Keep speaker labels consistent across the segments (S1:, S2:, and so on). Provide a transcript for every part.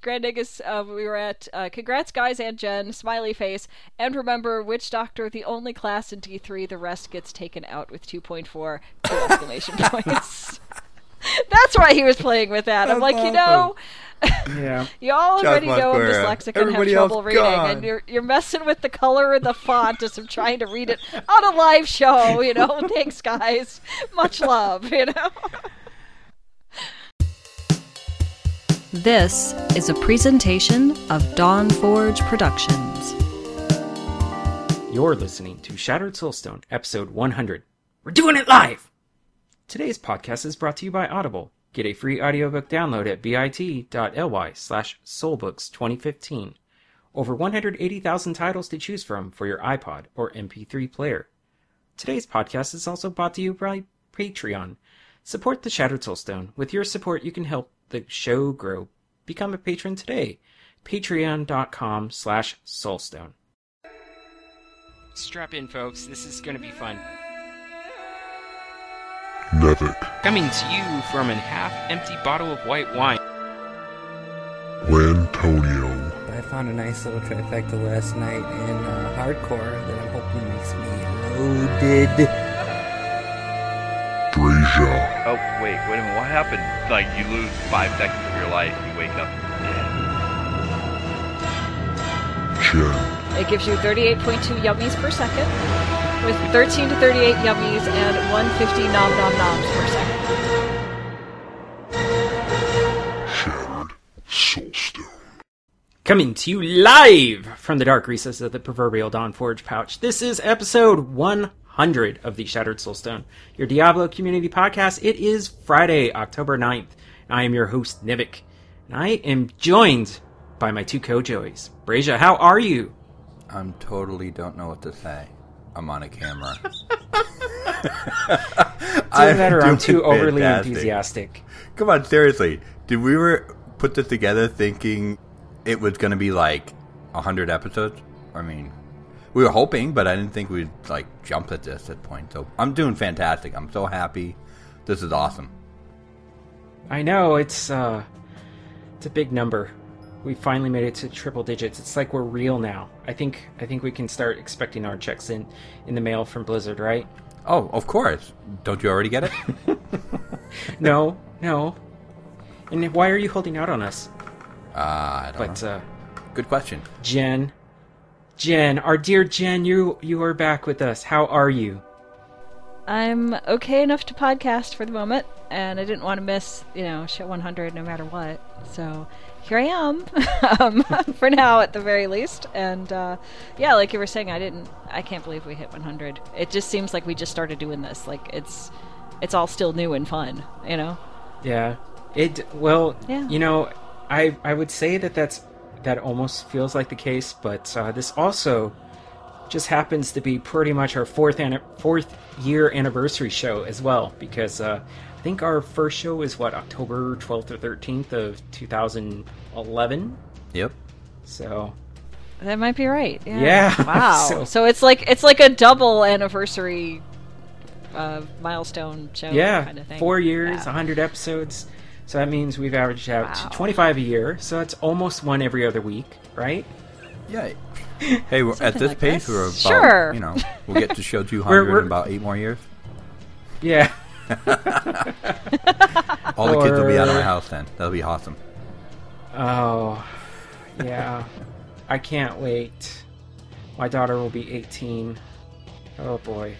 S1: Grand Nagus, uh, we were at uh, congrats guys and Jen, smiley face, and remember Witch Doctor, the only class in D3, the rest gets taken out with 2.4, two exclamation points. That's why he was playing with that. I'm
S2: That's
S1: like, you know,
S3: Yeah.
S1: you all already know I'm
S2: Masquerade.
S1: dyslexic and have trouble reading,
S2: gone.
S1: and you're you're messing with the color and the font as I'm trying to read it on a live show. You know, thanks guys, much love. You know.
S4: This is a presentation of Dawn Forge Productions.
S3: You're listening to Shattered Soulstone, episode 100. We're doing it live! Today's podcast is brought to you by Audible. Get a free audiobook download at bit.ly slash soulbooks2015. Over 180,000 titles to choose from for your iPod or MP3 player. Today's podcast is also brought to you by Patreon. Support the Shattered Soulstone. With your support, you can help the show grow. Become a patron today. Patreon.com slash soulstone. Strap in, folks. This is going to be fun.
S5: Nevik,
S3: Coming to you from an half empty bottle of white wine.
S5: Lantonio,
S6: I found a nice little trifecta last night in uh, hardcore that I'm hoping makes me loaded.
S5: Draja,
S7: Oh, wait, wait a minute. What happened? Like, you lose five seconds of your life, you wake up dead.
S5: Jen,
S1: It gives you 38.2 yummies per second, with 13 to 38 yummies and 150 nom nom noms per second.
S5: Shattered Soulstone.
S3: Coming to you live from the dark recesses of the proverbial Dawn Forge pouch. This is episode 100 of the Shattered Soulstone, your Diablo community podcast. It is Friday, October 9th. I am your host, Nevik. And I am joined by my two co-joeys. Brazia, how are you?
S2: I'm totally don't know what to say. I'm on a camera.
S3: Doing better. I'm too overly
S2: fantastic.
S3: enthusiastic.
S2: Come on, seriously. Did we were put this together thinking it was going to be like 100 episodes? I mean, we were hoping, but I didn't think we'd like jump at this at point. So I'm doing fantastic. I'm so happy. This is awesome.
S3: I know it's uh it's a big number. We finally made it to triple digits. It's like we're real now. I think I think we can start expecting our checks in in the mail from Blizzard, right?
S2: Oh, of course. Don't you already get it?
S3: No, no. And why are you holding out on us?
S2: Ah, I don't
S3: But
S2: know.
S3: uh
S2: Good question.
S3: Jen Jen, our dear Jen, you you are back with us. How are you?
S1: I'm okay enough to podcast for the moment, and I didn't want to miss, you know, show 100 no matter what. So here I am, um, for now at the very least. And uh, yeah, like you were saying, I didn't, I can't believe we hit 100. It just seems like we just started doing this. Like it's, it's all still new and fun, you know.
S3: Yeah. It well,
S1: Yeah.
S3: you know, I I would say that that's that almost feels like the case, but uh, this also just happens to be pretty much our fourth anni- fourth year anniversary show as well because uh, I think our first show is what October 12th or 13th of 2011.
S2: Yep.
S3: So
S1: That might be right. Yeah.
S3: Yeah.
S1: Wow.
S3: So-
S1: so, it's like it's like a double anniversary uh, milestone show
S3: yeah,
S1: kind of thing.
S3: four years,
S1: Yeah.
S3: 100 episodes. So that means we've averaged out
S1: Wow.
S3: 25 a year. So that's almost one every other week, right?
S2: Yeah. Hey, we're, at this
S1: like
S2: pace,
S1: this.
S2: we're about,
S1: Sure.
S2: you know, we'll get to show 200
S3: We're- we're-
S2: in about eight more years.
S3: Yeah.
S2: All the kids will be out of my house then. That'll be awesome.
S3: Oh, yeah. I can't wait. My daughter will be 18. Oh boy.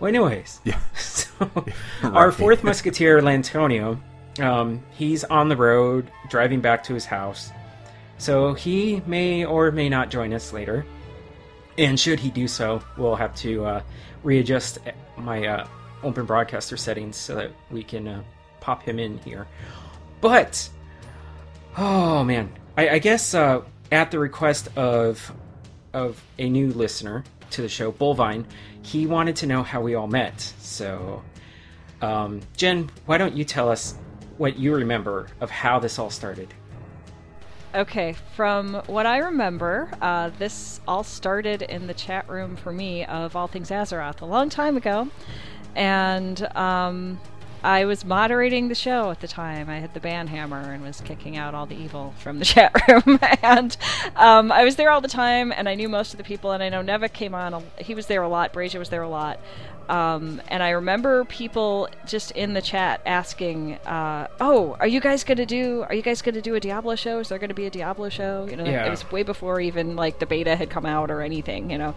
S3: Well, anyways.
S2: Yeah.
S3: So, our fourth musketeer, Lantonio, um, he's on the road driving back to his house. So he may or may not join us later. And should he do so, we'll have to uh, readjust my uh, open broadcaster settings so that we can uh, pop him in here. But Oh man, I, I guess uh, at the request of of a new listener to the show, Bullvine, he wanted to know how we all met. So, um, Jen, why don't you tell us what you remember of how this all started?
S1: Okay, from what I remember, uh, this all started in the chat room for me of All Things Azeroth a long time ago. And um, I was moderating the show at the time. I had the band hammer and was kicking out all the evil from the chat room. and um, I was there all the time, and I knew most of the people. And I know Nevik came on; a, he was there a lot. Brazia was there a lot. Um, and I remember people just in the chat asking, uh, "Oh, are you guys gonna do? Are you guys gonna do a Diablo show? Is there gonna be a Diablo show? You know,
S3: Yeah.
S1: it was way before even like the beta had come out or anything. You know,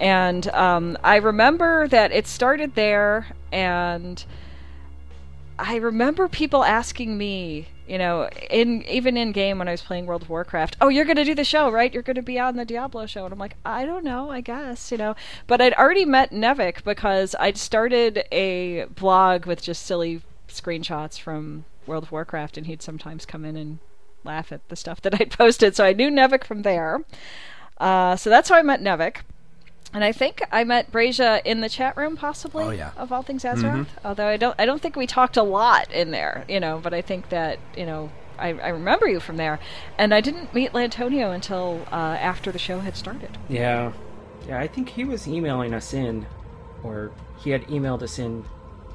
S1: and um, I remember that it started there, and I remember people asking me, you know, in even in game when I was playing World of Warcraft, "Oh, you're going to do the show, right? You're going to be on the Diablo show." And I'm like, "I don't know, I guess, you know." But I'd already met Nevik because I'd started a blog with just silly screenshots from World of Warcraft and he'd sometimes come in and laugh at the stuff that I'd posted. So I knew Nevik from there. Uh, so that's how I met Nevik. And I think I met Brazia in the chat room, possibly.
S2: Oh, yeah.
S1: Of all things, Azeroth. Although I don't, I don't think we talked a lot in there, you know. But I think that you know, I, I remember you from there. And I didn't meet Lantonio until uh, after the show had started.
S3: Yeah, yeah. I think he was emailing us in, or he had emailed us in,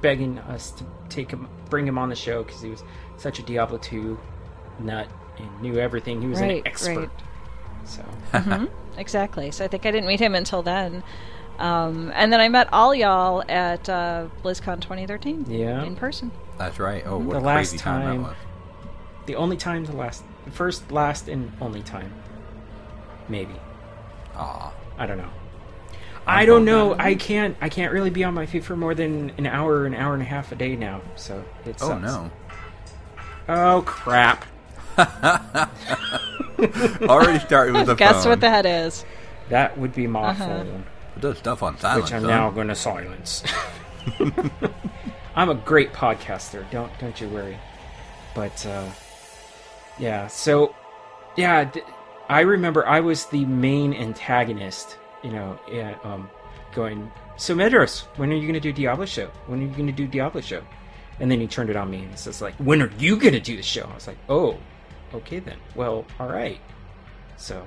S3: begging us to take him, bring him on the show because he was such a Diablo two nut and knew everything. He was
S1: Right,
S3: an expert.
S1: right.
S3: So
S1: Exactly. So I think I didn't meet him until then. Um, and then I met all y'all at uh, BlizzCon 2013
S3: Yeah.
S1: in person.
S2: That's right. Oh, what
S3: The
S2: a
S3: last
S2: time,
S3: time-
S2: that was.
S3: the only time, the last, the first, last, and only time, maybe.
S2: Aw.
S3: I don't know.
S2: I'm
S3: I don't know.
S2: out.
S3: I can't. I can't really be on my feet for more than an hour, an hour and a half a day now. So it's.
S2: Oh no.
S3: Oh crap!
S2: Already started with the
S1: Guess
S2: phone.
S1: what that is.
S3: That would be my
S1: Uh-huh.
S3: phone,
S2: It does stuff on silent.
S3: which I'm
S2: son.
S3: now going to silence. I'm a great podcaster. Don't don't you worry. But uh, yeah. So yeah, I remember I was the main antagonist. You know, yeah, um, going. So Medros, when are you going to do Diablo show? When are you going to do Diablo show? And then he turned it on me and says like, "When are you going to do the show?" I was like, "Oh, okay then. Well, all right." So,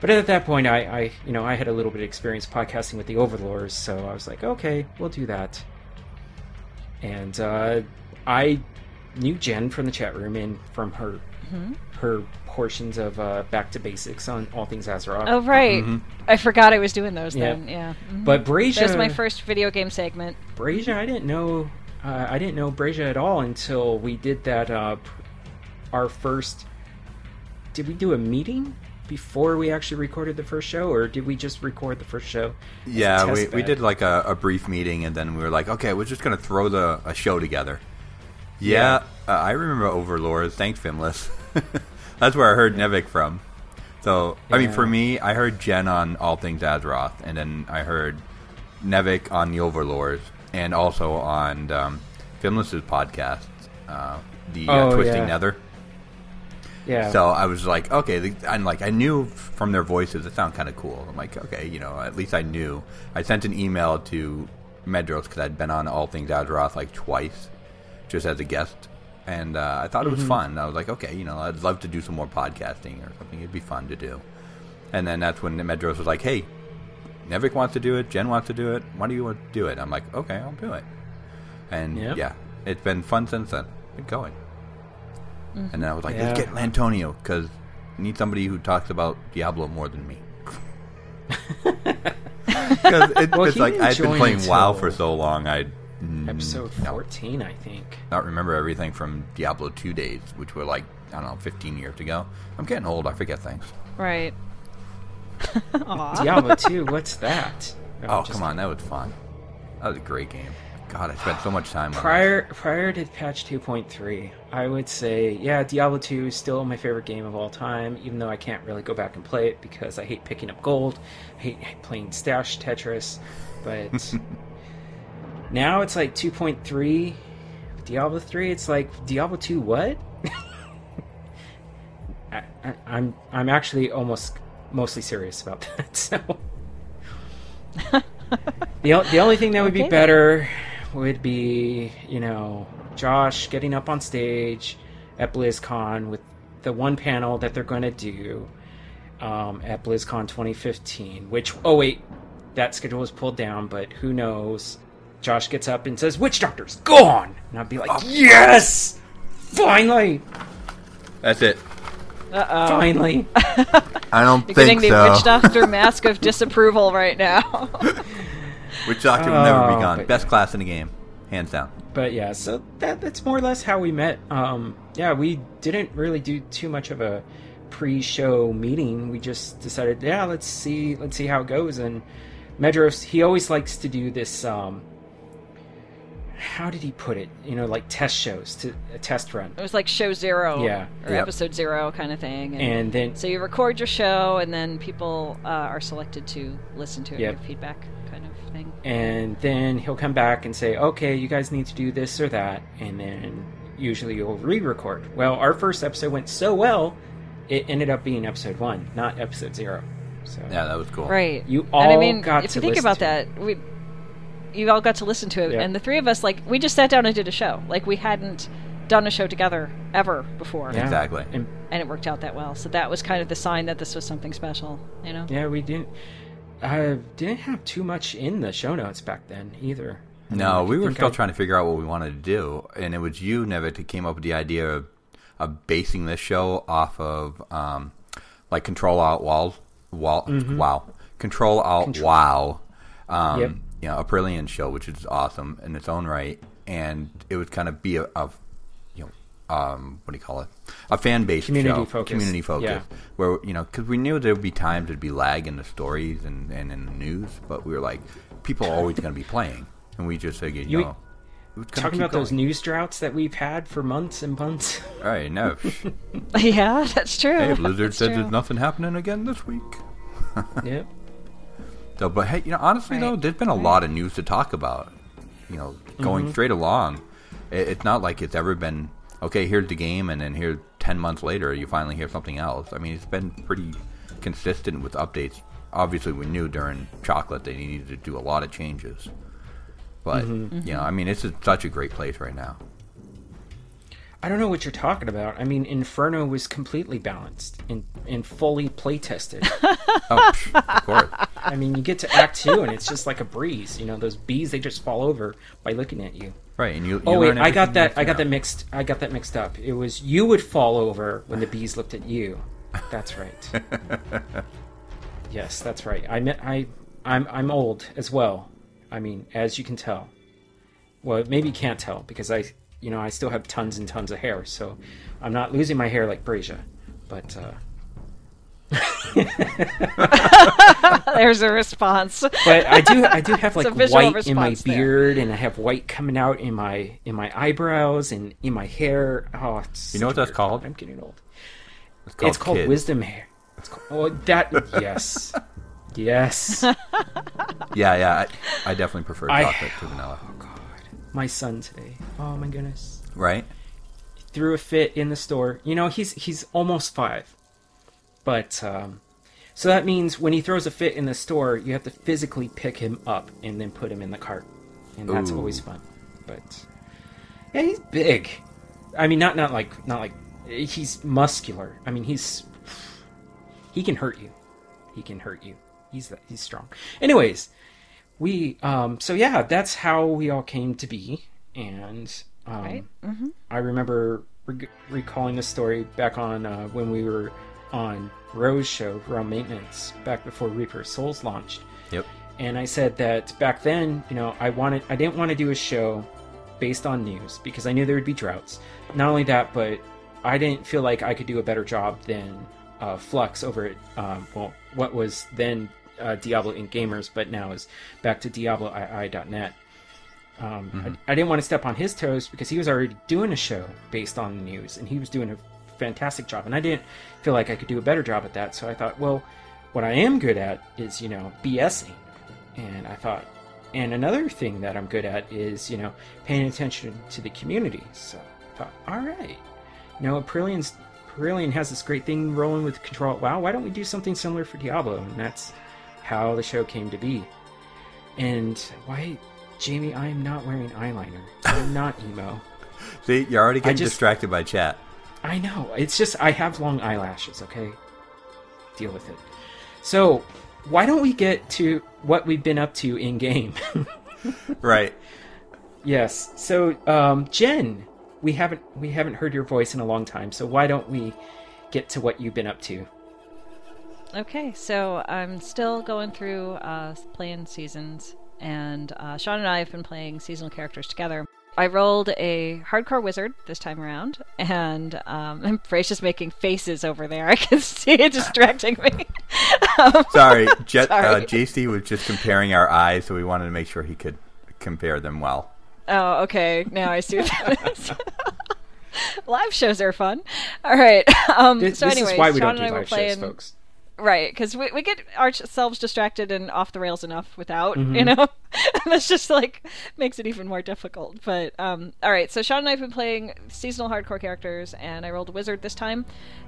S3: but at that point, I, I, you know, I had a little bit of experience podcasting with the Overlords, so I was like, okay, we'll do that. And uh, I knew Jen from the chat room and from her her portions of uh, Back to Basics on all things Azeroth.
S1: Oh, right. I forgot I was doing those
S3: Yeah.
S1: then. Yeah. Mhm.
S3: But Brazia,
S1: that was my first video game segment.
S3: Brazia, I didn't know. Uh, I didn't know Brazia at all until we did that. Our first. Did we do a meeting before we actually recorded the first show, or did we just record the first show?
S2: Yeah, we, we did like a, a brief meeting, and then we were like, okay, we're just gonna throw the a show together. Yeah, Uh, I remember Overlords. Thanks, Fimlys. That's where I heard Nevik from. So, I mean, for me, I heard Jen on All Things Azeroth, and then I heard Nevik on the Overlords, and also on um, Fimlys's podcast, uh, the uh,
S3: Oh,
S2: Twisting
S3: yeah.
S2: Nether.
S3: Yeah.
S2: So I was like, okay, and like I knew from their voices it sounded kind of cool. I'm like, okay, you know, at least I knew. I sent an email to Medros because I'd been on All Things Azeroth like twice, just as a guest, and uh, I thought it was fun. I was like, okay, you know, I'd love to do some more podcasting or something. It'd be fun to do. And then that's when Medros was like, hey, Nevik wants to do it, Jen wants to do it. Why do you want to do it? I'm like, okay, I'll do it. And
S3: Yep.
S2: yeah, it's been fun since then. Been going. And then I was like, let's get Lantonio because I need somebody who talks about Diablo more than me. Because it,
S3: Well,
S2: it's like I've been playing WoW for so long, I
S3: episode
S2: no,
S3: 14, I think.
S2: not remember everything from Diablo 2 days, which were like I don't know, 15 years ago. I'm getting old. I forget things.
S1: Right.
S3: Diablo 2, what's that? No,
S2: Oh,
S3: just
S2: come on, that was fun. That was a great game. God, I spent so much time on.
S3: Prior prior to patch 2.3, I would say, yeah, Diablo 2 is still my favorite game of all time, even though I can't really go back and play it because I hate picking up gold. I hate playing Stash Tetris. But now it's like 2.3. Diablo 3, it's like, Diablo 2 what? I, I, I'm I'm actually almost mostly serious about that. So the the only thing that would be
S1: Okay, then.
S3: better would be you know Josh getting up on stage at BlizzCon with the one panel that they're going to do um, at BlizzCon 2015. Which oh wait, that schedule was pulled down, but who knows? Josh gets up and says, "Witch doctor's gone," and I'd be like, "Yes, finally,
S2: That's it. Uh-oh.
S3: Finally."
S2: I don't
S1: You're
S2: think
S1: getting the
S2: so.
S1: witch doctor mask of disapproval right now.
S2: Witch Doctor will never be
S3: Oh,
S2: gone. Best
S3: yeah.
S2: class in the game, hands down.
S3: but yeah, so that that's more or less how we met. Um, yeah, we didn't really do too much of a pre-show meeting. We just decided, yeah, let's see, let's see how it goes. And Medros, he always likes to do this. Um, how did he put it? You know, like test shows to a test run,
S1: it was like show zero,
S3: Yeah.
S1: or
S2: Yep.
S1: episode zero kind of thing.
S3: and then
S1: so you record your show, and then people uh, are selected to listen to it,
S3: Yep.
S1: and give feedback, kind of thing.
S3: And then he'll come back and say, "Okay, you guys need to do this or that," and then usually you'll re-record. Well, our first episode went so well, it ended up being episode one, not episode zero. So
S2: Yeah, that was cool.
S1: Right.
S3: You
S1: and I
S3: all
S1: mean,
S3: got
S1: if
S3: to
S1: you think
S3: listen
S1: about
S3: to
S1: that, we you all got to listen to it,
S3: Yeah.
S1: and the three of us, like, we just sat down and did a show. Like, we hadn't done a show together ever before,
S3: Yeah.
S2: Exactly.
S3: And
S1: and it worked out that well. So that was kind of the sign that this was something special, you know.
S3: yeah, we didn't. I didn't have too much in the show notes back then either. I
S2: No, we were still
S3: I-
S2: trying to figure out what we wanted to do, and it was you, Nevik, who came up with the idea of, of basing this show off of um, like Control Alt Walls, Wall, Wow, Control Alt Wow, um,
S3: Yep.
S2: you know, a brilliant show, which is awesome in its own right, and it would kind of be a, a um, what do you call it? A fan based
S3: Community
S2: show,
S3: focus.
S2: community focus,
S3: Yeah.
S2: where you know, because we knew there would be times there'd be lag in the stories and, and in the news, but we were like, people are always going to be playing, and we just figured, you
S3: You-
S2: know,
S3: Talking
S2: keep
S3: about those news droughts that we've had for months and months.
S2: All right, no.
S1: yeah, that's true.
S2: hey, Blizzard
S1: That's
S2: says
S1: true.
S2: there's nothing happening again this week.
S3: yep.
S2: So, but hey, you know, honestly though,
S1: Right.
S2: there's been a lot of news to talk about. You know, going
S3: Mm-hmm.
S2: straight along, it, it's not like it's ever been okay. Here's the game, and then here, ten months later, you finally hear something else. I mean, it's been pretty consistent with updates. Obviously, we knew during Chocolate they needed to do a lot of changes, but
S3: Mm-hmm.
S2: you know, I mean, it's a, such a great place right now.
S3: I don't know what you're talking about. I mean, Inferno was completely balanced and, and fully play tested.
S2: Oh, of course.
S3: I mean, you get to Act Two and it's just like a breeze. You know, those bees they just fall over by looking at you.
S2: Right, and you. you
S3: Oh wait,
S2: learn
S3: I got that. I got that mixed. I got that mixed up. It was you would fall over when the bees looked at you. That's right. yes, that's right. I meant I. I'm I'm old as well. I mean, as you can tell. Well, maybe you can't tell because I, you know, I still have tons and tons of hair, so I'm not losing my hair like Brazia. But uh,
S1: There's a response.
S3: but I do I do have like
S1: a visual
S3: white in my
S1: response there.
S3: beard and I have white coming out in my in my eyebrows and in my hair. Oh,
S2: You know what that's called?
S3: I'm getting old.
S2: It's called,
S3: it's called
S2: Kid.
S3: wisdom hair. It's called, oh that yes. Yes.
S2: Yeah, yeah. I, I definitely prefer
S3: I-
S2: chocolate to vanilla.
S3: My son today. Oh my goodness.
S2: Right?
S3: Threw a fit in the store. You know, he's he's almost 5. But um so that means when he throws a fit in the store, you have to physically pick him up and then put him in the cart. And that's
S2: Ooh.
S3: always fun. But yeah, he's big. I mean not not like not like he's muscular. I mean he's he can hurt you. He can hurt you. He's he's strong. Anyways, we um so yeah, that's how we all came to be and um
S1: Right.
S3: I remember re- recalling the story back on uh, when we were on Rose show Realm Maintenance back before Reaper Souls launched
S2: Yep.
S3: and I said that back then, you know, I wanted I didn't want to do a show based on news because I knew there would be droughts. Not only that, but I didn't feel like I could do a better job than uh, Flux over at um, well, what was then uh, Diablo Inc. Gamers, but now is back to DiabloII.net. Um, I, I didn't want to step on his toes because he was already doing a show based on the news, and he was doing a fantastic job. And I didn't feel like I could do a better job at that, so I thought, well, what I am good at is you know BSing, and I thought, and another thing that I'm good at is you know paying attention to the community. So I thought, all right, you know, Aprillian has this great thing rolling with Control. Wow, why don't we do something similar for Diablo? And that's how the show came to be. And why, Jamie? I am not wearing eyeliner. I'm not emo.
S2: See, you're already getting
S3: just-
S2: distracted by chat.
S3: I know. It's just I have long eyelashes, okay? Deal with it. So, why don't we get to what we've been up to in game?
S2: right.
S3: Yes. So, um, Jen, we haven't we haven't heard your voice in a long time. So why don't we get to what you've been up to?
S1: Okay, so I'm still going through uh, playing seasons, and uh, Sean and I have been playing seasonal characters together. I rolled a hardcore wizard this time around, and um, and Frey's just making faces over there. I can see it distracting me. um,
S2: Sorry, Jet, Uh, JC was just comparing our eyes, so we wanted to make sure he could compare them well.
S1: Oh, okay. Now I see what that is. Live shows are fun. All right. Um,
S3: This,
S1: so,
S3: this
S1: anyways,
S3: is why we
S1: Sean
S3: don't
S1: and I were playing.
S3: shows, folks.
S1: Right, because we, we get ourselves distracted and off the rails enough without,
S3: Mm-hmm.
S1: you know? That's just like makes it even more difficult. But, um, all right, so Sean and I have been playing seasonal hardcore characters, and I rolled a wizard this time,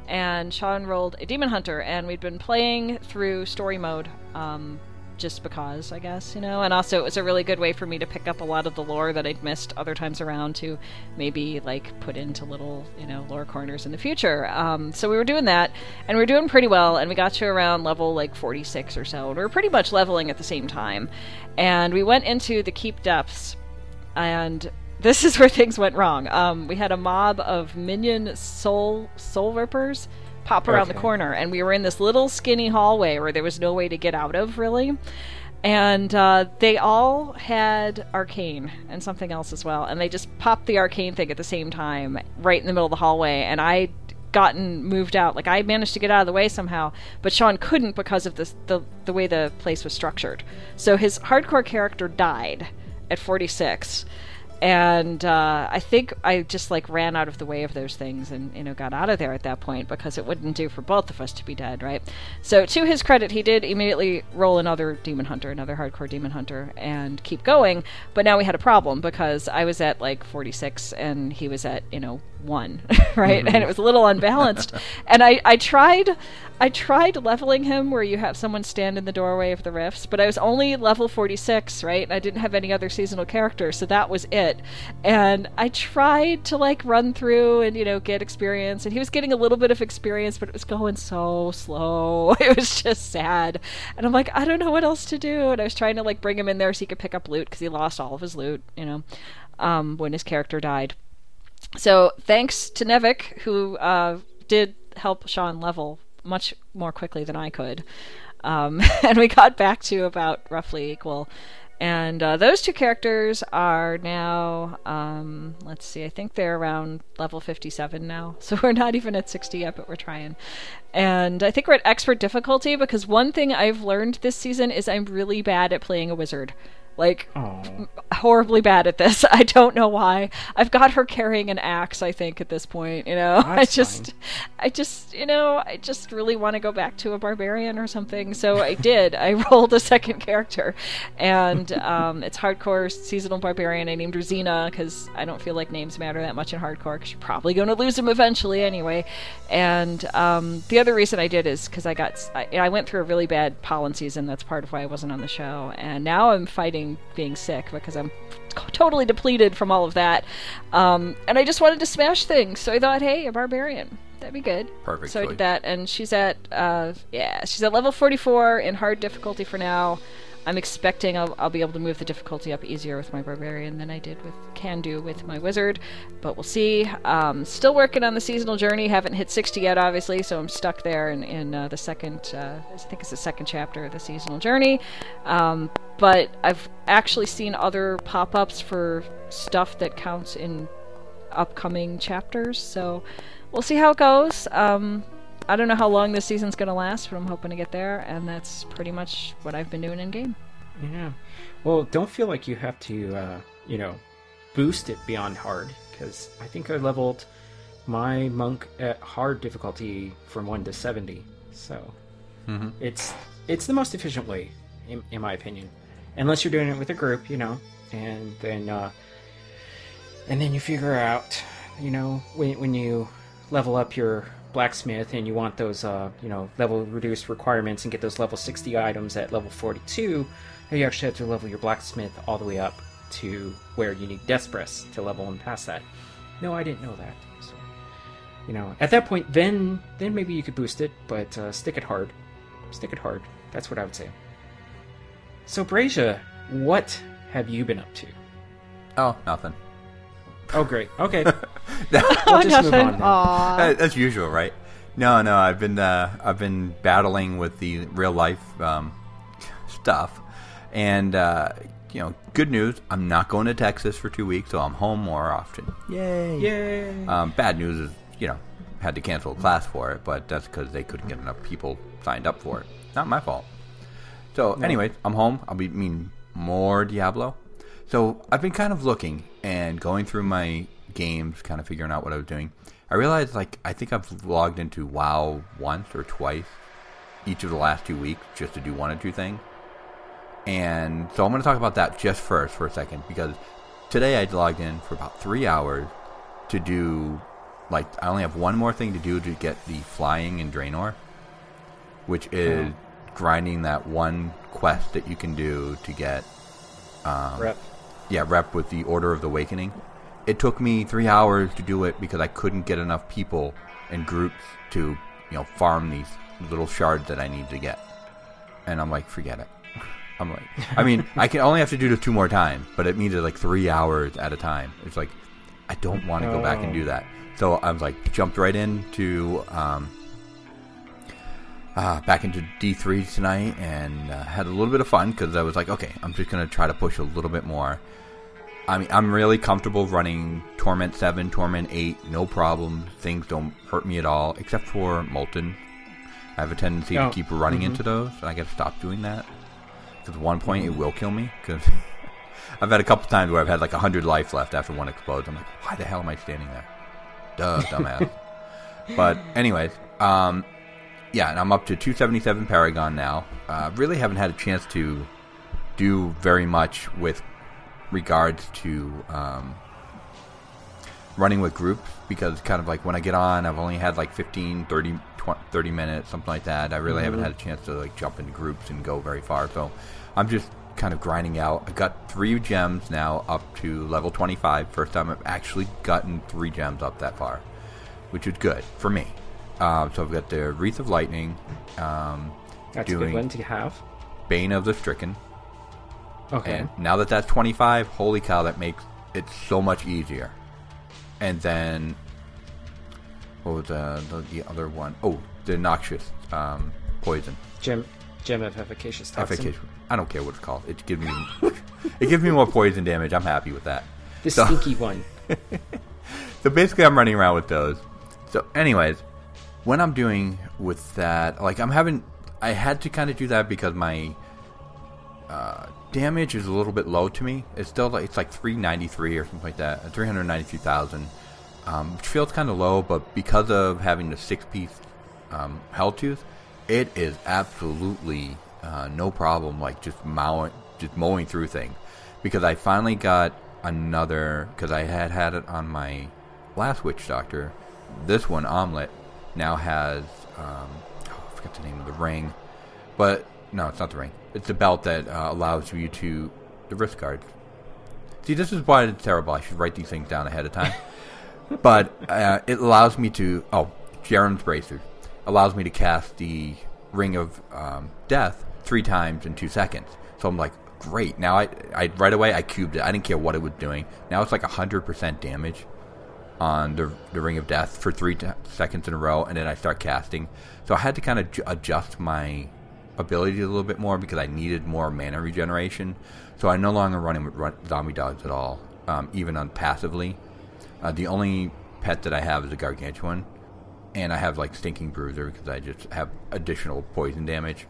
S1: and Sean rolled a demon hunter, and we'd been playing through story mode, um, just because, I guess, you know? And also, it was a really good way for me to pick up a lot of the lore that I'd missed other times around to maybe, like, put into little, you know, lore corners in the future. Um, so we were doing that, and we were doing pretty well, and we got to around level, like, 46 or so, and we were pretty much leveling at the same time. And we went into the Keep Depths, and this is where things went wrong. Um, we had a mob of minion soul soul rippers pop around the corner, and we were in this little skinny hallway where there was no way to get out of, really. And uh, they all had arcane and something else as well, and they just popped the arcane thing at the same time, right in the middle of the hallway. And I gotten moved out. Like I managed to get out of the way somehow, but Sean couldn't because of this, the the way the place was structured. So his hardcore character died at 46 and uh, I think I just like ran out of the way of those things and you know got out of there at that point because it wouldn't do for both of us to be dead, right? So to his credit, he did immediately roll another demon hunter, another hardcore demon hunter, and keep going. But now we had a problem because I was at like 46 and he was at you know one, right? And it was a little unbalanced. and I I tried. I tried leveling him where you have someone stand in the doorway of the rifts, but I was only level 46, right? And I didn't have any other seasonal characters, so that was it. And I tried to like run through and, you know, get experience, and he was getting a little bit of experience, but it was going so slow. It was just sad. And I'm like, I don't know what else to do. And I was trying to like bring him in there so he could pick up loot because he lost all of his loot, you know, um, when his character died. So thanks to Nevik, who uh, did help Sean level much more quickly than I could. Um, and we got back to about roughly equal. And uh, those two characters are now, um, let's see, I think they're around level 57 now. So we're not even at 60 yet, but we're trying. And I think we're at expert difficulty because one thing I've learned this season is I'm really bad at playing a wizard. Like, horribly bad at this. I don't know why. I've got her carrying an axe, I think, at this point, you know. I just
S3: fine.
S1: I just, you know, I just really want to go back to a barbarian or something. So I did. I rolled a second character. And um, it's hardcore seasonal barbarian. I named her Xena because I don't feel like names matter that much in hardcore because you're probably going to lose them eventually anyway. And um, the other reason I did is because I got, I, I went through a really bad pollen season. That's part of why I wasn't on the show. And now I'm fighting being sick because I'm totally depleted from all of that. Um, and I just wanted to smash things. So I thought, hey, a barbarian. That'd be good.
S2: Perfect
S1: So I did that, and she's at uh, yeah, she's at level 44 in hard difficulty for now. I'm expecting I'll, I'll be able to move the difficulty up easier with my barbarian than I did with can do with my wizard, but we'll see. Um, still working on the seasonal journey. Haven't hit 60 yet, obviously, so I'm stuck there in, in uh, the second. Uh, I think it's the second chapter of the seasonal journey. Um, but I've actually seen other pop-ups for stuff that counts in upcoming chapters, so we'll see how it goes. Um, I don't know how long this season's going to last, but I'm hoping to get there, and that's pretty much what I've been doing in game.
S3: yeah. Well, don't feel like you have to, uh, you know, boost it beyond hard because I think I leveled my monk at hard difficulty from one to seventy. So it's it's the most efficient way, in, in my opinion. Unless you're doing it with a group, you know, and then uh, and then you figure out, you know, when when you level up your blacksmith and you want those, uh, you know, level reduced requirements and get those level 60 items at level 42, you actually have to level your blacksmith all the way up to where you need breaths to level and pass that. No, I didn't know that. So, you know, at that point, then then maybe you could boost it, but uh, stick it hard. Stick it hard. That's what I would say. So, Brazia, what have you been up to?
S2: Oh, nothing.
S3: Oh, great. Okay. We'll just move on then.
S1: Aw.
S2: Uh, usual, right? No, no. I've been uh, I've been battling with the real life um, stuff, and uh, you know, good news. I'm not going to Texas for two weeks, so I'm home more often. Yay!
S3: Yay.
S2: Um, bad news is, you know, had to cancel a class for it, but that's because they couldn't get enough people signed up for it. Not my fault. So, anyways, I'm home. I'll be mean more Diablo. So I've been kind of looking and going through my games, kind of figuring out what I was doing. I realized, like, I think I've logged into WoW once or twice each of the last two weeks just to do one or two things. And so I'm going to talk about that just first for a second because today I logged in for about three hours to do, like, I only have one more thing to do to get the flying in Draenor, which is mm-hmm. grinding that one quest that you can do to get um,
S3: Rep.
S2: yeah, rep with the Order of the Awakening. It took me three hours to do it because I couldn't get enough people and groups to, you know, farm these little shards that I need to get. And I'm like, forget it. I'm like, I mean, I can only have to do this two more times, but it means like three hours at a time. It's like, I don't want to go back and do that. So I was like, jumped right into um, uh, back into D3 tonight and uh, had a little bit of fun because I was like, okay, I'm just going to try to push a little bit more. I mean, I'm really comfortable running Torment 7, Torment 8, no problem. Things don't hurt me at all, except for Molten. I have a tendency
S3: Oh,
S2: to keep running into those, and I got to stop doing that. Because at one point, it will kill me. Because I've had a couple times where I've had like 100 life left after one explodes. I'm like, why the hell am I standing there? Duh, dumbass. but, anyways, um, yeah, and I'm up to 277 Paragon now. Uh, really haven't had a chance to do very much with regards to um, running with groups because kind of like when I get on, I've only had like 15, 30, 20, 30 minutes, something like that. I really haven't had a chance to like jump into groups and go very far. So I'm just kind of grinding out. I got three gems now up to level 25. First time I've actually gotten three gems up that far, which is good for me. Um, so I've got the Wreath of Lightning, um,
S3: That's a good one to have.
S2: Bane of the Stricken,
S3: Okay.
S2: and now that that's 25, holy cow, that makes it so much easier. And then, what was uh, the, the other one? Oh, the Noxious um, Poison.
S3: Gem, gem of efficacious toxin.
S2: Efficacious. I don't care what it's called. It gives me, it gives me more poison damage. I'm happy with that.
S3: The
S2: So-
S3: stinky one.
S2: So basically, I'm running around with those. So, anyways, when I'm doing with that, like I'm having, I had to kind of do that because my uh, damage is a little bit low to me. It's still like it's like 393 or something like that, 393,000, um, which feels kind of low. But because of having the six piece um, Helltooth, it is absolutely uh, no problem. Like just mowing, just mowing through things. Because I finally got another. Because I had had it on my last Witch Doctor. This one, Omelet, now has. Um, oh, I forgot the name of the ring, but no, it's not the ring. It's the belt that uh, allows you to the wrist guards. See, this is why it's terrible. I should write these things down ahead of time. but uh, it allows me to. Oh, Jeram's Bracer allows me to cast the Ring of um, Death three times in two seconds. So I'm like, great. Now I, I right away I cubed it. I didn't care what it was doing. Now it's like hundred percent damage on the the Ring of Death for three t- seconds in a row, and then I start casting. So I had to kind of ju- adjust my ability a little bit more because I needed more mana regeneration. So I'm no longer running with run- zombie dogs at all, um, even on passively. Uh, the only pet that I have is a gargantuan, and I have like stinking bruiser because I just have additional poison damage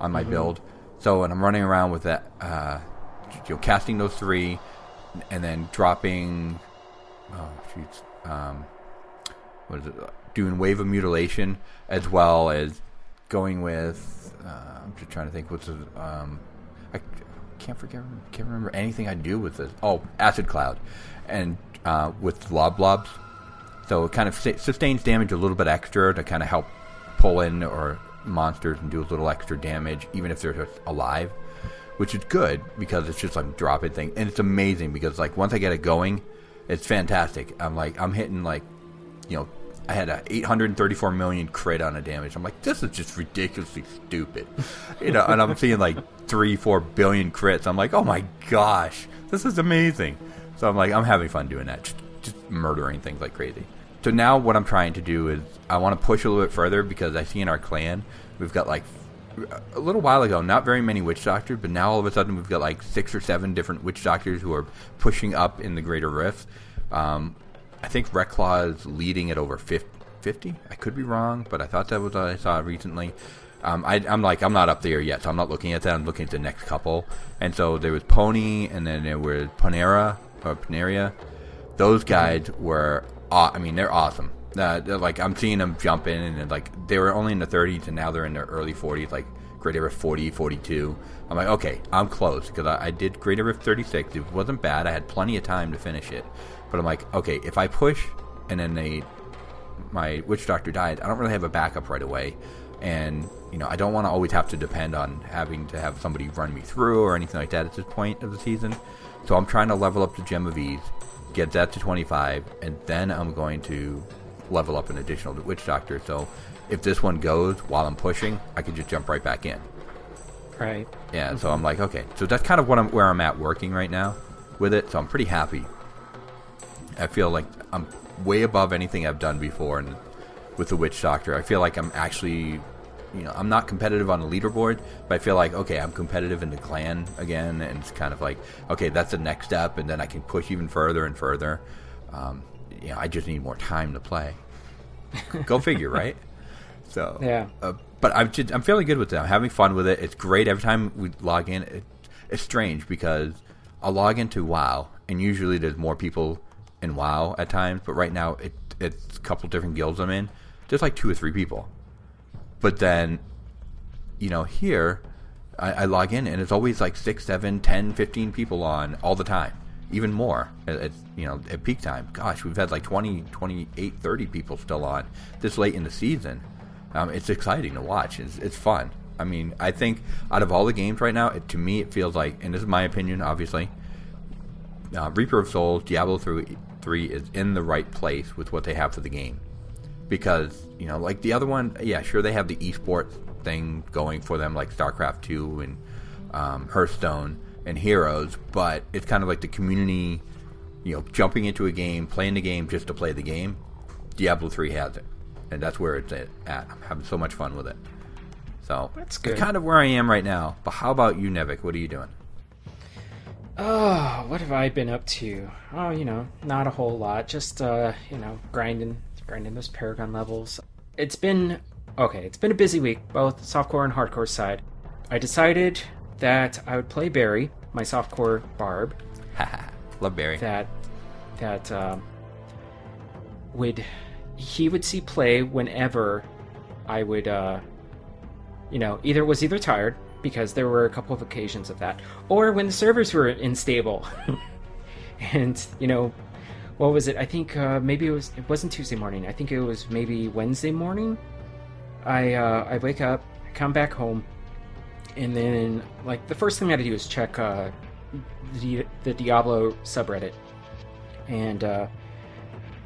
S2: on my build. So when I'm running around with that, uh, you know, casting those three, and then dropping, oh shoots, um, what is it? Doing wave of mutilation as well as going with. Uh, I'm just trying to think what's the. Um, I can't forget. Can't remember anything I do with this. Oh, acid cloud, and uh, with lob blobs. So it kind of sustains damage a little bit extra to kind of help pull in or monsters and do a little extra damage, even if they're just alive, which is good because it's just like dropping things, and it's amazing because like once I get it going, it's fantastic. I'm like I'm hitting like you know I had a 834 million crit on a damage. I'm like, this is just ridiculously stupid, you know. And I'm seeing like three, four billion crits. I'm like, oh my gosh, this is amazing. So I'm like, I'm having fun doing that, just, just murdering things like crazy. So now what I'm trying to do is I want to push a little bit further because I see in our clan we've got like a little while ago, not very many witch doctors, but now all of a sudden we've got like six or seven different witch doctors who are pushing up in the greater rift. Um, I think Reclaw is leading at over 50. I could be wrong, but I thought that was what I saw recently. Um, I, am like, I'm not up there yet, so I'm not looking at that. I'm looking at the next couple. And so there was Pony, and then there was Panera, or Paneria. Those guys were, aw- I mean, they're awesome. Uh, like, I'm seeing them jump in, and like, they were only in the 30s, and now they're in their early 40s, like Greater Rift 40, 42. I'm like, okay, I'm close, because I, I did Greater Rift 36. It wasn't bad. I had plenty of time to finish it. But I'm like, okay, if I push and then they, my witch doctor died, I don't really have a backup right away, and you know, I don't want to always have to depend on having to have somebody run me through or anything like that at this point of the season. So I'm trying to level up the Gem of Ease, get that to 25, and then I'm going to level up an additional witch doctor. So if this one goes while I'm pushing, I can just jump right back in.
S3: Right.
S2: Yeah, so I'm like, okay, so that's kind of what I'm where I'm at working right now with it. So I'm pretty happy. I feel like I'm way above anything I've done before, and with the Witch Doctor, I feel like I'm actually, you know, I'm not competitive on the leaderboard, but I feel like okay, I'm competitive in the clan again, and it's kind of like okay, that's the next step, and then I can push even further and further. Um, you know, I just need more time to play. Go figure, right? So
S3: Yeah.
S2: uh, but I'm just, I'm feeling good with it. I'm having fun with it. It's great every time we log in. It, it's strange because I'll log into WoW, and usually there's more people in WoW at times. But right now, it it's a couple different guilds I'm in. There's like two or three people. But then, you know, here I, I log in, and it's always like six, seven, ten, fifteen people on all the time. Even more at, at you know at peak time. Gosh, we've had like 20, 28, 30 people still on this late in the season. Um, it's exciting to watch. It's, it's fun. I mean, I think out of all the games right now, it, to me, it feels like, and this is my opinion, obviously, uh, Reaper of Souls, Diablo 3, 3 is in the right place with what they have for the game. Because, you know, like the other one, yeah, sure, they have the esports thing going for them, like StarCraft 2 and um, Hearthstone and Heroes, but it's kind of like the community, you know, jumping into a game, playing the game just to play the game. Diablo 3 has it and that's where it's at. I'm having so much fun with it. So
S3: That's good.
S2: kind of where I am right now. But how about you, Nevik? What are you doing?
S3: Oh, what have I been up to? Oh, you know, not a whole lot. Just uh, you know, grinding, grinding those Paragon levels. It's been okay. It's been a busy week, both softcore and hardcore side. I decided that I would play Barry, my softcore barb, ha ha
S2: Love Barry.
S3: that that um, would he would see play whenever I would uh, you know either was either tired because there were a couple of occasions of that or when the servers were unstable. And you know what was it? I think uh, maybe it was it wasn't Tuesday morning. I think it was maybe Wednesday morning. I uh, I wake up I come back home and then like the first thing I had to do is check uh, the, the Diablo subreddit and uh,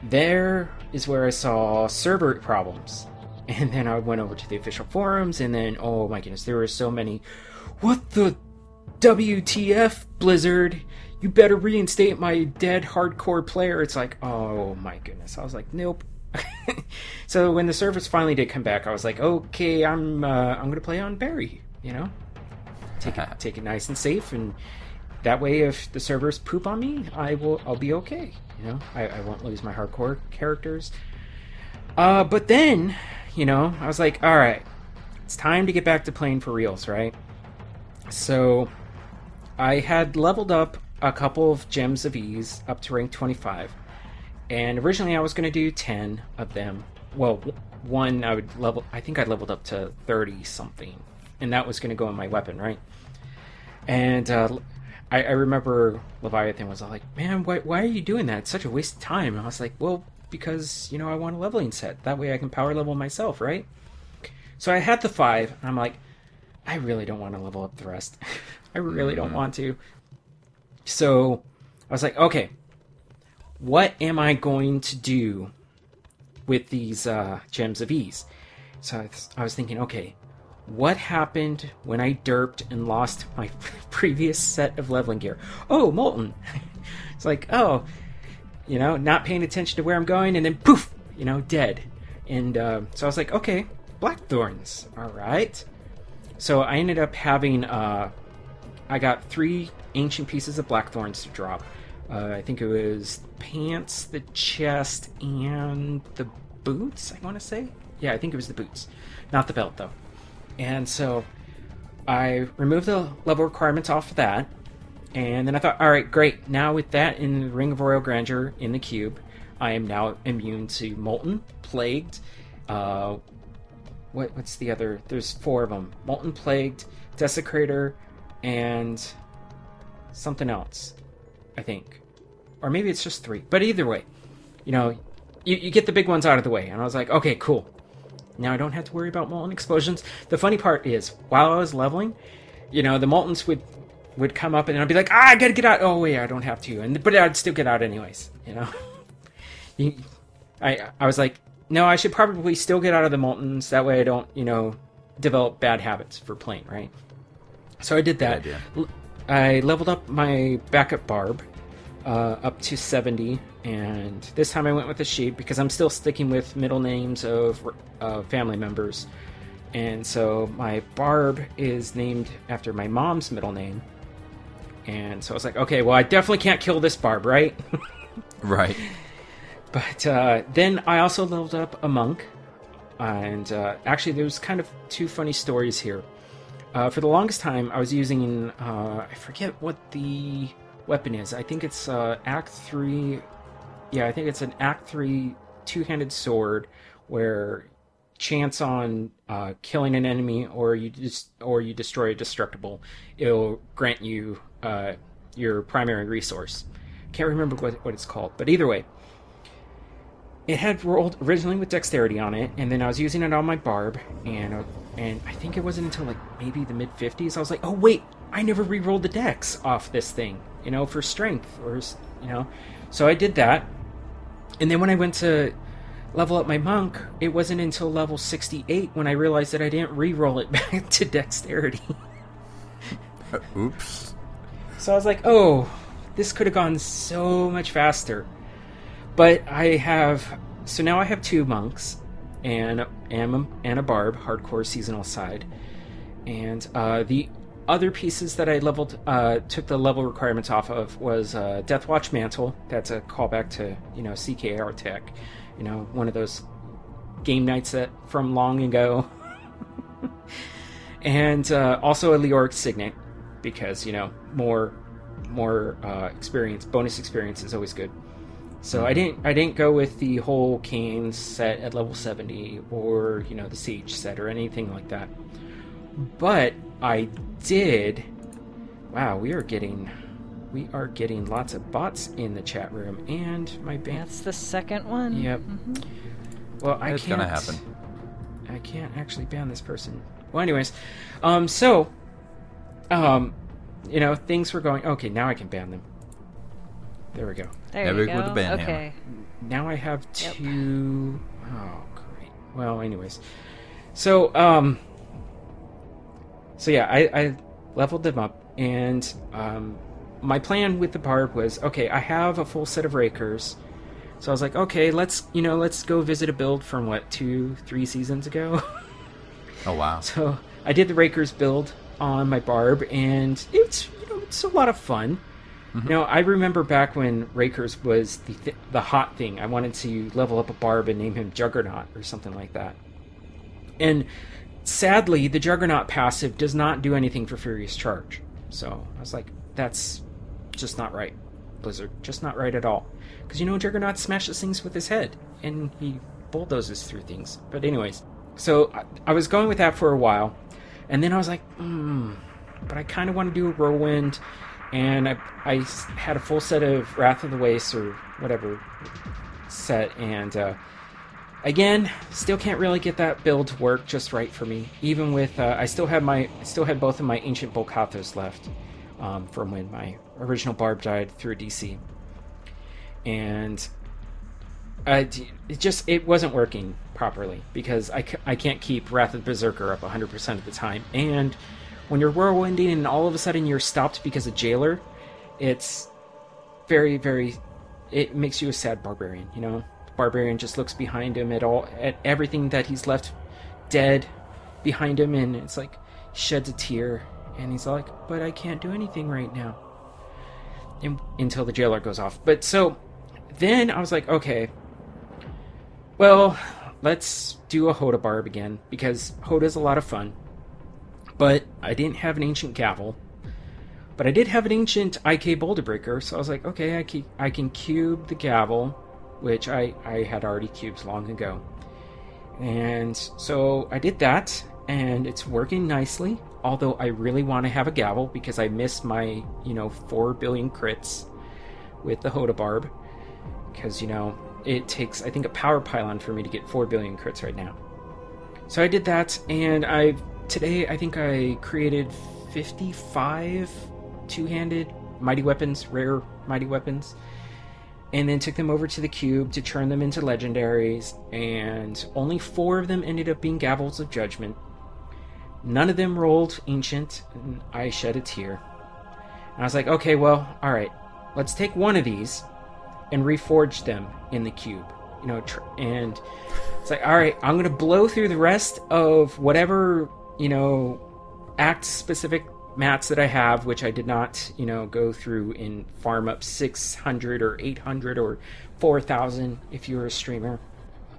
S3: there is where I saw server problems. And then I went over to the official forums, and then oh my goodness, there were so many. What the WTF, Blizzard? You better reinstate my dead hardcore player. It's like, oh my goodness. I was like, nope. so when the servers finally did come back, I was like, okay, I'm uh, I'm gonna play on Barry. You know, take it take it nice and safe, and that way, if the servers poop on me, I will I'll be okay. You know, I, I won't lose my hardcore characters. Uh, but then, you know, I was like, all right, it's time to get back to playing for reals, right? So, I had leveled up a couple of gems of ease up to rank 25, and originally I was going to do 10 of them. Well, one I would level. I think I leveled up to 30 something, and that was going to go in my weapon, right? And uh, I, I remember Leviathan was all like, "Man, why, why are you doing that? It's such a waste of time." And I was like, "Well, because you know I want a leveling set. That way I can power level myself, right?" So I had the five, and I'm like, I really don't want to level up the rest. I really don't want to. So I was like, okay, what am I going to do with these uh, gems of ease. So I, I was thinking, okay, what happened when I derped and lost my previous set of leveling gear? Oh, molten. it's like, oh, you know, not paying attention to where I'm going, and then poof, you know, dead. And uh, so I was like, okay, blackthorns, all right. So I ended up having, uh, I got three ancient pieces of blackthorns to drop. Uh, I think it was pants, the chest, and the boots. I want to say, yeah, I think it was the boots, not the belt though. And so I removed the level requirements off of that. And then I thought, all right, great. Now with that in the Ring of Royal Grandeur in the cube, I am now immune to Molten, Plagued. Uh, what, what's the other? There's four of them: Molten, Plagued, Desecrator, and something else. I think, or maybe it's just three. But either way, you know, you, you get the big ones out of the way. And I was like, okay, cool. Now I don't have to worry about molten explosions. The funny part is, while I was leveling, you know, the moltens would would come up and I'd be like, ah, I gotta get out. Oh wait, I don't have to, and but I'd still get out anyways. You know, You- I I was like, no, I should probably still get out of the moltens. That way, I don't, you know, develop bad habits for playing, right? So I did that. I leveled up my backup barb uh, up to 70, and this time I went with a sheep because I'm still sticking with middle names of uh, family members. And so my barb is named after my mom's middle name. And so I was like, okay, well, I definitely can't kill this barb, right?
S2: Right.
S3: But uh, then I also leveled up a monk, and uh, actually, there's kind of two funny stories here. Uh, for the longest time, I was using uh, I forget what the weapon is. I think it's uh, Act Three. Yeah, I think it's an Act Three two-handed sword where chance on uh, killing an enemy or you just or you destroy a destructible, it'll grant you uh, your primary resource. Can't remember what, what it's called, but either way, it had rolled originally with dexterity on it, and then I was using it on my barb, and uh, and I think it wasn't until like maybe the mid fifties I was like, oh wait, I never re-rolled the dex off this thing, you know, for strength or you know, so I did that, and then when I went to level up my monk, it wasn't until level sixty eight when I realized that I didn't re-roll it back to dexterity.
S2: Oops.
S3: So I was like, oh, this could have gone so much faster. But I have so now I have two monks and and a, and a barb, hardcore seasonal side, and uh, the other pieces that I leveled uh, took the level requirements off of was uh, Deathwatch Mantle. That's a callback to you know CKR Tech, you know one of those game nights that from long ago. and uh, also a Leoric Signet because you know more more uh, experience bonus experience is always good so i didn't i didn't go with the whole Cain set at level 70 or you know the siege set or anything like that but i did wow we are getting we are getting lots of bots in the chat room and my band
S1: That's the second one.
S3: Yep. Well, I
S2: It's
S3: can't.
S2: gonna happen.
S3: I can't actually ban this person. Well, anyways, um, so, um, you know, things were going. Okay, now I can ban them. There we go.
S1: There
S2: Never
S1: you
S2: go with the band
S1: okay.
S3: Now I have
S1: Yep.
S3: two oh great. Well, anyways, so um, so yeah, I, I leveled them up, and um, my plan with the barb was okay. I have a full set of Raekor's. So I was like, okay, let's you know, let's go visit a build from what two, three seasons ago.
S2: Oh wow.
S3: So I did the Raekor's build on my Barb, and it's you know it's a lot of fun. You know, I remember back when Raekor's was the th- the hot thing. I wanted to level up a Barb and name him Juggernaut or something like that. And sadly, the Juggernaut passive does not do anything for Furious Charge. So I was like, that's just not right, Blizzard. Just not right at all. Because you know, Juggernaut smashes things with his head, and he bulldozes through things. But anyways, so I, I was going with that for a while, and then I was like, hmm, but I kind of want to do a whirlwind, and I, I had a full set of Wrath of the Wastes or whatever set, and uh, again, still can't really get that build to work just right for me. Even with uh, I still had my I still had both of my ancient Bul-Kathos left um, from when my original Barb died through DC, and d- it just it wasn't working properly because I, I can't keep Wrath of the Berserker up 100% of the time. And when you're whirlwinding and all of a sudden you're stopped because of Jailer, it's very, very. It makes you a sad barbarian, you know? Barbarian just looks behind him at all, at everything that he's left dead behind him, and it's like sheds a tear, and he's like, "But I can't do anything right now." And, until the jailer goes off. But so then I was like, okay, well, let's do a HotA barb again because HotA's a lot of fun. But I didn't have an ancient gavel. But I did have an ancient IK boulder breaker, so I was like, okay, I can, I can cube the gavel, which I, I had already cubed long ago. And so I did that, and it's working nicely. Although I really want to have a gavel because I missed my, you know, 4 billion crits with the HotA barb. Because, you know, it takes, I think, a power pylon for me to get 4 billion crits right now. So I did that, and I today I think I created 55 two-handed mighty weapons, rare mighty weapons, and then took them over to the cube to turn them into legendaries. And only four of them ended up being gavels of judgment. None of them rolled ancient, and I shed a tear. And I was like, okay, well, all right, let's take one of these and reforge them in the cube. You know, tr- and it's like, all right, I'm gonna blow through the rest of whatever you know act specific mats that I have, which I did not, you know, go through and farm up 600 or 800 or 4,000 if you're a streamer.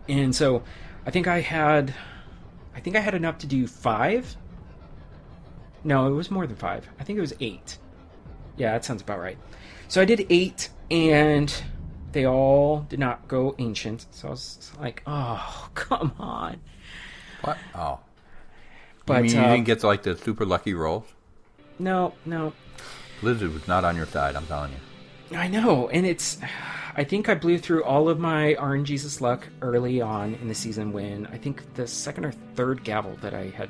S3: And so I think I had, I think I had enough to do five. No, it was more than five. I think it was eight. Yeah, that sounds about right. So I did eight, and they all did not go ancient. So I was like, oh, come on.
S2: What? Oh.
S3: But
S2: you mean you
S3: uh,
S2: didn't get like the super lucky rolls?
S3: No, no,
S2: Blizzard was not on your side, I'm telling you.
S3: I know, and it's. I think I blew through all of my RNGesus luck early on in the season when I think the second or third gavel that I had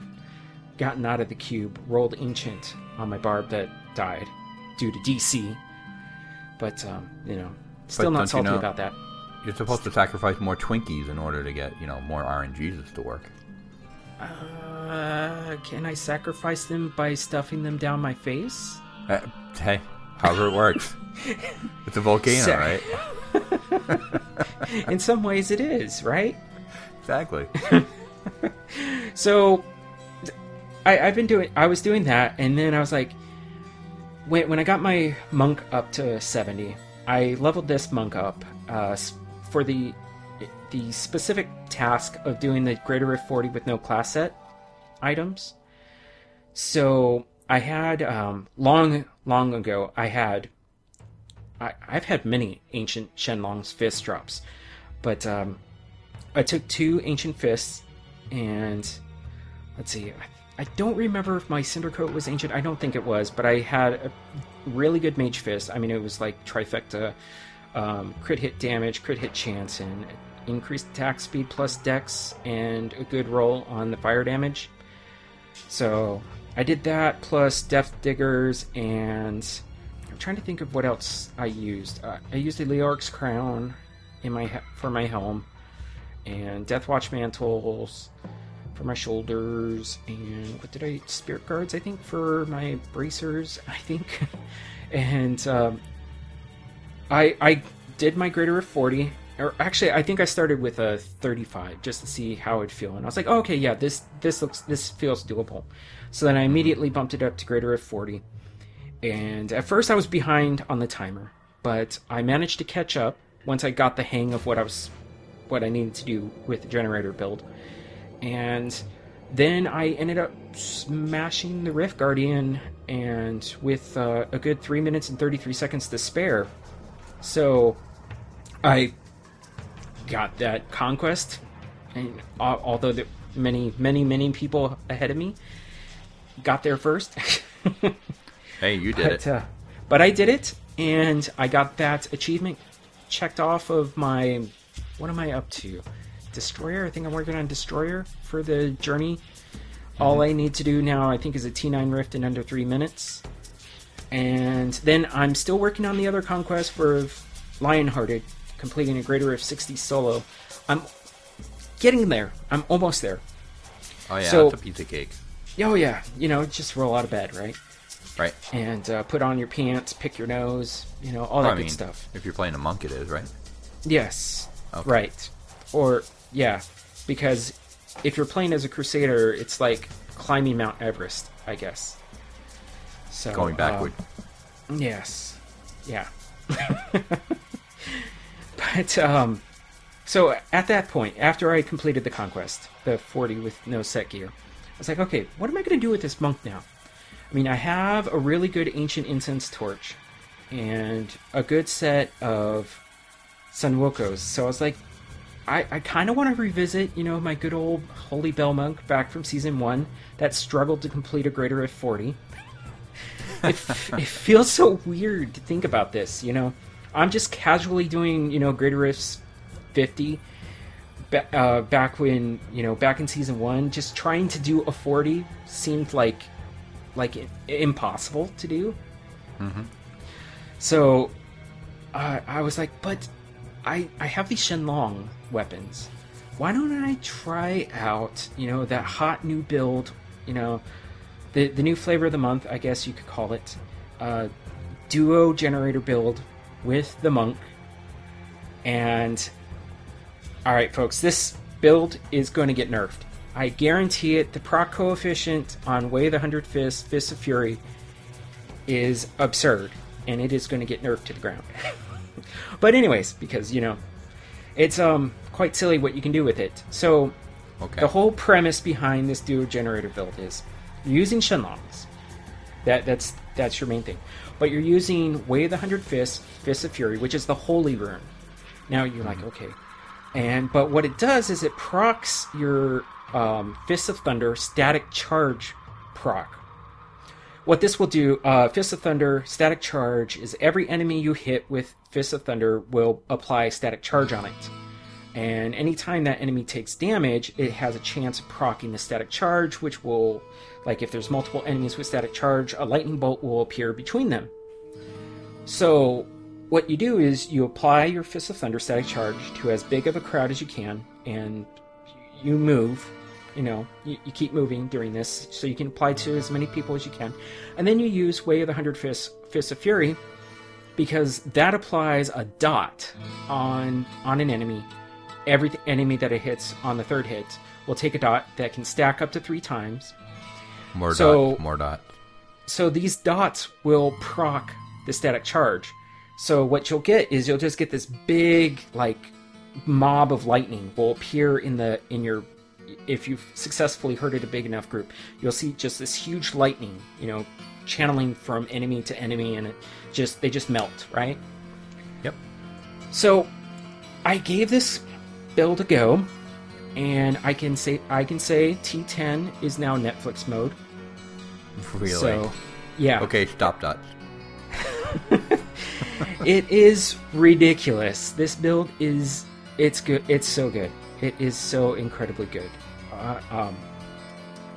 S3: gotten out of the cube rolled ancient on my barb that died due to DC. But um, you know, still
S2: But
S3: not
S2: don't you
S3: salty
S2: know-
S3: about that.
S2: You're supposed to sacrifice more Twinkies in order to get, you know, more RNGs to work.
S3: Uh, can I sacrifice them by stuffing them down my face?
S2: Uh, hey, however it works. it's a volcano,
S3: Sa-
S2: right?
S3: in some ways, it is right.
S2: Exactly.
S3: So I, I've been doing I was doing that and then I was like when, when I got my monk up to 70 I leveled this monk up uh, for the the specific task of doing the greater rift 40 with no class set items. So I had um, long long ago I had I, I've had many ancient Shenlong's fist drops but um, I took two ancient fists and let's see I, I don't remember if my cinder coat was ancient. I don't think it was but i had a really good mage fist. I mean it was like trifecta um, crit hit damage crit hit chance and increased attack speed plus dex and a good roll on the fire damage so i did that plus Depth Diggers and i'm trying to think of what else i used uh, i used a leoric's crown in my he- for my helm and Death Watch mantles for my shoulders, and what did I? Spirit guards, I think, for my bracers, I think. and um, I I did my greater of forty, or actually, I think I started with a thirty-five just to see how it'd feel, and I was like, oh, okay, yeah, this this looks this feels doable. So then I immediately bumped it up to greater of forty, and at first I was behind on the timer, but I managed to catch up once I got the hang of what I was what I needed to do with the generator build. And then I ended up smashing the Rift Guardian and with uh, a good 3 minutes and 33 seconds to spare. So I got that conquest and al- although there many many many people ahead of me got there first
S2: Hey, you did
S3: but,
S2: it.
S3: Uh, but I did it, and I got that achievement checked off of my. What am I up to? Destroyer. I think I'm working on Destroyer for the journey. All I need to do now, I think, is a T9 Rift in under three minutes. And then I'm still working on the other conquest for Lionhearted. Completing a Greater of 60 solo. I'm getting there. I'm almost there.
S2: Oh yeah,
S3: So-
S2: it's a piece of cake.
S3: Oh yeah, you know, just roll out of bed, right?
S2: Right.
S3: And uh, put on your pants, pick your nose, you know, all that
S2: I
S3: good
S2: mean,
S3: stuff.
S2: if you're playing a monk, it is right.
S3: Yes.
S2: Okay.
S3: Right. Or yeah, because if you're playing as a crusader, it's like climbing Mount Everest, I guess. So
S2: Going backward.
S3: um, yes. Yeah. but um so at that point, after I completed the conquest, the 40 with no set gear, I was like, okay, what am I going to do with this monk now? I mean, I have a really good ancient incense torch and a good set of Sunwukos. So I was like, I, I kind of want to revisit, you know, my good old Holy Bell Monk back from season one that struggled to complete a Greater Rift 40. it, it feels so weird to think about this, you know. I'm just casually doing, you know, Greater Rifts 50 uh, back when, you know, back in season one. Just trying to do a 40 seemed like like impossible to do. So uh, I was like, but I I have these Shenlong weapons. Why don't I try out, you know, that hot new build, you know, the the new flavor of the month, I guess you could call it, uh, duo generator build with the monk. And all right, folks, this build is going to get nerfed. I guarantee it. The proc coefficient on Way of the Hundred Fists, Fists of Fury, is absurd, and it is going to get nerfed to the ground. but anyways, because you know, it's um quite silly what you can do with it. So
S2: Okay.
S3: the whole premise behind this duo generator build is using Shenlongs. That that's that's your main thing. But you're using Way of the Hundred Fists, Fists of Fury, which is the holy rune. Now you're like, okay. And but what it does is it procs your um, Fists of Thunder static charge proc. What this will do, uh, Fist of Thunder static charge is every enemy you hit with Fist of Thunder will apply static charge on it. And anytime that enemy takes damage, it has a chance of proccing the static charge, which will, like if there's multiple enemies with static charge, a lightning bolt will appear between them. So, what you do is you apply your Fist of Thunder static charge to as big of a crowd as you can, and you move. You know, you, you keep moving during this, so you can apply to as many people as you can. And then you use Way of the Hundred Fists, Fist of Fury, because that applies a dot on on an enemy. Every enemy that it hits on the third hit will take a dot that can stack up to three times.
S2: more
S3: so-
S2: dots. More dots.
S3: So these dots will proc the static charge. So what you'll get is you'll just get this big like mob of lightning will appear in the in your if you've successfully herded a big enough group, you'll see just this huge lightning, you know, channeling from enemy to enemy and it just they just melt, right?
S2: Yep.
S3: So I gave this build a go and I can say I can say T10 is now Netflix mode.
S2: Really.
S3: So yeah.
S2: okay, stop dots.
S3: it is ridiculous. This build is it's good. It's so good. It is so incredibly good. Uh, um,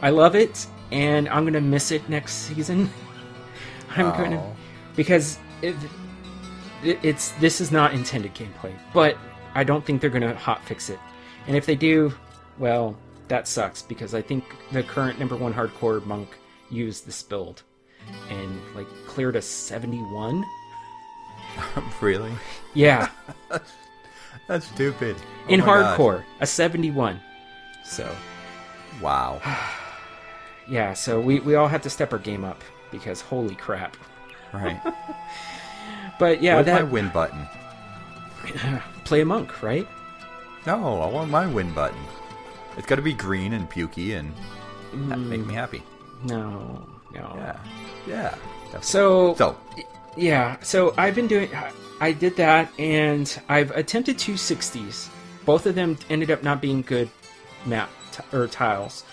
S3: I love it, and I'm gonna miss it next season. I'm gonna
S2: Oh.
S3: because it, it, it's this is not intended gameplay, but I don't think they're gonna hot fix it. And if they do, well, that sucks because I think the current number one hardcore monk used this build and like cleared a 71.
S2: really?
S3: Yeah,
S2: That's stupid. Oh
S3: in
S2: gosh.
S3: hardcore, a 71. So,
S2: Wow.
S3: yeah, so we, we all have to step our game up because holy crap.
S2: Right.
S3: But yeah,
S2: Where's
S3: that
S2: my win button?
S3: Play a monk, right?
S2: No, I want my win button. It's got to be green and pukey and that make me happy.
S3: No, no.
S2: Yeah. Yeah. definitely.
S3: So,
S2: So,
S3: yeah, so I've been doing. I did that, and I've attempted two 60s. Both of them ended up not being good map t- or tiles.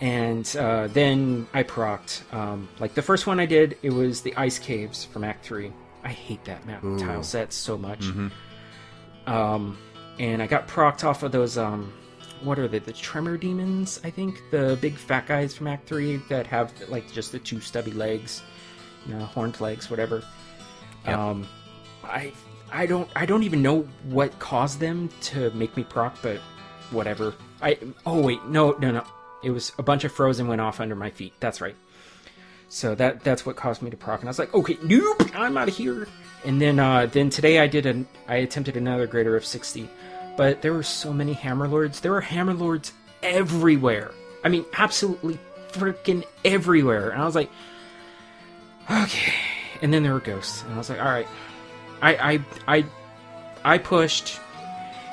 S3: And uh, then I procced. Um, like the first one I did, it was the ice caves from Act Three. I hate that map tile set so much. Um, and I got procced off of those. Um, what are they? The tremor demons, I think. The big fat guys from Act Three that have like just the two stubby legs, you know, horned legs, whatever.
S2: Yep.
S3: Um, I I don't I don't even know what caused them to make me proc, but whatever. I oh wait no no no it was a bunch of frozen went off under my feet. That's right. So that that's what caused me to proc, and I was like, okay, nope, I'm out of here. And then uh, then today I did an I attempted another greater of sixty, but there were so many hammer lords. There were hammer lords everywhere. I mean, absolutely freaking everywhere. And I was like, okay. And then there were ghosts, and I was like, all right. I I I I pushed,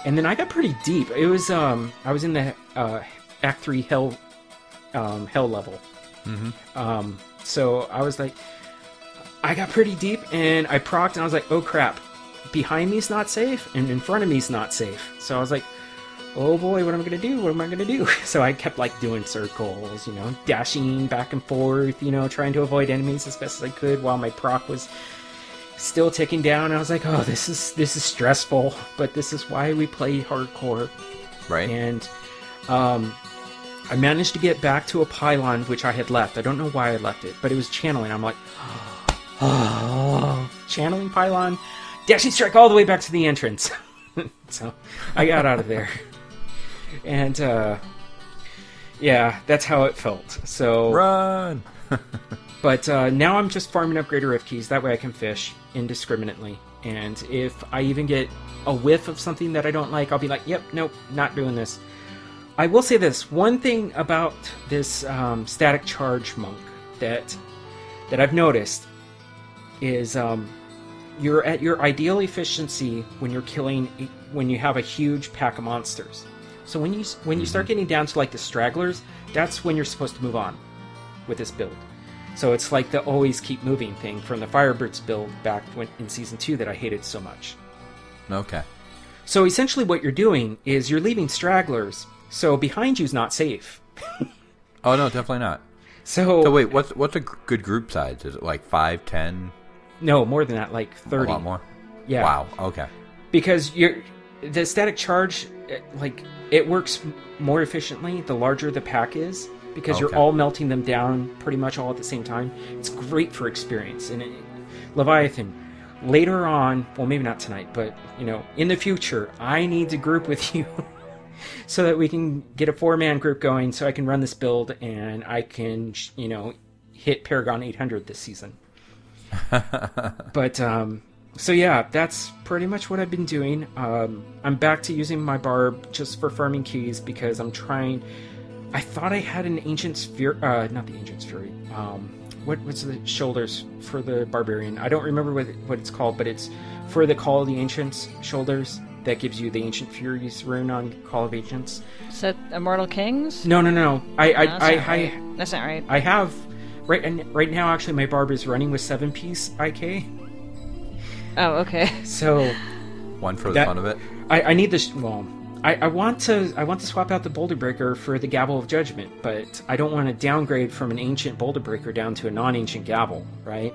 S3: and then I got pretty deep. It was um I was in the uh, Act Three Hell um Hell level. Um, so I was like, I got pretty deep, and I procced, and I was like, oh crap, behind me's not safe, and in front of me's not safe. So I was like, oh boy, what am I gonna do? What am I gonna do? So I kept like doing circles, you know, dashing back and forth, you know, trying to avoid enemies as best as I could while my proc was still ticking down. I was like, oh, this is this is stressful, but this is why we play hardcore
S2: Right?
S3: and um, I managed to get back to a pylon which I had left. I don't know why I left it, but it was channeling. I'm like, oh, channeling pylon, dashing strike all the way back to the entrance. so I got out of there, and uh, yeah, that's how it felt. So
S2: Run!
S3: but uh, now I'm just farming up greater rift keys. That way I can fish indiscriminately. And if I even get a whiff of something that I don't like, I'll be like, yep, nope, not doing this. I will say this one thing about this um, static charge monk that that I've noticed is um, you're at your ideal efficiency when you're killing when you have a huge pack of monsters. So when you when you start getting down to like the stragglers, that's when you're supposed to move on with this build. So it's like the always keep moving thing from the Firebirds build back when, in season two that I hated so much.
S2: Okay.
S3: So essentially, what you're doing is you're leaving stragglers, so behind you's not safe.
S2: Oh no, definitely not.
S3: So,
S2: So wait, what's what's a good group size? Is it like five, ten,
S3: no more than that, like
S2: a
S3: thirty.
S2: lot more?
S3: Yeah.
S2: Wow. Okay.
S3: because you're the static charge eh, like it works more efficiently the larger the pack is because you're all melting them down pretty much all at the same time it's great for experience and it, leviathan later on well maybe not tonight but you know in the future i need to group with you so that we can get a four man group going so i can run this build and i can you know hit paragon 800 this season. But um so yeah that's pretty much what i've been doing. Um i'm back to using my barb just for farming keys because i'm trying i thought i had an ancient sphere uh not the ancient fury um what what's the shoulders for the barbarian? I don't remember what what it's called but it's for the call of the ancients shoulders that gives you the ancient furies rune on call of ancients
S1: Is that Immortal Kings?
S3: no no no i i
S1: No, that's
S3: I,
S1: not
S3: I.
S1: That's not right.
S3: I have right and right now actually my barb is running with seven piece ik
S1: Oh, okay.
S3: so
S2: One for the
S3: That-
S2: fun of it.
S3: I, I need this. Well, I, I want to. I want to swap out the Boulder Breaker for the Gavel of Judgment, but I don't want to downgrade from an ancient Boulder Breaker down to a non-ancient Gavel, right?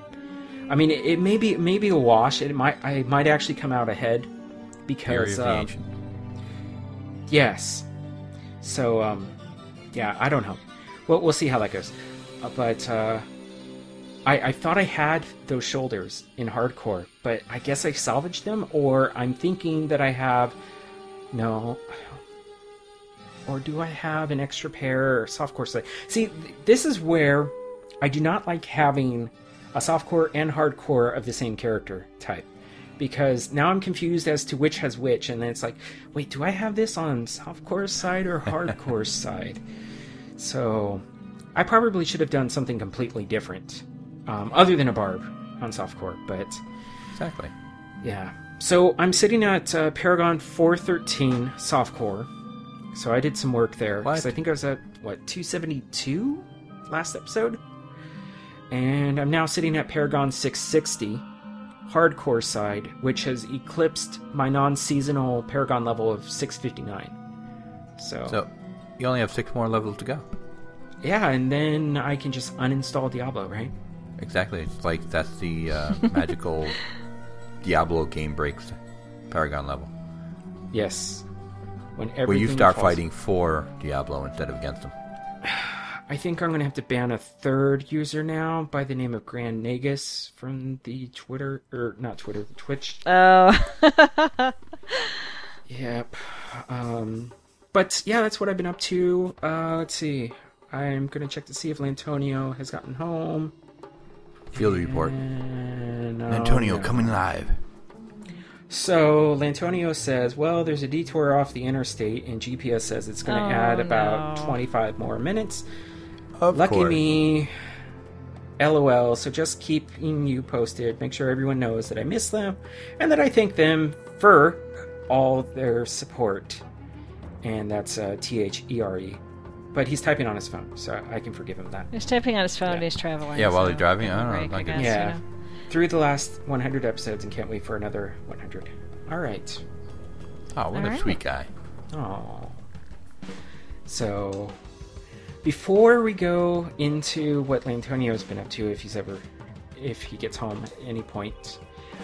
S3: I mean, it, it may be it may be a wash. It might I might actually come out ahead
S2: Theory
S3: because
S2: of ancient.
S3: yes. So um, yeah, I don't know. Well, we'll see how that goes. Uh, but uh, I, I thought I had those shoulders in hardcore, but I guess I salvaged them, or I'm thinking that I have. No. Or do I have an extra pair or softcore? See, th- this is where I do not like having a softcore and hardcore of the same character type. Because now I'm confused as to which has which, and then it's like, wait, do I have this on softcore side or hardcore side? So, I probably should have done something completely different, um, other than a barb on softcore. But
S2: Exactly.
S3: yeah, so I'm sitting at uh, Paragon 413 softcore. So I did some work there because? I think I was at what 272 last episode, and I'm now sitting at Paragon 660 hardcore side, which has eclipsed my non-seasonal Paragon level of 659. So,
S2: So you only have six more levels to go.
S3: yeah, and then I can just uninstall Diablo, right?
S2: Exactly. It's like that's the uh, magical Diablo game breaks Paragon level.
S3: Yes. When everything
S2: Where you start
S3: falls-
S2: fighting for Diablo instead of against him.
S3: I think I'm gonna have to ban a third user now by the name of Grand Nagus from the Twitter or not Twitter, the Twitch.
S1: Oh.
S3: Yep. Um, but yeah, that's what I've been up to. Uh, let's see. I'm gonna check to see if Lantonio has gotten home.
S2: Field report.
S3: And, oh,
S2: Antonio
S3: no.
S2: coming live.
S3: So Lantonio says, "Well, there's a detour off the interstate, and GPS says it's going to
S1: Oh,
S3: add about
S1: no.
S3: 25 more minutes.
S2: Of
S3: Lucky
S2: course.
S3: me. LOL. So just keeping you posted. Make sure everyone knows that I miss them and that I thank them for all their support. And that's uh, T H E R E. But he's typing on his phone, so I can forgive him that.
S1: He's typing on his phone.
S3: Yeah.
S1: He's traveling.
S2: Yeah, while
S1: so
S2: he's driving? I don't know,
S1: break,
S2: like
S1: guess,
S2: it's-
S1: you
S3: Yeah.
S1: know.
S3: Through the last 100 episodes and can't wait for another 100. All right.
S2: Oh, what a
S1: Alright.
S2: sweet guy.
S3: Oh. So, before we go into what Lantonio's been up to, if he's ever, if he gets home at any point,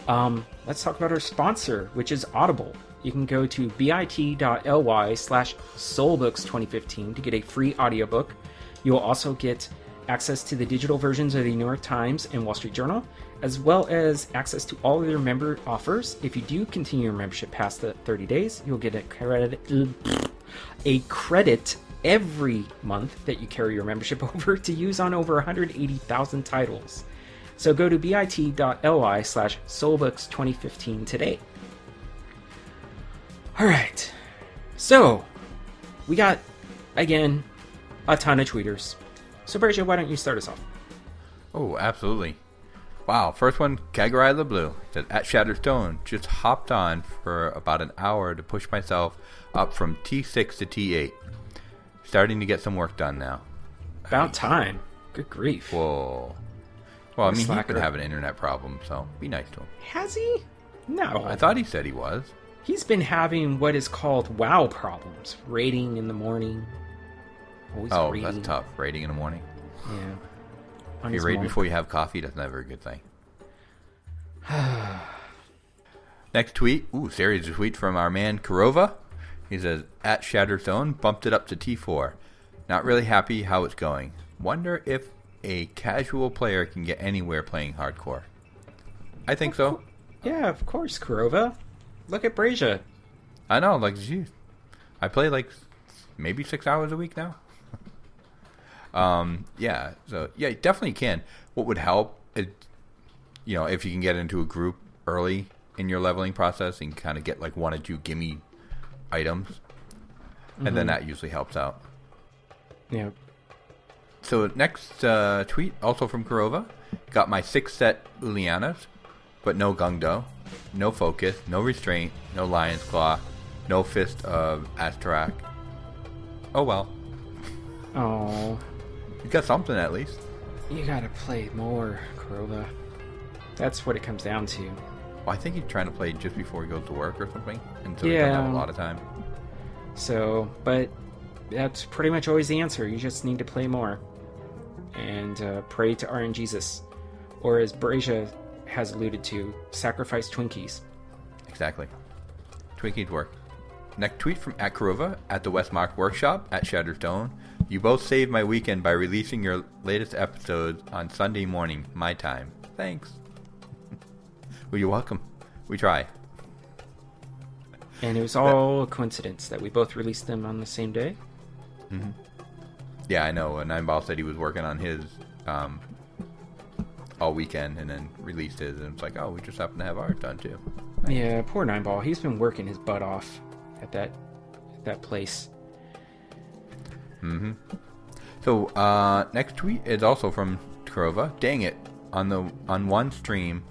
S3: um, let's talk about our sponsor, which is Audible. You can go to bit.ly slash soulbooks2015 to get a free audiobook. You will also get access to the digital versions of the New York Times and Wall Street Journal, as well as access to all of their member offers. If you do continue your membership past the 30 days, you'll get a credit, a credit every month that you carry your membership over to use on over 180,000 titles. So go to bit.ly slash soulbooks2015 today. All right. So, we got, again, a ton of tweeters. So, Brazia, why don't you start us off?
S2: Oh, absolutely. Wow, first one, Kagarai the Blue. Said, at Shatterstone, just hopped on for about an hour to push myself up from T6 to T8. Starting to get some work done now.
S3: About time. Good grief.
S2: Whoa. Well, I mean, he
S3: Slacker.
S2: could have an internet problem, so be nice to him.
S3: Has he? No.
S2: I thought he said he was.
S3: He's been having what is called wow problems. Rating in the morning. Always
S2: Oh,
S3: rating.
S2: that's tough. Rating in the morning.
S3: Yeah. On
S2: If you raid before you have coffee, that's never a good thing. Next tweet. Ooh, series of tweet from our man Kurova. He says, at Shatterstone, bumped it up to T4. Not really happy how it's going. Wonder if a casual player can get anywhere playing hardcore. I think so.
S3: Yeah, of course, Kurova. Look at Brazia.
S2: I know, like, geez. I play like maybe six hours a week now. um, yeah, so yeah, you definitely can. What would help is, you know, if you can get into a group early in your leveling process and kind of get like one or two gimme items, and then that usually helps out.
S3: Yeah.
S2: So next uh, tweet, also from Kurova, got my six set Ulianas, but no Gungdo, no focus, no restraint, no Lion's Claw, no fist of Az'Turrasq. Oh well,
S3: Oh,
S2: you got something at least.
S3: you gotta play more, Kurova. That's what it comes down to.
S2: I think he's trying to play just before he goes to work or something, and so he doesn't have a lot of time.
S3: So, but that's pretty much always the answer. You just need to play more and uh, pray to RNGesus, or as Brazia has alluded to, sacrifice Twinkies.
S2: Exactly. Twinkies work. Next tweet from at Kurova at the Westmark Workshop at Shatterstone. You both saved my weekend by releasing your latest episodes on Sunday morning, my time. Thanks. Well, you're welcome. We try.
S3: And it was all a coincidence that we both released them on the same day.
S2: Yeah, I know. Nine Ball said he was working on his um, all weekend and then released his, and it's like, oh, we just happen to have ours done too.
S3: Yeah, poor Nine Ball. He's been working his butt off at that at that place. Hmm.
S2: So uh, next tweet is also from Kurova. Dang it! On the on one stream,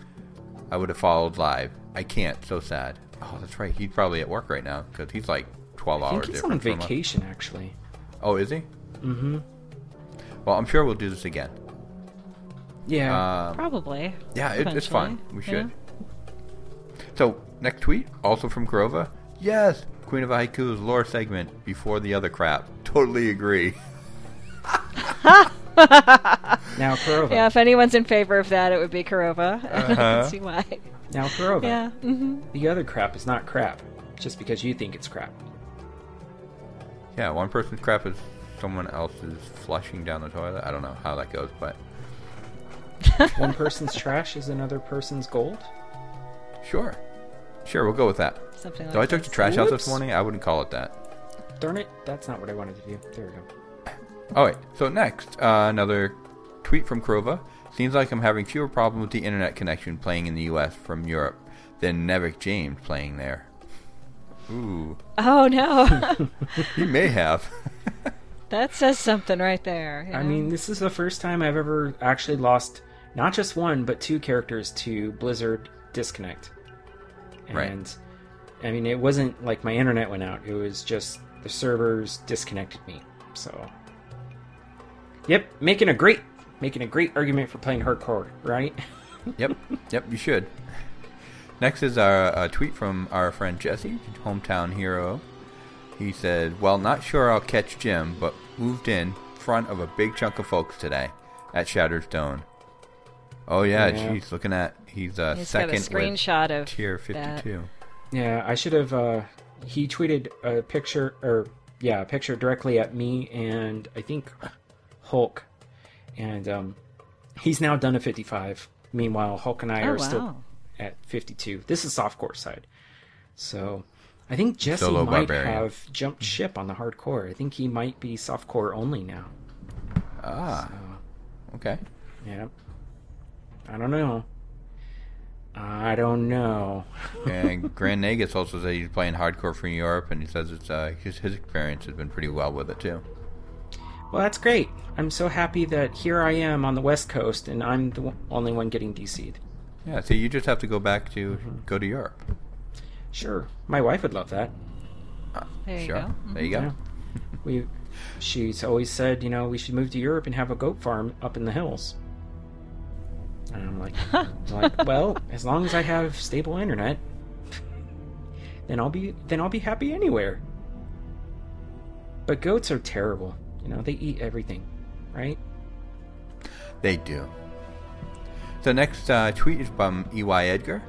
S2: I would have followed live. I can't. So sad. Oh, that's right. He's probably at work right now because he's like twelve
S3: I
S2: hours
S3: think he's on
S2: different from us.
S3: vacation, actually.
S2: Oh, is he?
S3: Mm-hmm.
S2: Well, I'm sure we'll do this again.
S3: Yeah.
S2: Um,
S1: Probably.
S2: yeah, it, it's fun.
S1: eventually,
S2: We should.
S1: know?
S2: So next tweet, also from Kurova. Yes, Queen of Haiku's lore segment before the other crap. Totally agree.
S3: now Kurova.
S1: Yeah, if anyone's in favor of that, it would be Kurova. I
S2: Uh-huh.
S1: can see why.
S3: Now Kurova.
S1: Yeah. hmm
S3: The other crap is not crap, just because you think it's crap.
S2: Yeah, one person's crap is someone else's flushing down the toilet. I don't know how that goes, but
S3: One person's trash is another person's gold.
S2: sure. Sure, we'll go with that.
S1: Something like
S2: So I took the trash out this morning. I wouldn't call it that.
S3: Darn it, that's not what I wanted to do. There we go.
S2: Oh wait. So next, uh, another tweet from Kurova. Seems like I'm having fewer problems with the internet connection playing in the U.S. from Europe than Nevik James playing there. Ooh,
S1: Oh no,
S2: he may have.
S1: that says something right there. you
S3: I mean, this is the first time I've ever actually lost not just one, but two characters to Blizzard disconnect.
S2: Right.
S3: And I mean, it wasn't like my internet went out. It was just the servers disconnected me. So, yep, making a great, making a great argument for playing hardcore, right?
S2: yep, yep, you should. Next is our a tweet from our friend Jesse, hometown hero. He said, "Well, not sure I'll catch Jim, but moved in front of a big chunk of folks today at Shattered Stone." Oh yeah,
S3: Yeah.
S2: geez, looking at he's uh,
S1: He's
S2: second
S1: got a
S2: with
S1: screenshot of
S2: tier
S1: that.
S2: 52.
S3: Yeah, I should have. Uh, he tweeted a picture, or yeah, a picture directly at me and I think Hulk, and um, he's now done a 55. Meanwhile, Hulk and I
S1: Oh
S3: are still at 52. This is softcore side, so I think Jesse
S2: Solo
S3: might
S2: barbarian.
S3: have jumped ship on the hardcore. I think he might be softcore only now.
S2: Ah, okay.
S3: Yeah, I don't know. I don't know.
S2: and Grand Nagus also says he's playing hardcore for Europe, and he says it's uh, his, his experience has been pretty well with it too.
S3: Well, that's great. I'm so happy that here I am on the West Coast, and I'm the only one getting DC'd.
S2: Yeah, so you just have to go back to mm-hmm. go to Europe.
S3: Sure, my wife would love that.
S1: Uh, there you
S2: sure,
S1: go. Mm-hmm.
S2: there you go.
S3: Yeah. We, she's always said, you know, we should move to Europe and have a goat farm up in the hills. And I'm like, I'm like, well, as long as I have stable internet, then I'll be then I'll be happy anywhere. But goats are terrible. You know, they eat everything, right?
S2: They do. So next uh, tweet is from EY Edgar.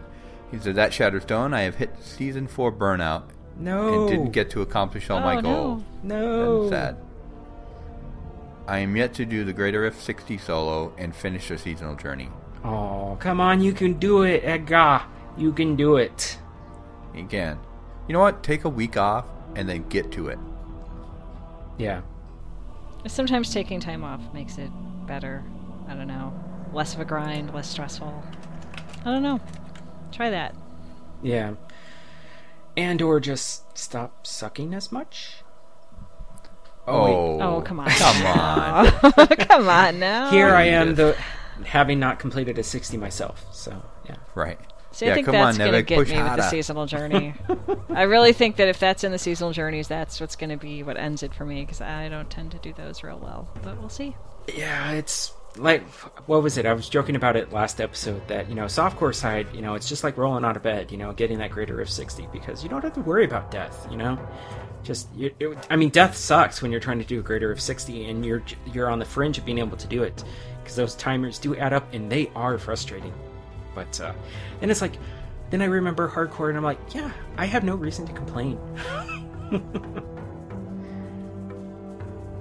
S2: He says, "At Shatterstone, I have hit season four burnout
S3: No,
S2: and didn't get to accomplish all my
S1: Oh, no.
S2: goals.
S3: no.
S2: That's sad. I am yet to do the Greater Rift 60 solo and finish the seasonal journey.
S3: Oh, come on, you can do it, Edgar. You can do it.
S2: Again, you know what? Take a week off and then get to it.
S3: Yeah.
S1: Sometimes taking time off makes it better. I don't know. Less of a grind, less stressful. I don't know. Try that.
S3: Yeah. And or just stop sucking as much.
S2: Oh,
S1: oh. oh, come on.
S2: come on.
S1: Come on now.
S3: Here I am, the having not completed a 60 myself. So, yeah.
S2: right.
S1: See,
S2: yeah,
S1: I think
S2: come
S1: that's
S2: on,
S1: going to
S2: Nevik,
S1: get
S2: push
S1: me with the seasonal journey. I really think that if that's in the seasonal journeys, that's what's going to be what ends it for me because I don't tend to do those real well. But we'll see.
S3: Yeah, it's like what was it? I was joking about it last episode that, you know, softcore side, you know, it's just like rolling out of bed, you know, getting that greater of 60 because you don't have to worry about death, you know? Just you, it, I mean, death sucks when you're trying to do a greater of 60 and you're you're on the fringe of being able to do it because those timers do add up and they are frustrating. But uh and it's like then I remember hardcore and I'm like, yeah, I have no reason to complain.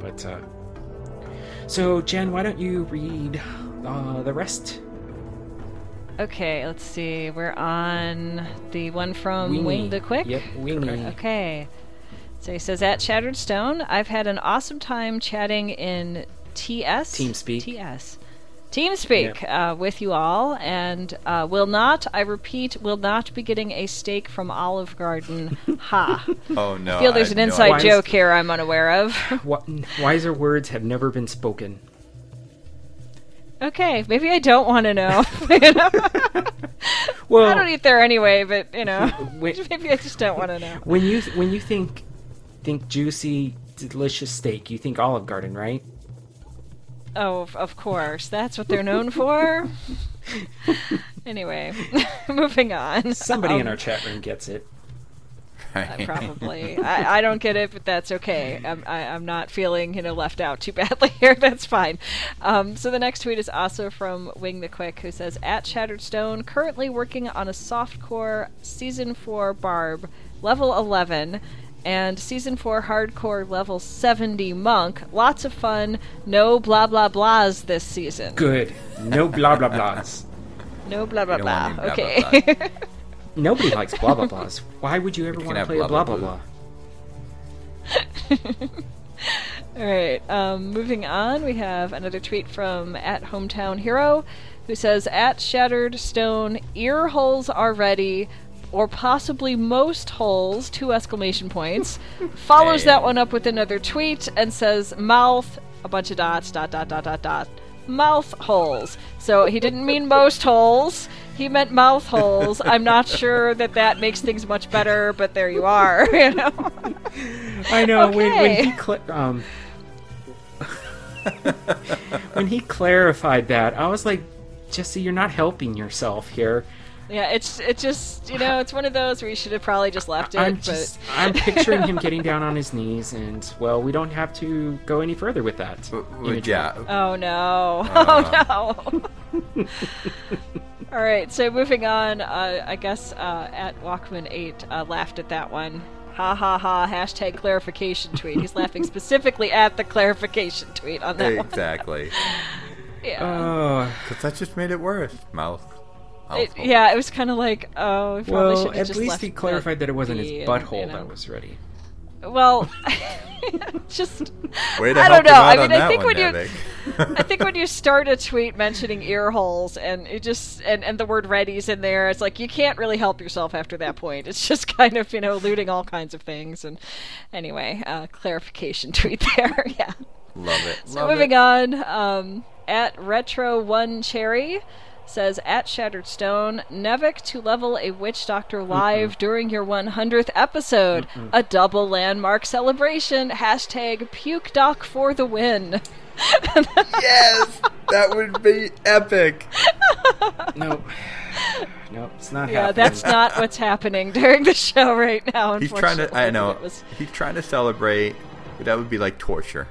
S3: but uh so, Jen, why don't you read uh, the rest?
S1: Okay, let's see. We're on the one from
S3: Wingy.
S1: Wing the Quick.
S3: Yep, Wingy.
S1: Okay. So he says at Shattered Stone, I've had an awesome time chatting in TS.
S3: TeamSpeak.
S1: TS. TeamSpeak uh, with you all, and uh, will not, I repeat, will not be getting a steak from Olive Garden. ha.
S2: Oh no!
S1: I feel there's
S2: I
S1: an
S2: had no
S1: inside joke here I'm unaware of.
S3: Wiser words have never been spoken.
S1: okay, maybe I don't want to know.
S3: Well,
S1: I don't eat there anyway, but you know,
S3: Wait.
S1: maybe I just don't want to know.
S3: when you th- when you think think juicy, delicious steak, you think Olive Garden, right?
S1: Oh, of- of course. That's what they're known for. anyway, moving on.
S3: Somebody in
S1: Um,
S3: our chat room gets it.
S1: uh, probably. I, I don't get it, but that's okay. I'm, I, I'm not feeling you know left out too badly here. That's fine. Um, so the next tweet is also from Wing the Quick, who says at Shattered Stone, currently working on a softcore season four Barb level 11, and season four hardcore level 70 monk. Lots of fun. No blah blah blahs this season.
S3: Good. No blah blah blahs.
S1: No blah blah
S2: don't
S1: blah.
S2: want any blah,
S1: okay.
S2: blah,
S3: Nobody likes blah blah blahs. Why would you ever want to play a
S2: blah,
S3: blah
S2: blah,
S3: blah blah?
S1: All right. Um, moving on, we have another tweet from at hometown hero, who says at shattered stone ear holes are ready, or possibly most holes. Two exclamation points. Follows that one up with another tweet and says mouth a bunch of dots dot dot dot dot dot mouth holes. So he didn't mean most holes. He meant mouth holes. I'm not sure that that makes things much better, but there you are. You know.
S3: I know when, when he cla um when he clarified that, I was like, Jesse, you're not helping yourself here.
S1: Yeah, it's it just you know it's one of those where you should have probably just left it.
S3: I'm
S1: but
S3: just I'm picturing him getting down on his knees, and well, we don't have to go any further with that.
S2: W- w-
S3: imagery.
S2: yeah.
S1: oh no,
S2: Uh.
S1: oh no. All right, so moving on. Uh, I guess uh, at Walkman Eight uh, laughed at that one. Ha ha ha! Hashtag clarification tweet. He's laughing specifically at the clarification tweet on that one.
S2: Exactly.
S1: Yeah.
S3: Oh,
S2: Because that just made it worse. Mouth. Mouth
S1: It- yeah, it was kind of like, oh, we probably
S3: well,
S1: should
S3: at
S1: just
S3: least
S1: left
S3: he clarified that it wasn't his
S1: be and,
S3: butthole
S1: you know.
S3: that was ready.
S1: Well, just
S2: Way to
S1: I don't know. I mean, I think
S2: one,
S1: when you- I think when you start a tweet mentioning ear holes and it just and, and the word ready's in there, it's like you can't really help yourself after that point. It's just kind of, you know, eluding all kinds of things and anyway, uh, clarification tweet there, yeah.
S2: Love it.
S1: So
S2: Love
S1: moving
S2: it.
S1: on, um, at Retro One Cherry says at Shattered Stone, Nevik to level a Witch Doctor live during your 100th episode, a double landmark celebration. Hashtag Puke Doc for the win.
S2: Yes! That would be epic.
S3: Nope. nope, it's not
S1: Yeah,
S3: happening.
S1: that's not what's happening during the show right now.
S2: He's trying to. I know.
S1: Was...
S2: He's trying to celebrate. But that would be like torture.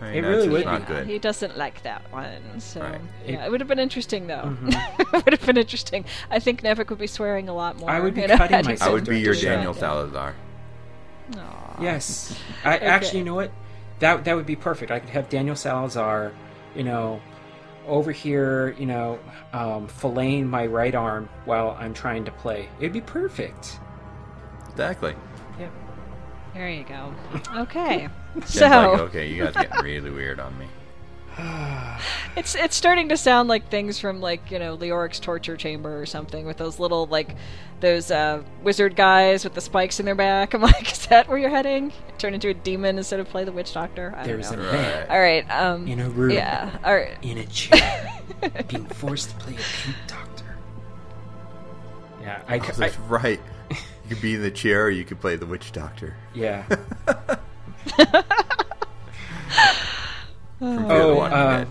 S2: I mean,
S3: It really would
S2: not
S3: be.
S2: good.
S1: He doesn't like that one, so
S2: Right.
S1: yeah, it would have been interesting though.
S3: Mm-hmm.
S1: it would have been interesting. I think Nevik would be swearing a lot more.
S3: I would be
S1: you know,
S3: cutting myself
S2: I would be your Daniel
S1: Yeah.
S2: Salazar.
S1: Aw.
S3: Yes. I actually, you know what? That that would be perfect. I could have Daniel Salazar, you know, over here, you know, um, filleting my right arm while I'm trying to play. It'd be perfect.
S2: Exactly.
S1: There you go. Okay. So
S2: like, okay, you guys getting really weird on me.
S1: it's it's starting to sound like things from like you know Leoric's torture chamber or something with those little like those uh, wizard guys with the spikes in their back. I'm like, is that where you're heading? Turn into a demon instead of play the witch doctor? I
S3: There's
S1: don't
S3: a
S1: know.
S3: man
S1: All right. Um,
S3: in a room,
S1: yeah. All right.
S3: in a chair, being forced to play a pink doctor. Yeah, I,
S2: Oh,
S3: I-
S2: that's right. You could be in the chair or you could play the witch doctor.
S3: yeah.
S2: From Fear the
S3: Oh, uh,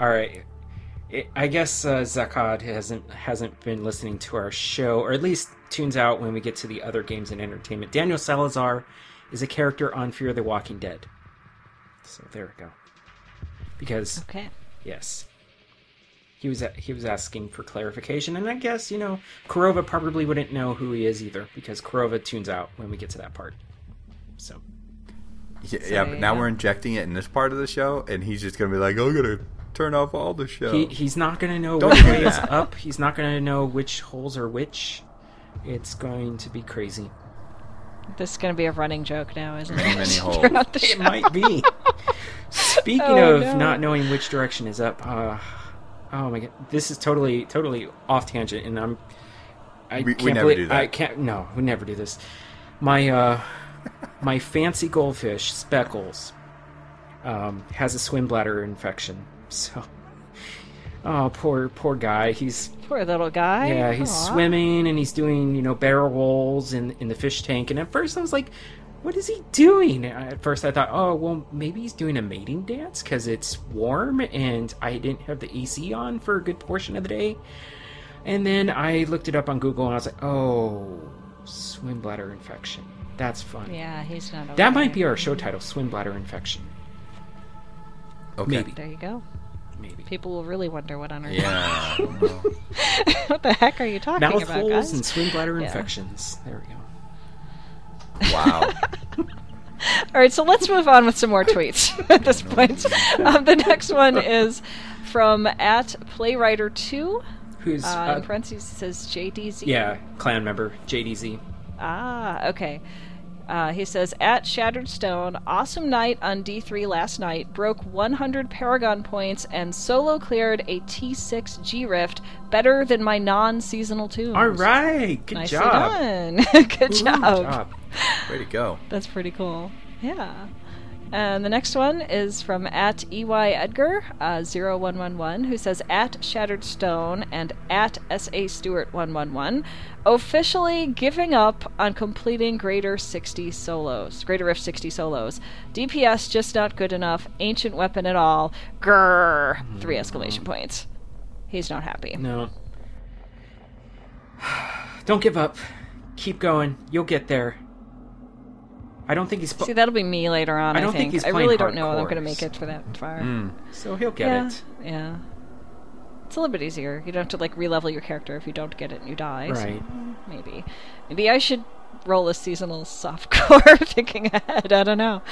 S3: all right. I- I guess uh, Zakad hasn't hasn't been listening to our show, or at least tunes out when we get to the other games and entertainment. Daniel Salazar is a character on Fear the Walking Dead. So there we go. Because
S1: Okay.
S3: yes, he was he was asking for clarification, and I guess you know Kurova probably wouldn't know who he is either because Kurova tunes out when we get to that part. So
S2: Yeah, yeah, but now
S1: yeah.
S2: we're injecting it in this part of the show, and he's just gonna be like, "I'm gonna turn off all the show."
S3: He, he's not going to know
S2: Don't
S3: which
S2: do
S3: way is
S2: that.
S3: up. He's not going to know which holes are which. It's going to be crazy.
S1: This is going to be a running joke now, isn't
S2: Many,
S1: it?
S2: many holes.
S3: It might be. Speaking
S1: Oh,
S3: of
S1: no.
S3: not knowing which direction is up, uh, oh my god, this is totally, totally off tangent, and I'm. I
S2: We- we
S3: can't
S2: never
S3: believe,
S2: do that.
S3: I can't. No, we never do this. My uh, my fancy goldfish Speckles um, has a swim bladder infection. So, oh poor poor guy. He's
S1: Poor little guy.
S3: yeah, he's
S1: Aw.
S3: swimming and he's doing, you know, barrel rolls in in the fish tank. And at first I was like, what is he doing? At first I thought, oh, well, maybe he's doing a mating dance because it's warm and I didn't have the AC on for a good portion of the day. And then I looked it up on Google and I was like, oh, swim bladder infection. That's fun.
S1: Yeah, he's not.
S3: That might be our show title, swim bladder infection.
S2: okay.
S3: Maybe,
S1: There you go.
S3: maybe.
S1: People will really wonder what on earth.
S2: Yeah.
S1: what the heck are you talking
S3: Mouth
S1: about,
S3: holes
S1: guys?
S3: and swim bladder
S1: Yeah.
S3: infections. There we go.
S2: Wow.
S1: All right, so let's move on with some more tweets at this point. Um, the next one is from at playwriter2.
S3: Who's
S1: Uh,
S3: uh,
S1: in parentheses says JDZ.
S3: yeah, clan member JDZ.
S1: Ah, okay. Uh, he says, at Shattered Stone, awesome night on D3 last night, broke 100 Paragon points and solo cleared a T6 G Rift better than my non seasonal tunes.
S3: All right, good
S1: Nicely
S3: job.
S1: done. Good
S3: Ooh,
S1: job.
S2: Way to go.
S1: That's pretty cool. Yeah. And the next one is from at EY Edgar uh, 0111, who says at Shattered Stone and at SA Stewart 111, officially giving up on completing Greater 60 solos. Greater Rift 60 solos. DPS just not good enough. Ancient weapon at all. Grrr. Three exclamation points. He's not happy.
S3: No. Don't give up. Keep going. You'll get there. I don't think he's.
S1: See, that'll be me later on.
S3: I
S1: I,
S3: don't think
S1: think.
S3: he's
S1: I really don't know that I'm going to make it for that far.
S3: so he'll get
S1: yeah,
S3: it.
S1: Yeah. It's a little bit easier. You don't have to like re-level your character if you don't get it and you die. so
S3: Right.
S1: maybe. Maybe I should roll a seasonal softcore thinking ahead. I don't know.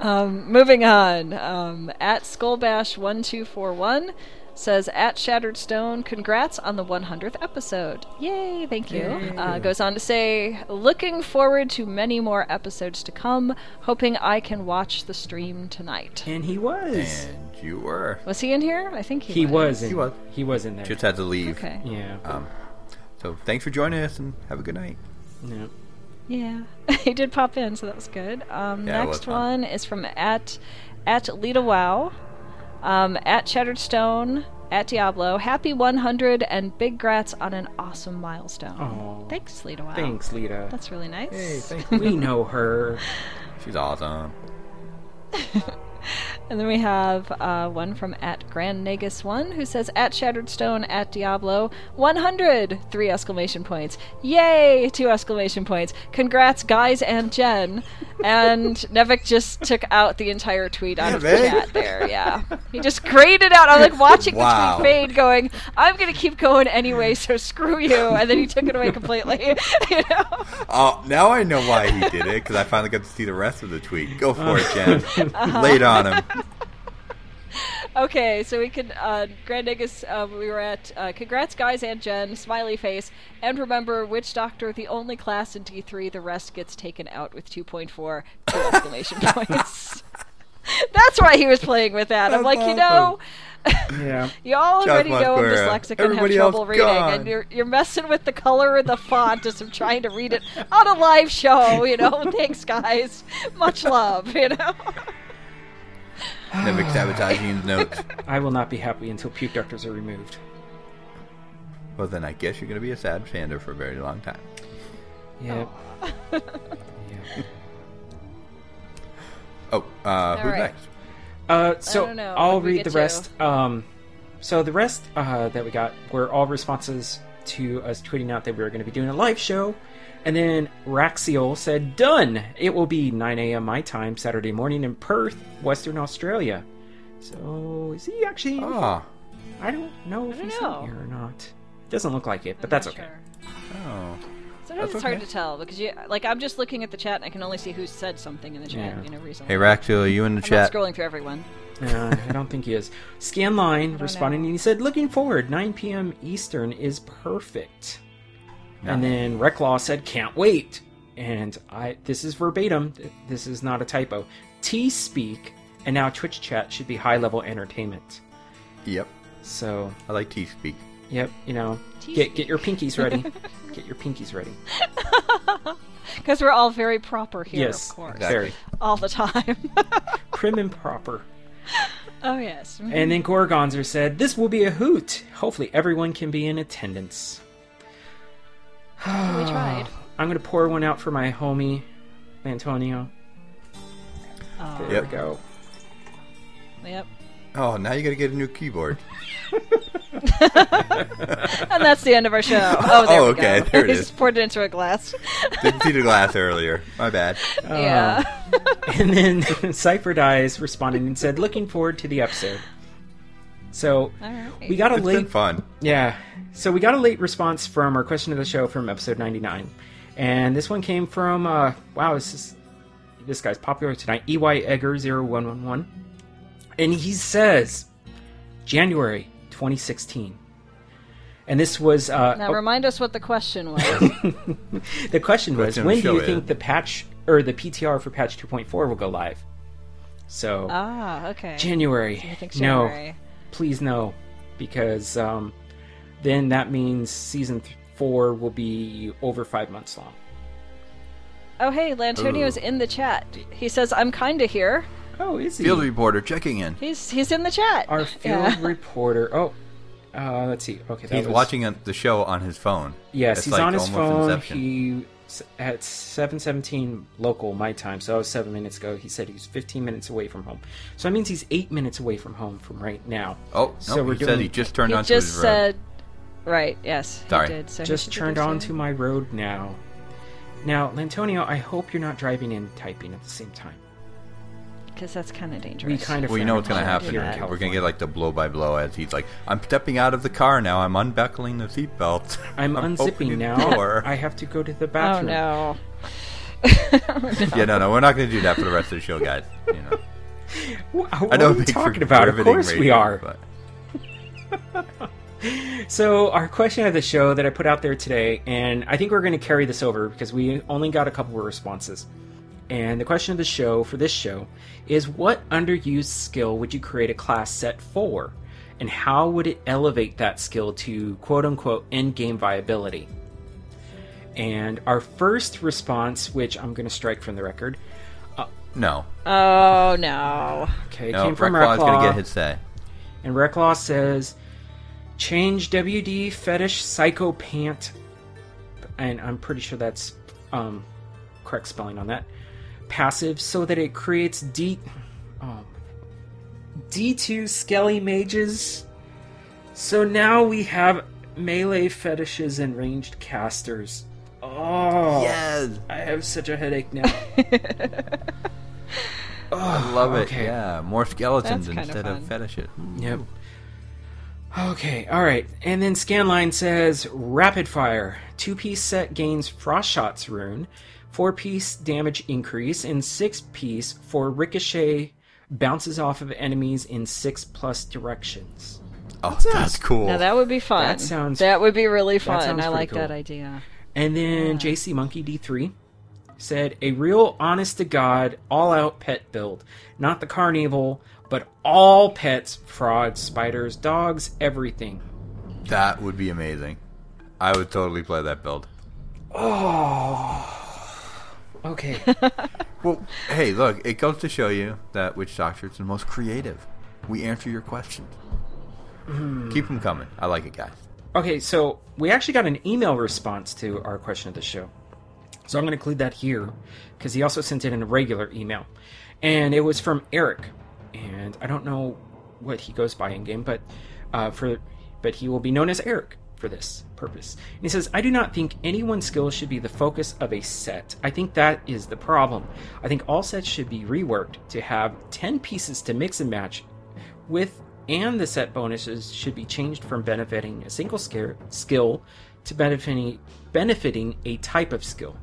S1: Um, moving on. Um, at Skullbash1241 says at Shattered Stone, congrats on the 100th episode. Yay, thank you. Uh, goes on to say, looking forward to many more episodes to come. Hoping I can watch the stream tonight.
S3: And he was.
S2: And you were.
S1: Was he in here? I think he,
S3: He was. In,
S2: He was.
S3: He was in there.
S2: Just had to leave.
S1: Okay.
S3: Yeah.
S2: Um, so thanks for joining us and have a good night.
S3: yeah.
S1: Yeah, he did pop in, so that was good. Um,
S2: Yeah, it was
S1: next one is from at at Lita Wow, um, at Shattered Stone, at Diablo. Happy 100 and big grats on an awesome milestone.
S3: Aw.
S1: Thanks, Lita Wow.
S3: Thanks, Lita.
S1: That's really nice.
S2: Hey, thanks.
S3: we know her.
S2: She's awesome.
S1: And then we have uh, one from at Grand Negus One who says at Shattered Stone at Diablo 100 three exclamation points yay two exclamation points congrats guys and Jen and Nevik just took out the entire tweet out of the chat there yeah he just graded out I'm like watching
S2: Wow.
S1: the tweet fade going I'm gonna keep going anyway so screw you and then he took it away completely you know
S2: Oh, now I know why he did it because I finally got to see the rest of the tweet. Go for it, Jen.
S1: Uh-huh.
S2: Lay it on him.
S1: Okay, so we could uh, Grand Negus. Uh, we were at uh, congrats, guys, and Jen. Smiley face, and remember, Witch Doctor, the only class in D three. The rest gets taken out with two point four two exclamation points. That's why he was playing with that. I'm
S2: That's
S1: like, you know,
S3: Yeah.
S1: you all already
S2: Josh
S1: know I'm dyslexic and have
S2: everybody else
S1: trouble reading,
S2: gone.
S1: and you're you're messing with the color and the font as I'm trying to read it on a live show. You know, thanks, guys. Much love. You know.
S2: Nevik sabotaging his notes.
S3: I will not be happy until puke doctors are removed.
S2: Well, then I guess you're going to be a sad panda for a very long time.
S3: Yep. yep.
S2: Oh, uh, who's
S1: right.
S2: next?
S3: Uh, so. I'll
S1: What did
S3: read the
S1: to?
S3: rest. Um, so the rest uh, that we got were all responses to us tweeting out that we were going to be doing a live show. And then Raxiel said, "Done. It will be 9 a.m. my time Saturday morning in Perth, Western Australia." So is he actually?
S2: Oh,
S3: I don't know if
S1: don't
S3: he's
S1: know.
S3: here or not. It Doesn't look like it, but that's okay.
S1: sure.
S2: oh.
S1: Sometimes
S2: That's
S1: it's hard to tell because you like I'm just looking at the chat and I can only see who said something in the chat.
S3: Yeah.
S1: You know, recently.
S2: Hey, Raxil, are you in the
S1: I'm
S2: chat?
S1: not scrolling through everyone.
S3: Uh, I don't think he is. Scanline responding,
S1: know.
S3: and he said, "Looking forward. 9 p.m. Eastern is perfect." And then Reclaw said, "Can't wait." And I, this is verbatim. This is not a typo. T speak, and now Twitch chat should be high level entertainment.
S2: Yep.
S3: So,
S2: I like T-Speak.
S3: yep, you know, get get your pinkies ready. get your pinkies ready.
S1: Because we're all very proper here,
S3: yes,
S1: of course,
S2: exactly.
S3: very
S1: all the time.
S3: prim and proper.
S1: oh yes.
S3: And then mm-hmm. Gorgonzer said, This will be a hoot. Hopefully, everyone can be in attendance.
S1: we tried.
S3: I'm going to pour one out for my homie, Antonio.
S1: Oh,
S3: There
S2: Yep.
S3: we go.
S1: Yep.
S2: Oh, now you got to get a new keyboard.
S1: And that's the end of our show. Oh, there
S2: Oh,
S1: we
S2: okay,
S1: go.
S2: there it
S1: He just poured it into a glass.
S2: Didn't see the glass earlier. My bad.
S1: yeah.
S3: Uh, and then Cypher Dies responded and said, Looking forward to the episode. So,
S1: all right.
S3: we got a
S2: It's been fun.
S3: Yeah. So, we got a late response from our question of the show from episode 99. And this one came from uh, wow, this is this guy's popular tonight. EY Egger 0111. And he says January 2016. And this was uh,
S1: Now remind us what the question was.
S3: the question was when do you
S2: show
S3: think the patch or the PTR for patch 2.4 will go live? So
S1: ah, okay.
S3: January.
S1: I think
S3: No, please no, because um, then that means season th- four will be over five months long.
S1: Oh, hey, Lantonio's in the chat. He says, "I'm kinda here."
S3: Oh, is he?
S2: Field reporter checking in.
S1: He's he's in the chat.
S3: Our field
S1: Yeah.
S3: reporter. Oh, uh, let's see. Okay, that
S2: He's
S3: was-
S2: watching uh, the show on his phone.
S3: Yes,
S2: It's
S3: he's
S2: like
S3: on his phone.
S2: Inception.
S3: He s- at seven seventeen local my time, so that was seven minutes ago. He said he's fifteen minutes away from home, so that means he's eight minutes away from home from right now.
S2: Oh, no,
S3: So we're
S2: he said
S3: doing-
S2: he just turned
S1: he
S2: onto
S1: just
S2: his road.
S1: Said, right? Yes,
S2: Sorry.
S1: he did. So
S3: Just
S1: should
S3: turned
S1: good
S3: onto my road now. Now, Lantonio, I hope you're not driving and typing at the same time.
S1: because that's kind of dangerous.
S3: We kind of
S2: Well, you know what's going to happen.
S1: do.
S2: We're going to get like the blow by blow as he's like, I'm stepping out of the car now. I'm unbuckling the seatbelt.
S3: I'm, unzipping
S2: opening the
S3: now.
S2: door."
S3: I have to go to the bathroom."
S1: Oh
S3: bathroom.
S1: no.
S2: yeah, no, no, we're not going to do that for the rest of the show, guys. You know,
S3: What,
S2: I know
S3: are
S2: it
S3: you talking about? Of
S2: riveting
S3: course we are.
S2: but-
S3: So, our question of the show that I put out there today, and I think we're going to carry this over because we only got a couple of responses. And the question of the show for this show is what underused skill would you create a class set for? And how would it elevate that skill to quote unquote end game viability? And our first response, which I'm going to strike from the record, uh,
S2: No,
S1: Oh no.
S3: okay,
S2: no,
S3: came from
S2: Recklaw's going to get his say.
S3: And Recklaw says, change WD fetish psycho pant, and I'm pretty sure that's um, correct spelling on that. Passive so that it creates D, um, D2 Skelly mages. So now we have melee fetishes and ranged casters. Oh,
S2: Yes,
S3: I have such a headache now.
S2: I love it.
S3: okay.
S2: Yeah, more skeletons
S1: That's kinda
S2: instead of
S1: fun.
S2: fetishes.
S3: Yep. Okay, alright. And then Scanline says Rapid Fire. Two piece set gains Frost Shots rune, four piece damage increase, and six piece for Ricochet bounces off of enemies in six plus directions.
S2: Oh, that's cool.
S1: Now that would be fun.
S3: That sounds-
S1: That would be really fun. I
S3: pretty
S1: like that idea.
S3: And then JC Monkey D3 said a real honest to God all out pet build. Not the carnival, but all pets, frogs, spiders, dogs, everything.
S2: That would be amazing. I would totally play that build. Oh.
S3: Okay.
S2: Well, hey, look, it goes to show you that Witch Doctor is the most creative. We answer your questions. Hmm. Keep them coming. I like it, guys.
S3: Okay, so we actually got an email response to our question of the show. So I'm going to include that here because he also sent it in a regular email. And it was from Eric. And I don't know what he goes by in game, but uh, for but he will be known as Eric for this purpose. And he says, I do not think anyone's skill should be the focus of a set. I think that is the problem. I think all sets should be reworked to have 10 pieces to mix and match with and the set bonuses should be changed from benefiting a single skill to benefiting benefiting a type of skill.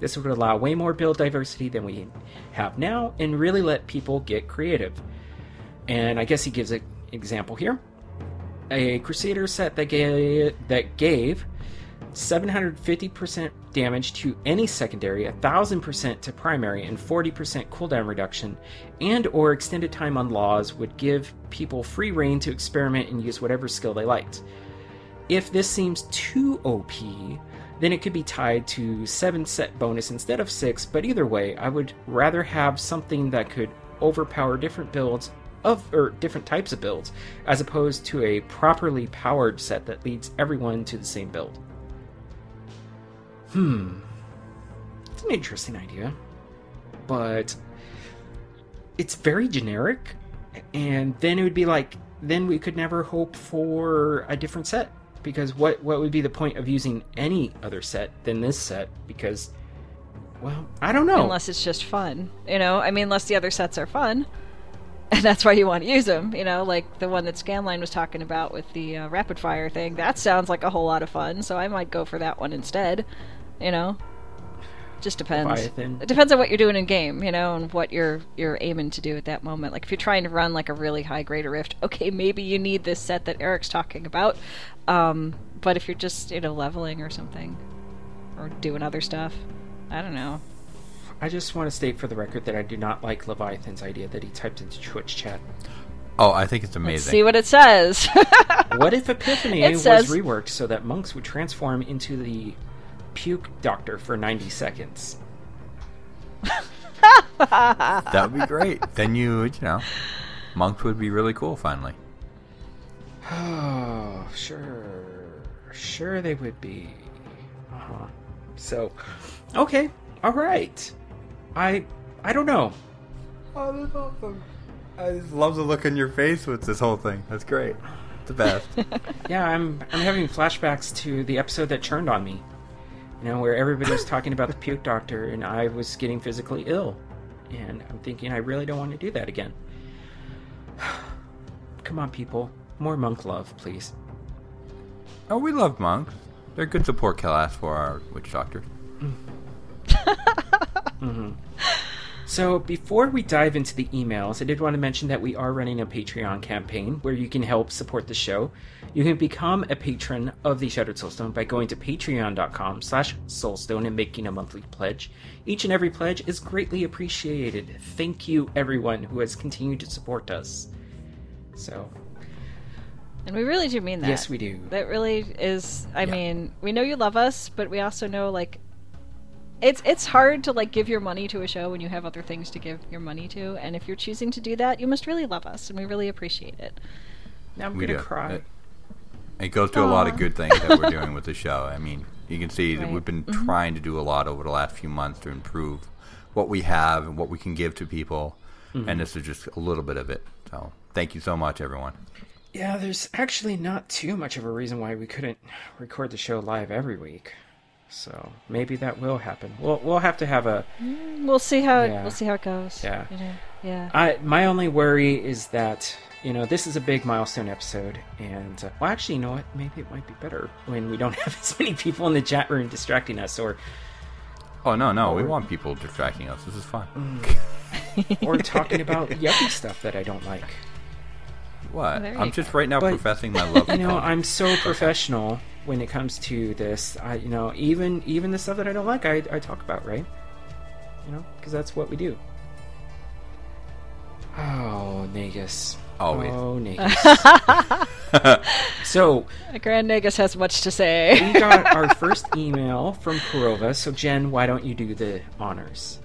S3: This would allow way more build diversity than we have now and really let people get creative. And I guess he gives an example here. A Crusader set that gave, that gave 750% damage to any secondary, 1000% to primary, and 40% cooldown reduction, and or extended time on laws would give people free reign to experiment and use whatever skill they liked. If this seems too OP, then it could be tied to 7 set bonus instead of 6, but either way, I would rather have something that could overpower different builds of or different types of builds as opposed to a properly powered set that leads everyone to the same build. Hmm. It's an interesting idea. But it's very generic and then it would be like then we could never hope for a different set because what what would be the point of using any other set than this set because well, I don't know.
S1: Unless it's just fun, you know. I mean, unless the other sets are fun, and that's why you want to use them. You know, like the one that Scanline was talking about with the uh, rapid fire thing. That sounds like a whole lot of fun, so I might go for that one instead. You know. Just depends.
S3: Leviathan.
S1: It depends on what you're doing in game, you know, and what you're you're aiming to do at that moment. Like if you're trying to run like a really high greater rift, okay, maybe you need this set that Eric's talking about. Um, but if you're just you know leveling or something, or doing other stuff, I don't know.
S3: I just want to state for the record that I do not like Leviathan's idea that he typed into Twitch chat.
S2: Oh, I think it's
S1: Let's
S2: amazing.
S1: see what it says.
S3: What if Epiphany
S1: It
S3: was
S1: says-
S3: reworked so that monks would transform into the puke doctor for 90 seconds?
S2: that would be great. then you, you know, monks would be really cool finally.
S3: Oh, sure. Sure they would be. Uh-huh. So, okay. All right. I I don't know.
S2: Oh, that's awesome. I just love the look on your face with this whole thing. That's great. The best.
S3: Yeah, I'm I'm having flashbacks to the episode that turned on me. You know, where everybody was talking about the puke doctor and I was getting physically ill. And I'm thinking I really don't want to do that again. Come on, people. More monk love, please.
S2: oh, we love monks. They're good support class for our witch doctors. Mm-hmm. Mm-hmm.
S3: So, before we dive into the emails, I did want to mention that we are running a Patreon campaign where you can help support the show. You can become a patron of the Shattered Soulstone by going to patreon.com slash soulstone and making a monthly pledge. Each and every pledge is greatly appreciated. Thank you, everyone who has continued to support us. So,
S1: and we really do mean that.
S3: yes, we do.
S1: That really is. I
S2: Yeah.
S1: mean, we know you love us, but we also know like it's it's hard to like give your money to a show when you have other things to give your money to. And if you're choosing to do that, you must really love us, and we really appreciate it.
S3: Now I'm
S2: We
S3: going
S2: do.
S3: to cry.
S2: It, it goes to a lot of good things that we're doing with the show. I mean, you can see that we've been mm-hmm. trying to do a lot over the last few months to improve what we have and what we can give to people. Mm-hmm. And this is just a little bit of it. So thank you so much, everyone.
S3: Yeah, there's actually not too much of a reason why we couldn't record the show live every week. So maybe that will happen. We'll we'll have to have a.
S1: We'll see how it,
S3: Yeah.
S1: we'll see how it goes.
S3: Yeah.
S1: You know? Yeah.
S3: I my only worry is that you know this is a big milestone episode, and uh, well, actually, you know what? Maybe it might be better when we don't have as many people in the chat room distracting us, or
S2: Oh, no, no. We want people distracting us. This is fun.
S3: or talking about yucky stuff that I don't like.
S2: What?
S1: There
S2: I'm just right now
S3: But,
S2: professing my love.
S3: You know, I'm so professional when it comes to this. I, you know, even even the stuff that I don't like, I, I talk about, right? You know, because that's what we do. Oh, Nagus.
S2: Always.
S3: Oh, oh Nagus. so
S1: Grand Nagus has much to say.
S3: we got our first email from Kurova. So Jen, why don't you do the honors?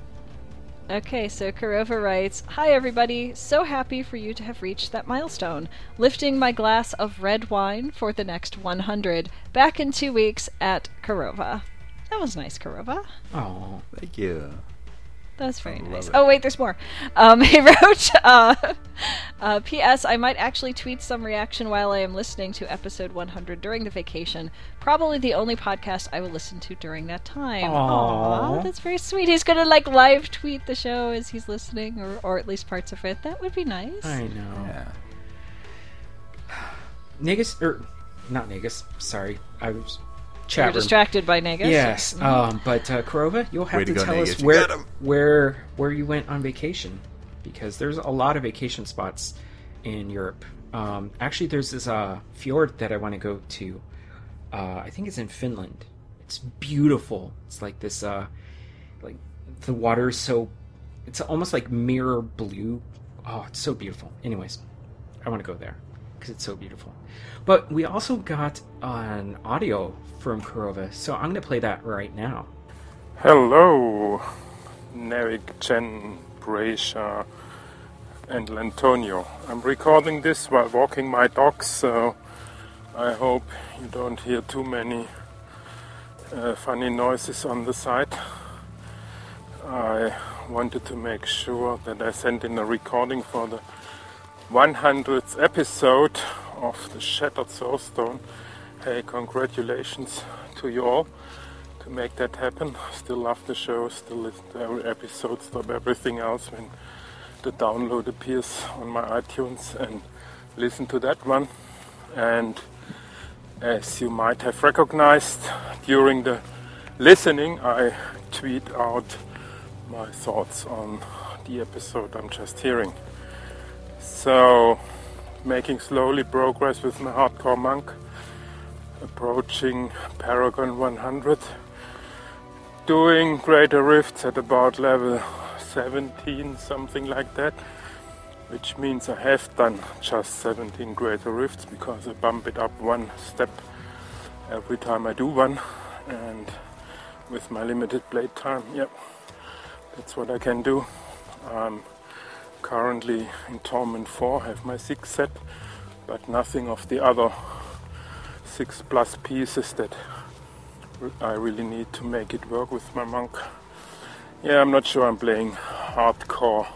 S1: Okay, so Kurova writes Hi, everybody. So happy for you to have reached that milestone. Lifting my glass of red wine for the next 100. Back in two weeks at Kurova. That was nice, Kurova.
S3: Oh,
S2: Thank you.
S1: That was very nice.
S2: it.
S1: Oh, wait, there's more. Um, he wrote uh, uh, P.S. I might actually tweet some reaction while I am listening to episode 100 during the vacation. Probably the only podcast I will listen to during that time.
S3: Aw.
S1: Aw, that's very sweet. He's going to like live tweet the show as he's listening, or, or at least parts of it. That would be nice.
S3: I know.
S2: Yeah.
S3: Nagus, or not Nagus. Sorry, I was
S1: You're
S3: room.
S1: distracted by Negus.
S3: Yes, um, but uh, Kurova, you'll have
S2: Way
S3: to,
S2: to go,
S3: tell
S2: Nagus.
S3: us where where where you went on vacation, because there's a lot of vacation spots in Europe. Um, actually, there's this uh, fjord that I want to go to. Uh, I think it's in Finland. It's beautiful. It's like this, uh, like the water is so, it's almost like mirror blue. Oh, it's so beautiful. Anyways, I want to go there because it's so beautiful. But we also got an audio from Kurova, so I'm going to play that right now.
S8: Hello, Nevik, Jen, Brazia, and Lantonio. I'm recording this while walking my dogs, so I hope you don't hear too many uh, funny noises on the side. I wanted to make sure that I sent in a recording for the 100th episode of the Shattered Soulstone. Hey, congratulations to you all to make that happen. Still love the show, still listen to every episode, stop everything else when the download appears on my iTunes and listen to that one. And as you might have recognized during the listening, I tweet out my thoughts on the episode I'm just hearing. So, making slowly progress with my hardcore monk, approaching Paragon 100, doing greater rifts at about level 17, something like that, which means I have done just 17 greater rifts because I bump it up one step every time I do one, and with my limited blade time, yep, that's what I can do. I'm currently in Torment 4, have my six set, but nothing of the other six plus pieces that I really need to make it work with my monk. Yeah, I'm not sure I'm playing hardcore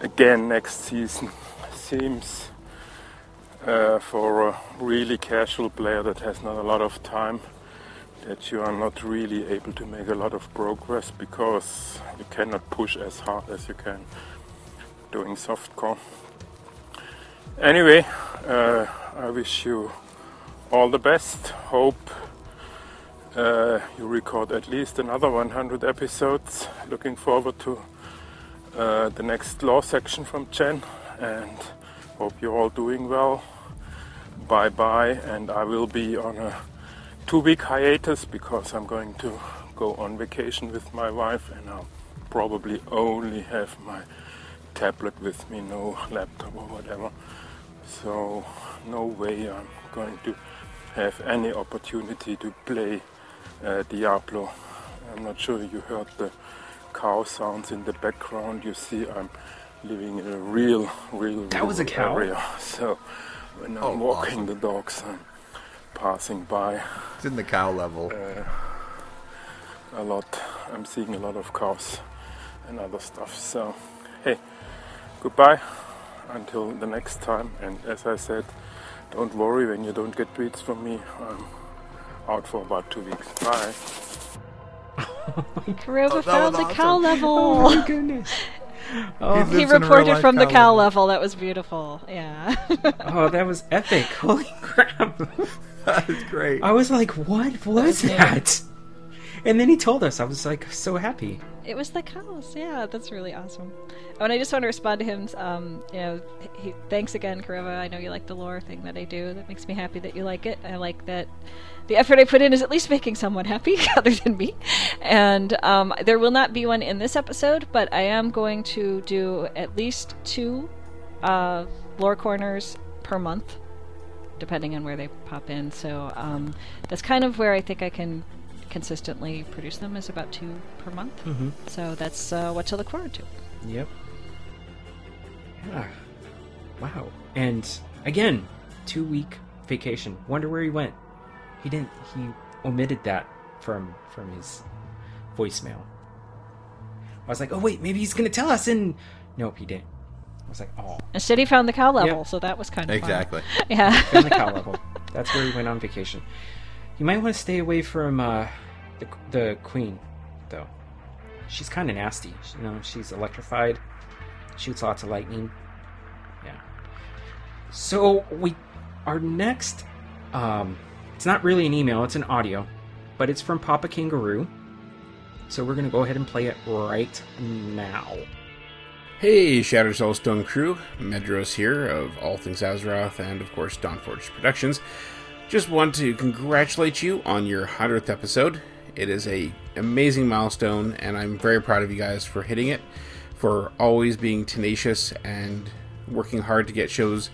S8: again next season. Seems uh, for a really casual player that has not a lot of time that you are not really able to make a lot of progress because you cannot push as hard as you can doing softcore. Anyway, uh, I wish you all the best. Hope uh, you record at least another 100 episodes. Looking forward to uh, the next law section from Jen and hope you're all doing well. Bye bye, and I will be on a two week hiatus because I'm going to go on vacation with my wife and I'll probably only have my tablet with me, no laptop or whatever. So, no way I'm going to have any opportunity to play uh, Diablo. I'm not sure you heard the cow sounds in the background. You see, I'm living in a real, real,
S3: That was a cow?
S8: area. So, when I'm
S2: Oh,
S8: walking
S2: awesome.
S8: the dogs, I'm passing by
S2: It's in the cow level.
S8: a lot. I'm seeing a lot of cows and other stuff. So, hey, goodbye until the next time. And as I said, don't worry when you don't get tweets from me. I'm out for about two weeks. Bye.
S1: Kurova oh,
S2: was
S1: found the cow level.
S3: Oh my goodness. Oh,
S2: He
S1: he
S2: lives in a
S1: reported
S2: real-life
S1: from the
S2: cow
S1: cow
S2: level.
S1: level. That was beautiful. Yeah.
S3: oh, that was epic. Holy crap.
S2: that was great.
S3: I was like, what was that? And then he told us. I was like so happy.
S1: It was the cows. Yeah, that's really awesome. Oh, and I just want to respond to him. Um, you know, he, thanks again, Kurova. I know you like the lore thing that I do. That makes me happy that you like it. I like that the effort I put in is at least making someone happy, other than me. And um, there will not be one in this episode, but I am going to do at least two uh, lore corners per month, depending on where they pop in. So um, that's kind of where I think I can consistently produce them is about two per month.
S3: Mm-hmm.
S1: So that's uh, what to look forward to.
S3: Yep. Yeah. Wow. And again, two week vacation. Wonder where he went. He didn't. He omitted that from from his voicemail. I was like, oh wait, maybe he's gonna tell us. And nope, he didn't. I was like, oh,
S1: Instead, he found the cow level,
S3: Yep.
S1: so that was kind of fun.
S2: Exactly.
S1: Yeah.
S3: on the cow level. That's where he went on vacation. You might want to stay away from uh, the the queen, though. She's kind of nasty. You know, she's electrified, shoots lots of lightning. Yeah. So we, our next, um, it's not really an email; it's an audio, but it's from Papa Kangaroo. So we're gonna go ahead and play it right now.
S9: Hey, Shattered Soulstone crew, Medros here of All Things Azeroth and, of course, Dawnforge Productions. Just want to congratulate you on your 100th episode. It is a amazing milestone, and I'm very proud of you guys for hitting it, for always being tenacious and working hard to get shows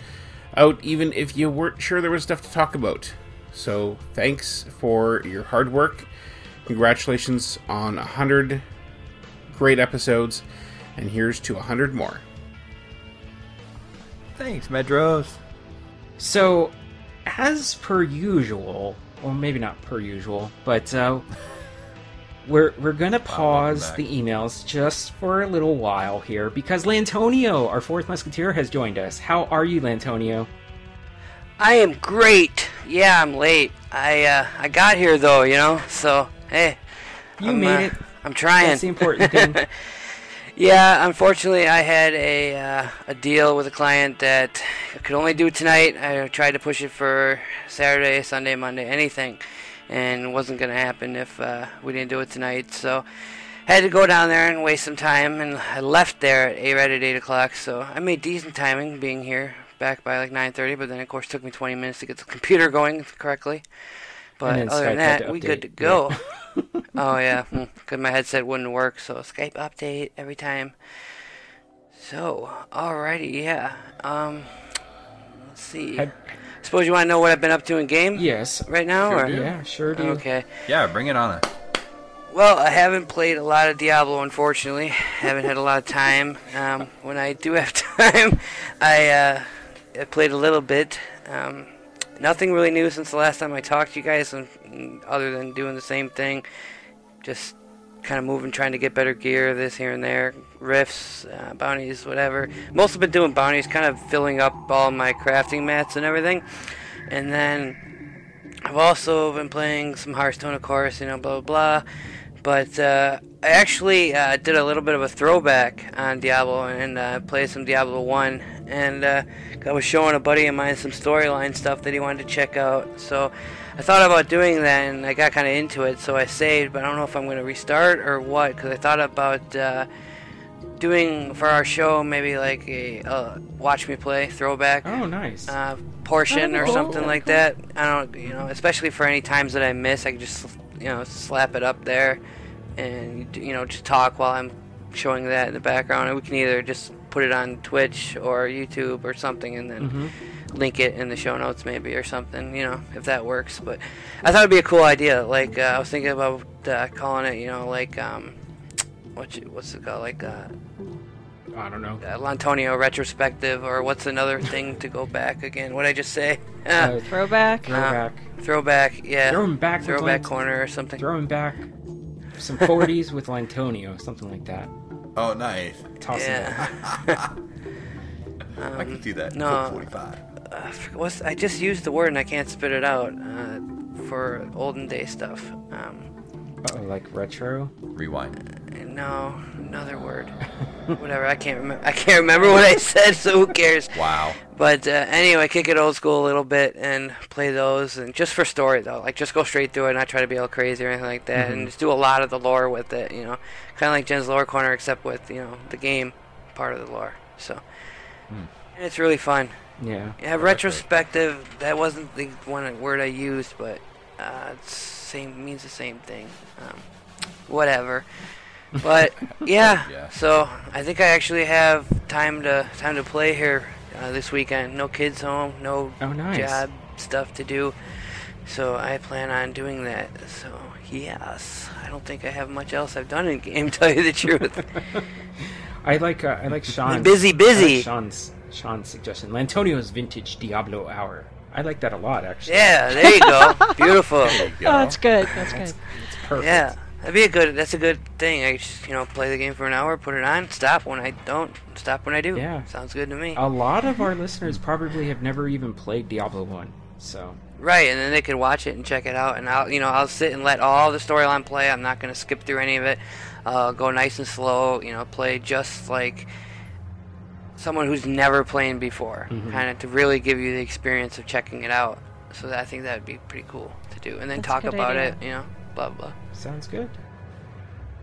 S9: out, even if you weren't sure there was stuff to talk about. So, thanks for your hard work. Congratulations on 100 great episodes, and here's to 100 more.
S2: Thanks, Medros.
S3: So, as per usual, well, maybe not per usual, but uh, we're we're gonna pause the emails just for a little while here because Lantonio, our fourth musketeer, has joined us. How are you, Lantonio?
S6: I am great. Yeah, I'm late. I uh, I got here though, you know. So hey,
S3: You
S6: I'm,
S3: made
S6: uh,
S3: it.
S6: I'm trying.
S3: That's the important thing.
S6: yeah, unfortunately, I had a uh, a deal with a client that I could only do tonight. I tried to push it for Saturday, Sunday, Monday, anything,
S10: and it wasn't going to happen if uh, we didn't do it tonight. So I had to go down there and waste some time, and I left there at a right at eight o'clock. So I made decent timing being here back by like nine thirty, but then of course it took me twenty minutes to get the computer going correctly. But other than
S3: Skype had
S10: that, we good to go. oh yeah, because my headset wouldn't work, so Skype update every time. So, alrighty, yeah. Um, let's see.
S3: Had-
S10: Suppose you want to know what I've been up to in game
S3: Yes.
S10: right now,
S2: Sure
S10: or
S2: do.
S3: Yeah, sure do.
S10: okay.
S2: Yeah, bring it on.
S10: Well, I haven't played a lot of Diablo, unfortunately. haven't had a lot of time. Um, when I do have time, I, uh, I played a little bit. Um, nothing really new since the last time I talked to you guys, other than doing the same thing. Just kind of moving, trying to get better gear, this here and there, rifts, uh, bounties, whatever. Mostly been doing bounties, kind of filling up all my crafting mats and everything. And then I've also been playing some Hearthstone, of course, you know, blah blah blah. But uh, I actually uh, did a little bit of a throwback on Diablo and uh, played some Diablo 1. And uh, I was showing a buddy of mine some storyline stuff that he wanted to check out. So I thought about doing that and I got kind of into it. So I saved, but I don't know if I'm going to restart or what. Because I thought about uh, doing for our show maybe like a uh, watch me play throwback
S3: Oh, nice.
S10: uh, portion
S1: Oh,
S10: or
S1: cool.
S10: something like that. I don't, you know, especially for any times that I miss, I can just, you know, slap it up there, and you know, just talk while I'm showing that in the background. And we can either just put it on Twitch or YouTube or something, and then
S3: Mhm.
S10: link it in the show notes maybe or something. You know, if that works. But I thought it'd be a cool idea. Like uh, I was thinking about uh, calling it, you know, like um, what you, what's it called, like. Uh,
S3: I don't know.
S10: uh, Lantonio retrospective, or what's another thing to go back again? What would I just say? Uh,
S3: Uh,
S1: Throwback.
S3: throwback.
S10: throwback, yeah.
S3: Throw him back
S10: Throwback
S3: Lant-
S10: corner or something.
S3: Throw him back. Some 40s with Lantonio, something like that.
S2: Oh, nice.
S3: Toss him
S10: Yeah.
S2: I can do that.
S10: no.
S2: 45.
S10: Uh, I what's, I just used the word and I can't spit it out uh, for olden day stuff. Um,
S3: Uh-oh, like retro.
S2: Rewind.
S10: no, another word. Whatever. I can't remember. I can't remember what I said. So who cares?
S2: Wow.
S10: But uh, anyway, kick it old school a little bit and play those, and just for story though, like just go straight through it, not try to be all crazy or anything like that, and just do a lot of the lore with it, you know, kind of like Jen's lore corner, except with you know the game part of the lore. So and it's really fun.
S3: Yeah.
S10: Yeah, retrospective. That wasn't the one word I used, but uh, it's same means the same thing. Um, whatever. But yeah,
S2: Yeah.
S10: so I think I actually have time to time to play here uh, this weekend. No kids home, no
S3: Oh, nice.
S10: job stuff to do. So I plan on doing that. So yes, I don't think I have much else I've done in game. Tell you the truth.
S3: I like uh, I like Sean's
S10: busy, busy.
S3: Like Sean's Sean's suggestion. Lantonio's vintage Diablo hour. I like that a lot, actually.
S10: yeah, there you go. Beautiful.
S2: There you go.
S1: Oh, that's good. That's good.
S3: It's perfect.
S10: Yeah, that'd be a good. That's a good thing. I just you know play the game for an hour, put it on, stop when I don't, stop when I do.
S3: Yeah.
S10: sounds good to me.
S3: A lot of our listeners probably have never even played Diablo One, so
S10: Right, and then they can watch it and check it out, and I'll you know I'll sit and let all the storyline play. I'm not gonna skip through any of it. Uh, go nice and slow. You know, play just like someone who's never played before,
S3: Mm-hmm.
S10: kind of to really give you the experience of checking it out. So that, I think that would be pretty cool to do, and then
S1: That's
S10: talk about
S1: idea.
S10: it. You know, blah blah.
S3: sounds good.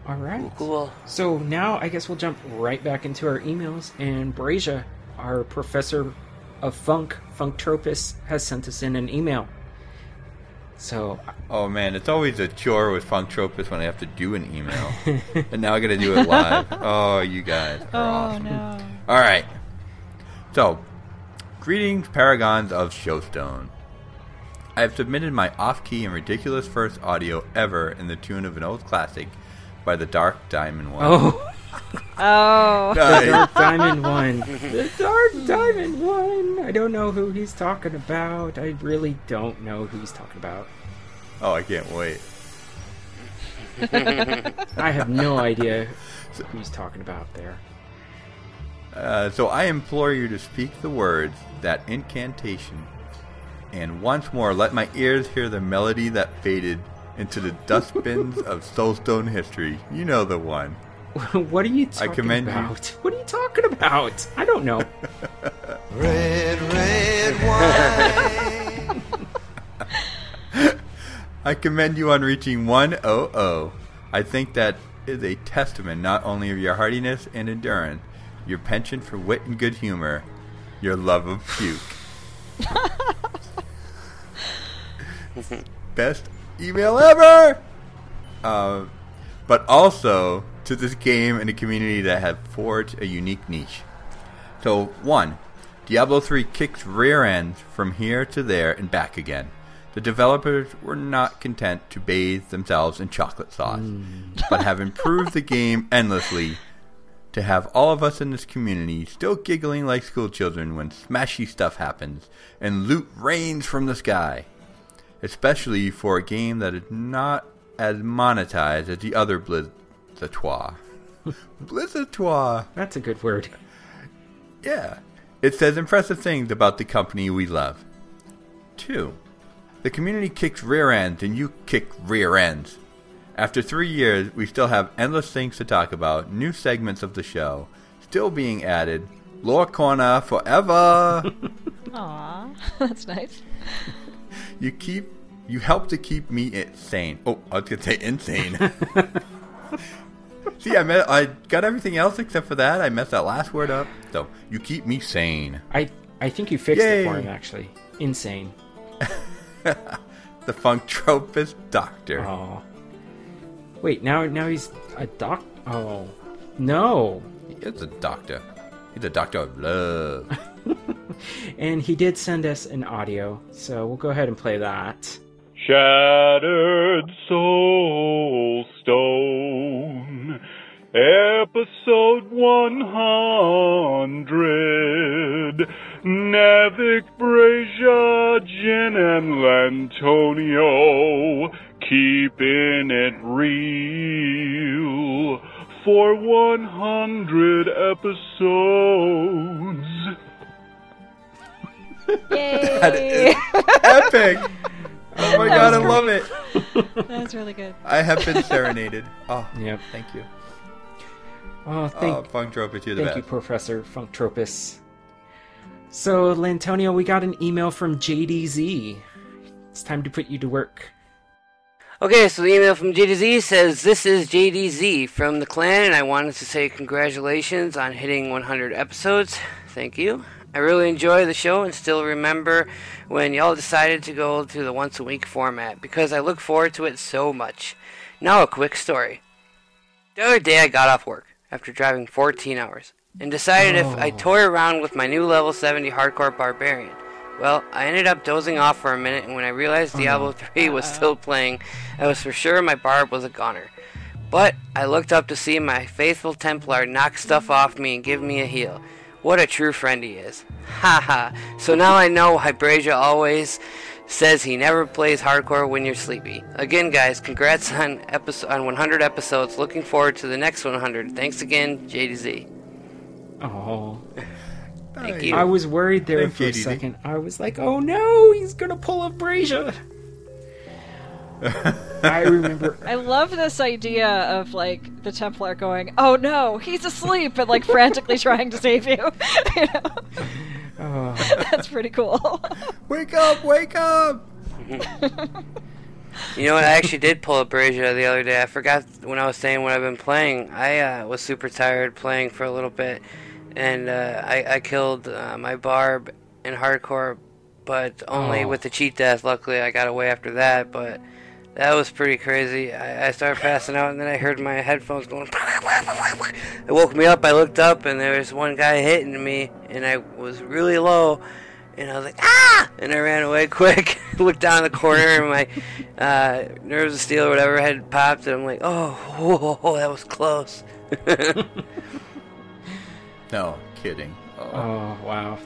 S3: All right.
S10: Cool.
S3: So now I guess we'll jump right back into our emails, and Brazia, our professor of funk, Funktropus, has sent us in an email. So
S2: Oh man, it's always a chore with Funktropus when I have to do an email, and now I got to do it live. Oh, you guys are
S1: Oh
S2: awesome.
S1: no.
S2: All right. So, greetings, paragons of Soulstone. I have submitted my off-key and ridiculous first audio ever in the tune of an old classic by the Dark Diamond One.
S3: oh,
S1: Oh.
S3: the
S2: Nice.
S3: Dark Diamond One, the Dark Diamond One. I don't know who he's talking about. I really don't know who he's talking about.
S2: oh, I can't wait.
S3: I have no idea who he's talking about there.
S2: Uh, so I implore you to speak the words, that incantation, and once more let my ears hear the melody that faded into the dustbins of Soulstone history. You know the one.
S3: what are you talking
S2: commend you.
S3: about? What are you talking about? I don't know. red, red wine.
S2: I commend you on reaching 100. I think that is a testament not only of your hardiness and endurance, your penchant for wit and good humor, your love of puke. Best email ever! Uh, but also to this game and a community that have forged a unique niche. So, one, Diablo 3 kicks rear ends from here to there and back again. The developers were not content to bathe themselves in chocolate sauce, but have improved the game endlessly to have all of us in this community still giggling like schoolchildren when smashy stuff happens and loot rains from the sky. Especially for a game that is not as monetized as the other Blizzatois. Blizzatois!
S3: That's a good word.
S2: Yeah. It says impressive things about the company we love. 2. The community kicks rear ends and you kick rear ends. After three years, we still have endless things to talk about, new segments of the show, still being added, lore corner forever.
S1: Aw, that's nice.
S2: you keep, you help to keep me insane. Oh, I was gonna say insane. See, I met, I got everything else except for that. I messed that last word up. So you keep me sane.
S3: I I think you fixed it for
S2: Yay.
S3: him actually. Insane.
S2: the funk Funktropist Doctor.
S3: Oh. Wait, now now he's a doc. Oh, no.
S2: He is a doctor. He's a doctor of love.
S3: And he did send us an audio, so we'll go ahead and play that.
S11: Shattered Soul Stone, episode 100. Nevik, Brazia, Jin, and Lantonio, keeping it real for 100 episodes. Yay.
S2: That is epic. Oh my god, I
S1: was
S2: love it.
S1: That was really good.
S2: I have been serenaded. Oh,
S3: Yep.
S2: thank you.
S3: Oh, thank,
S2: oh, Funktropist, you're the
S3: thank you. Professor Funktropus. So, Lantonio, we got an email from JDZ. It's time to put you to work.
S10: Okay, so the email from JDZ says, This is JDZ from the clan, and I wanted to say congratulations on hitting 100 episodes. Thank you. I really enjoy the show and still remember when y'all decided to go to the once a week format because I look forward to it so much. Now, a quick story. The other day, I got off work after driving 14 hours and decided if I oh. toy around with my new level 70 hardcore barbarian. Well, I ended up dozing off for a minute, and when I realized oh, Diablo 3 was still playing, I was for sure my barb was a goner. But I looked up to see my faithful Templar knock stuff off me and give me a heal. What a true friend he is. Haha. so now I know why Brazia always says he never plays hardcore when you're sleepy. Again, guys, congrats on episode on 100 episodes. Looking forward to the next 100. Thanks again, JDZ.
S3: Oh,
S10: Thank you.
S3: I was worried there
S2: Thank
S3: for
S2: you,
S3: a
S2: JDZ.
S3: second. I was like, oh no, he's gonna pull a Brazia. I remember.
S1: I love this idea of like the Templar going, "Oh no, he's asleep," and like frantically trying to save you. you know?
S3: Oh,
S1: That's pretty cool.
S2: Wake up! Wake up!
S10: You know what? I actually did pull a Brazia the other day. I forgot when I was saying what I've been playing. I uh, was super tired playing for a little bit, and uh, I, I killed uh, my Barb in hardcore, but only
S3: Oh.
S10: with the cheat death. Luckily, I got away after that, but that was pretty crazy. I, I started passing out, and then I heard my headphones going. It woke me up. I looked up, and there was one guy hitting me, and I was really low. And I was like, ah! And I ran away quick. Looked down the corner, and my uh, nerves of steel or whatever had popped. And I'm like, oh, whoa, whoa, that was close.
S2: No, kidding. Oh.
S3: oh wow.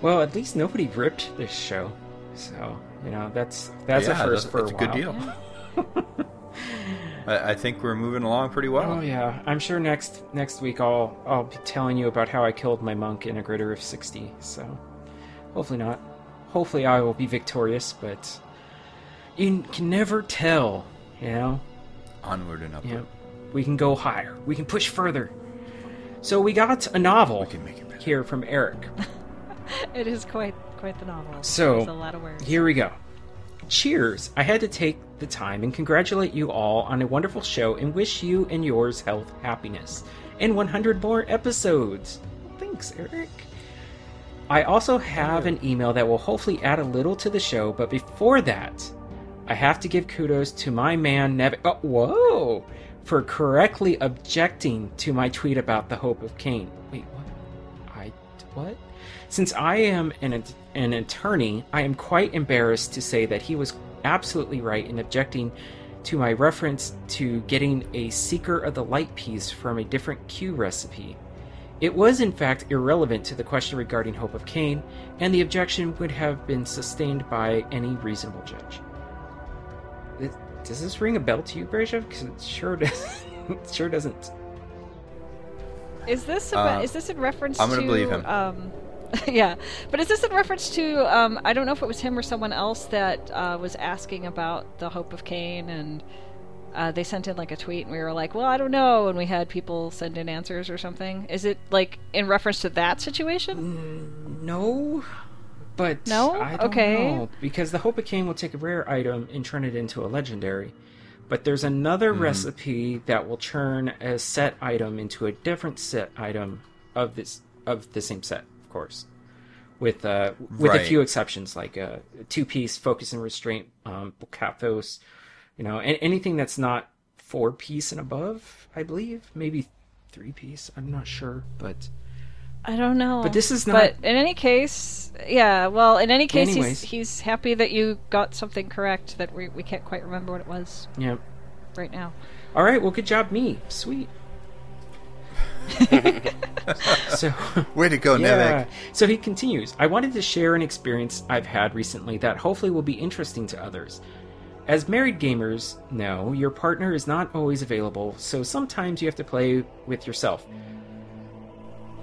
S3: Well, at least nobody ripped this show, so you know that's that's
S2: yeah,
S3: a first
S2: that's,
S3: for
S2: that's
S3: a
S2: a good deal. I, I think we're moving along pretty well.
S3: Oh yeah, I'm sure next next week I'll I'll be telling you about how I killed my monk in a greater of sixty. So hopefully not. Hopefully I will be victorious, but you can never tell. You know.
S2: Onward and upward.
S3: Yeah. We can go higher. We can push further. So we got a novel
S2: We can make it better.
S3: here from Eric.
S1: it is quite quite the novel.
S3: So
S1: There's a lot of words.
S3: here we go. cheers! I had to take the time and congratulate you all on a wonderful show and wish you and yours health, happiness, and 100 more episodes. Thanks, Eric. I also have an email that will hopefully add a little to the show, but before that, I have to give kudos to my man Nev. Oh, whoa! For correctly objecting to my tweet about the hope of Cain. Wait, what? I what? Since I am an an attorney, I am quite embarrassed to say that he was absolutely right in objecting to my reference to getting a Seeker of the Light piece from a different Q recipe. It was, in fact, irrelevant to the question regarding Hope of Cain, and the objection would have been sustained by any reasonable judge. It- does this ring a bell to you, Brashev? Because it sure does. it sure doesn't.
S1: Is this a,
S2: Uh,
S1: is this in reference
S2: I'm gonna
S1: to
S2: believe him.
S1: um yeah, but is this in reference to um I don't know if it was him or someone else that uh, was asking about the hope of Cain and uh, they sent in like a tweet and we were like, well, I don't know, and we had people send in answers or something. Is it like in reference to that situation?
S3: No, but
S1: No?
S3: I don't
S1: Okay.
S3: know because the Hope of Cain will take a rare item and turn it into a legendary. But there's another
S2: Mhm.
S3: recipe that will turn a set item into a different set item of this of the same set, of course, with uh, with a few exceptions like a two piece focus and restraint, um, Bul-Kathos, you know, and anything that's not four piece and above, I believe, maybe three piece. I'm not sure, but
S1: I don't know.
S3: But this is
S1: But
S3: not-
S1: in any case, yeah. Well, in any case,
S3: Anyways.
S1: he's he's happy that you got something correct. That we we can't quite remember what it was
S3: yeah.
S1: right now.
S3: All right, well, good job, me. Sweet. so,
S2: Way to go, Nevik.
S3: So he continues. I wanted to share an experience I've had recently that hopefully will be interesting to others. As married gamers know, your partner is not always available, so sometimes you have to play with yourself.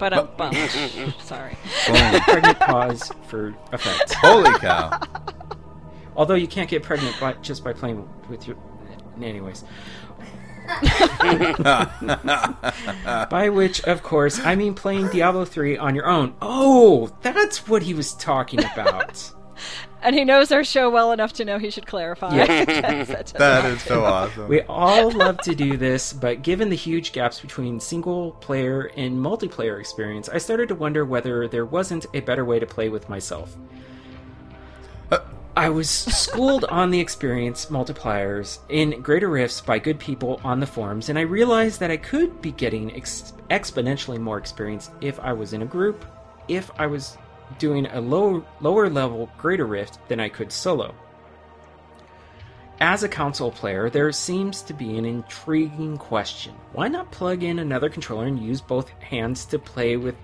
S1: But I'm bummed. Sorry.
S3: pregnant pause for effect.
S2: Holy cow.
S3: Although you can't get pregnant by, just by playing with your. Anyways. By which, of course, I mean playing Diablo 3 on your own. Oh, that's what he was talking about.
S1: And he knows our show well enough to know he should clarify.
S3: Yeah.
S1: That's- that's
S2: That
S1: all.
S2: is so awesome.
S3: We all love to do this, but given the huge gaps between single player and multiplayer experience, I started to wonder whether there wasn't a better way to play with myself. Uh. I was schooled on the experience multipliers in Greater Rifts by good people on the forums, and I realized that I could be getting ex- exponentially more experience if I was in a group, if I was doing a low, lower level Greater Rift than I could solo. As a console player, there seems to be an intriguing question. Why not plug in another controller and use both hands to play with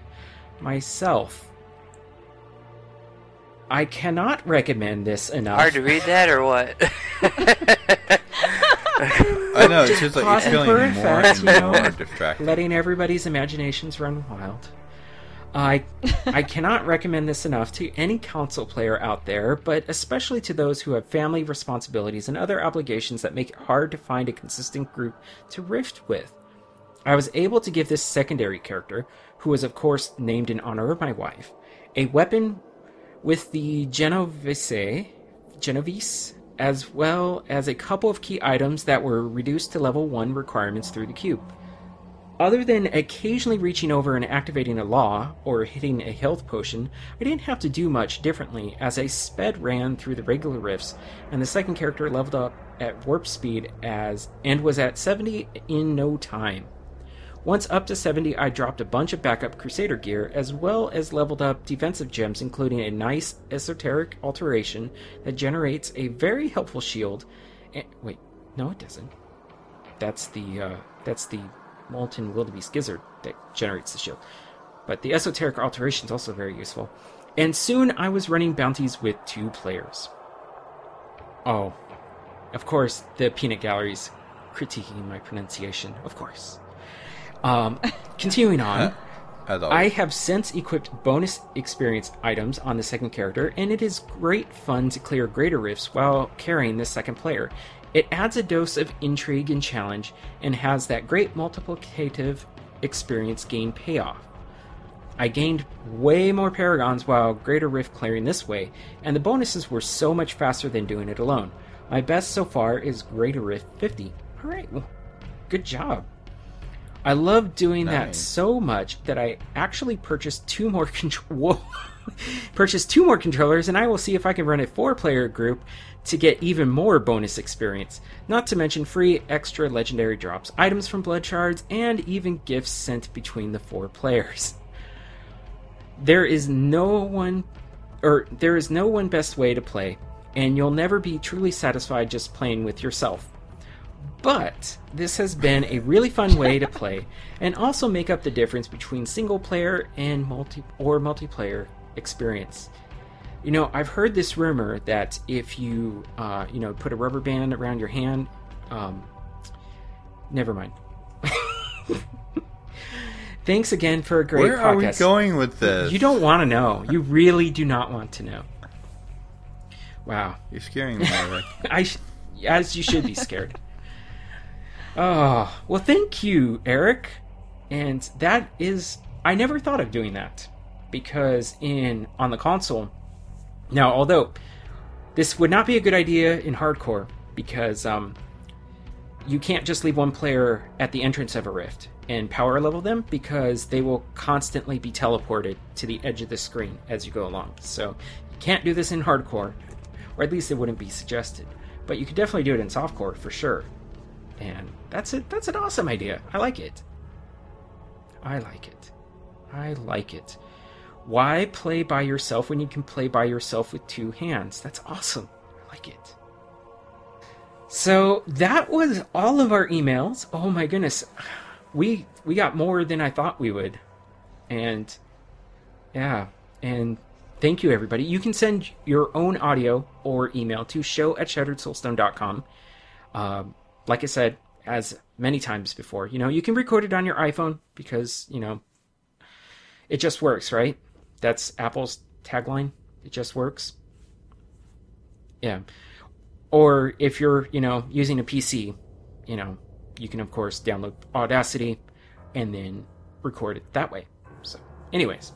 S3: myself? I cannot recommend this enough.
S10: Hard to read that or what?
S2: I know, it's just like
S3: Pausing
S2: you're feeling more
S3: effect,
S2: and
S3: you know,
S2: more distracted.
S3: letting everybody's imaginations run wild. I I cannot recommend this enough to any console player out there, but especially to those who have family responsibilities and other obligations that make it hard to find a consistent group to rift with. I was able to give this secondary character, who was of course named in honor of my wife, a weapon with the Genovese, Genovese, as well as a couple of key items that were reduced to level 1 requirements through the cube. Other than occasionally reaching over and activating a law or hitting a health potion, I didn't have to do much differently as I sped ran through the regular rifts, and the second character leveled up at warp speed as and was at 70 in no time. Once up to 70, I dropped a bunch of backup Crusader gear, as well as leveled up defensive gems, including a nice esoteric alteration that generates a very helpful shield. And, wait, no, it doesn't. That's the uh, that's the molten wildebeest gizzard that generates the shield. But the esoteric alteration is also very useful. And soon I was running bounties with two players. Oh, of course, the peanut gallery's critiquing my pronunciation. Of course. Um, continuing on,
S2: As
S3: I have since equipped bonus experience items on the second character, and it is great fun to clear greater rifts while carrying the second player. It adds a dose of intrigue and challenge, and has that great multiplicative experience gain payoff. I gained way more paragons while Greater Rift clearing this way, and the bonuses were so much faster than doing it alone. My best so far is Greater Rift 50. Alright, well, good job. I love doing that so much that I actually purchased two more control purchased two more controllers and I will see if I can run a four player group to get even more bonus experience. Not to mention free extra legendary drops, items from blood shards, and even gifts sent between the four players. There is no one or there is no one best way to play, and you'll never be truly satisfied just playing with yourself. But this has been a really fun way to play and also make up the difference between single player and multi or multiplayer experience. You know, I've heard this rumor that if you, uh, you know, put a rubber band around your hand, um, never mind. Thanks again for a great
S2: Where
S3: podcast.
S2: are we going with this?
S3: You don't want to know. You really do not want to know. Wow.
S2: You're scaring me, Eric.
S3: I, sh- as you should be scared. oh well, thank you, Eric. And that is, I never thought of doing that because in on the console. Now, although this would not be a good idea in hardcore because um, you can't just leave one player at the entrance of a rift and power level them because they will constantly be teleported to the edge of the screen as you go along. So you can't do this in hardcore, or at least it wouldn't be suggested. But you could definitely do it in softcore for sure. And that's it. That's an awesome idea. I like it. I like it. I like it. Why play by yourself when you can play by yourself with two hands? That's awesome. I like it. So that was all of our emails. Oh my goodness. We we got more than I thought we would. And yeah, and thank you everybody. You can send your own audio or email to show at shatteredsoulstone.com. Um, like I said, as many times before, you know, you can record it on your iPhone because, you know, it just works, right? That's Apple's tagline. It just works. Yeah. Or if you're, you know, using a PC, you know, you can of course download Audacity and then record it that way. So, anyways.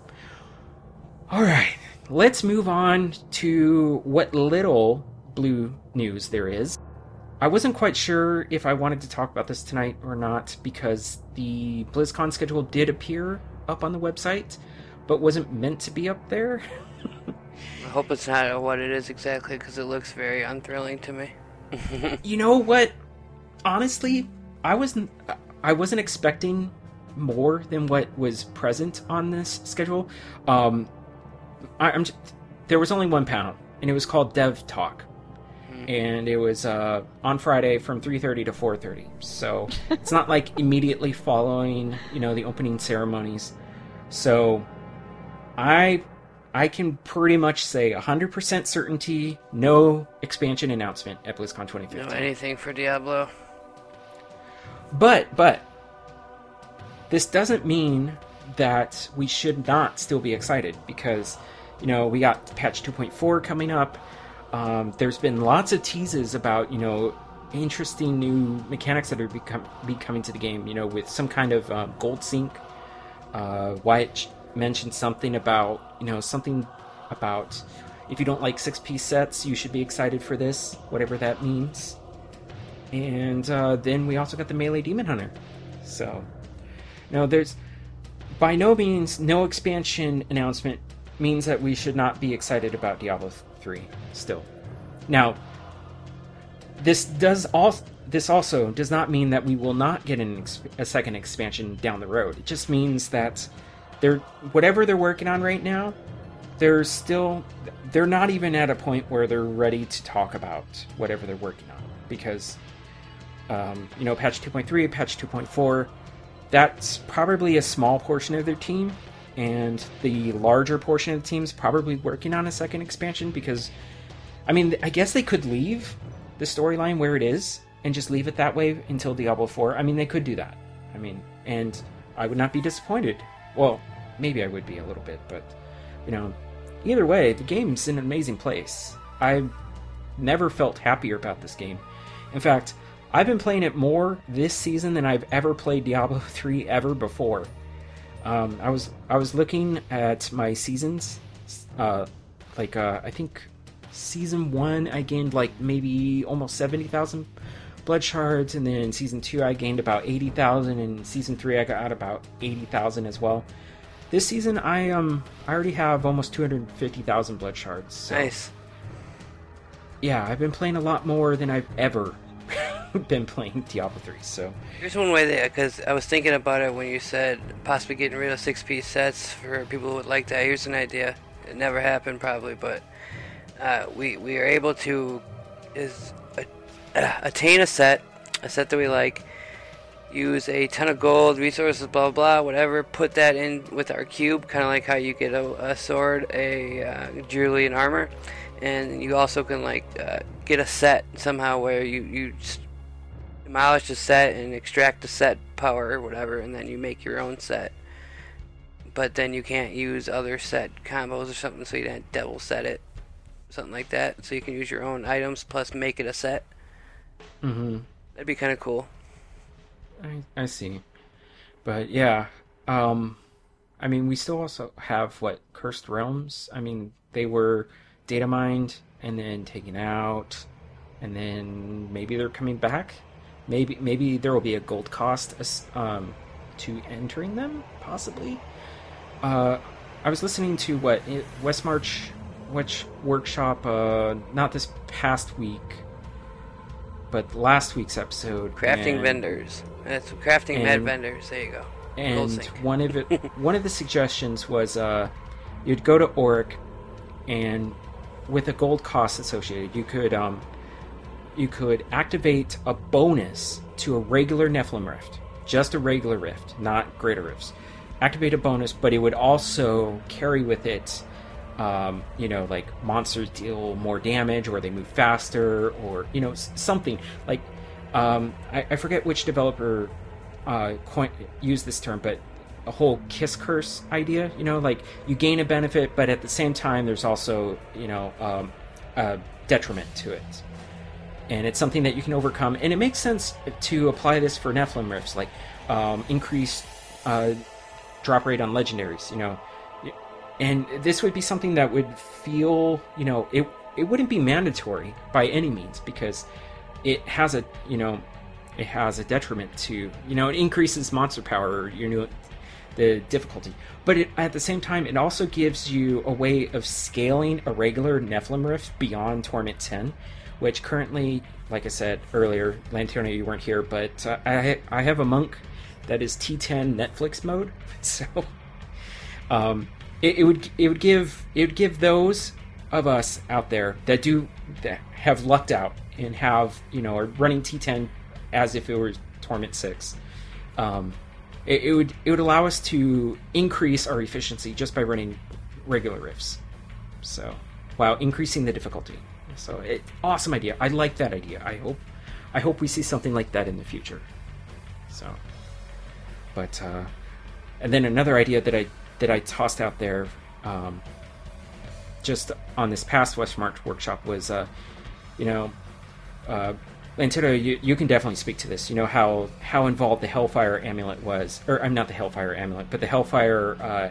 S3: All right. Let's move on to what little blue news there is. I wasn't quite sure if I wanted to talk about this tonight or not because the BlizzCon schedule did appear up on the website, but wasn't meant to be up there.
S10: I hope it's not what it is exactly because it looks very unthrilling to me.
S3: you know what? Honestly, I wasn't I wasn't expecting more than what was present on this schedule. Um, I, I'm j- there was only one panel, and it was called Dev Talk, and it was uh, on Friday from 3:30 to 4:30. So it's not like immediately following, you know, the opening ceremonies. So I I can pretty much say 100% certainty, no expansion announcement at BlizzCon 2015.
S10: No anything for Diablo.
S3: But but this doesn't mean that we should not still be excited because you know we got patch 2.4 coming up. Um, there's been lots of teases about you know interesting new mechanics that are become be coming to the game. You know with some kind of um, gold sink. Uh, mentioned something about you know something about if you don't like six piece sets, you should be excited for this, whatever that means. And uh, then we also got the Melee Demon Hunter. So, now there's by no means no expansion announcement means that we should not be excited about Diablo 3 still. Now, this does all this also does not mean that we will not get an a second expansion down the road. It just means that they're whatever they're working on right now, they're still they're not even at a point where they're ready to talk about whatever they're working on. Because um, you know patch 2.3 patch 2.4 that's probably a small portion of their team and the larger portion of the team's probably working on a second expansion because i mean i guess they could leave the storyline where it is and just leave it that way until diablo 4 i mean they could do that. I mean and i would not be disappointed. Well maybe i would be a little bit but you know either way the game's in an amazing place i never felt happier about this game in fact I've been playing it more this season than I've ever played Diablo 3 ever before. Um, I was I was looking at my seasons, uh, like uh, I think season one I gained like maybe almost seventy thousand blood shards, and then season two I gained about eighty thousand, and season three I got about eighty thousand as well. This season I um I already have almost two hundred fifty thousand blood shards. So,
S10: Nice.
S3: Yeah, I've been playing a lot more than I've ever been playing Diablo three. So
S10: Here's one way that, because I was thinking about it when you said possibly getting rid of six piece sets for people who would like that. Here's an idea. It never happened probably, but uh, we we are able to is uh, attain a set, a set that we like. Use a ton of gold, resources, blah blah, whatever. Put that in with our cube, kind of like how you get a, a sword, a uh, jewelry, and armor. And you also can like uh, get a set somehow where you you just demolish the set and extract the set power or whatever, and then you make your own set. But then you can't use other set combos or something, so you don't double set it, something like that. So you can use your own items plus make it a set.
S3: mm-hmm.
S10: That'd be kind of cool.
S3: I, I see. But yeah, um I mean we still also have what cursed realms. I mean they were data mined and then taken out and then maybe they're coming back. Maybe maybe there will be a gold cost um to entering them possibly. Uh I was listening to what it, West March which workshop uh not this past week but last week's episode
S10: Crafting
S3: and-
S10: vendors. That's crafting med
S3: and-
S10: vendors. There you go.
S3: And one of it one of the suggestions was uh, you'd go to Orek, and with a gold cost associated, you could um, you could activate a bonus to a regular Nephilim rift, just a regular rift, not greater rifts. Activate a bonus, but it would also carry with it, um, you know, like monsters deal more damage, or they move faster, or you know, something like. Um, I, I forget which developer uh, coin, used this term, but a whole kiss curse idea. You know, like you gain a benefit, but at the same time, there's also you know um, a detriment to it, and it's something that you can overcome. And it makes sense to apply this for Nephilim rifts, like um, increased uh, drop rate on legendaries. You know, and this would be something that would feel, you know, it it wouldn't be mandatory by any means because it has a, you know, it has a detriment to, you know, it increases monster power, you know, the difficulty. But it, at the same time, it also gives you a way of scaling a regular Nephilim Rift beyond Torment 10, which currently, like I said earlier, Lanterna, you weren't here, but uh, I I have a monk that is T10 Netflix mode, so um, it, it would it would give it would give those of us out there that do that have lucked out and have you know are running T10 as if it were Torment Six. Um, it, it would it would allow us to increase our efficiency just by running regular rifts. So while increasing the difficulty. So it, awesome idea. I like that idea. I hope I hope we see something like that in the future. So, but uh, and then another idea that I that I tossed out there, um, just on this past West March workshop was, uh, you know, uh, Lantero, you, you can definitely speak to this. You know how how involved the Hellfire amulet was, or I'm not the Hellfire amulet, but the Hellfire uh,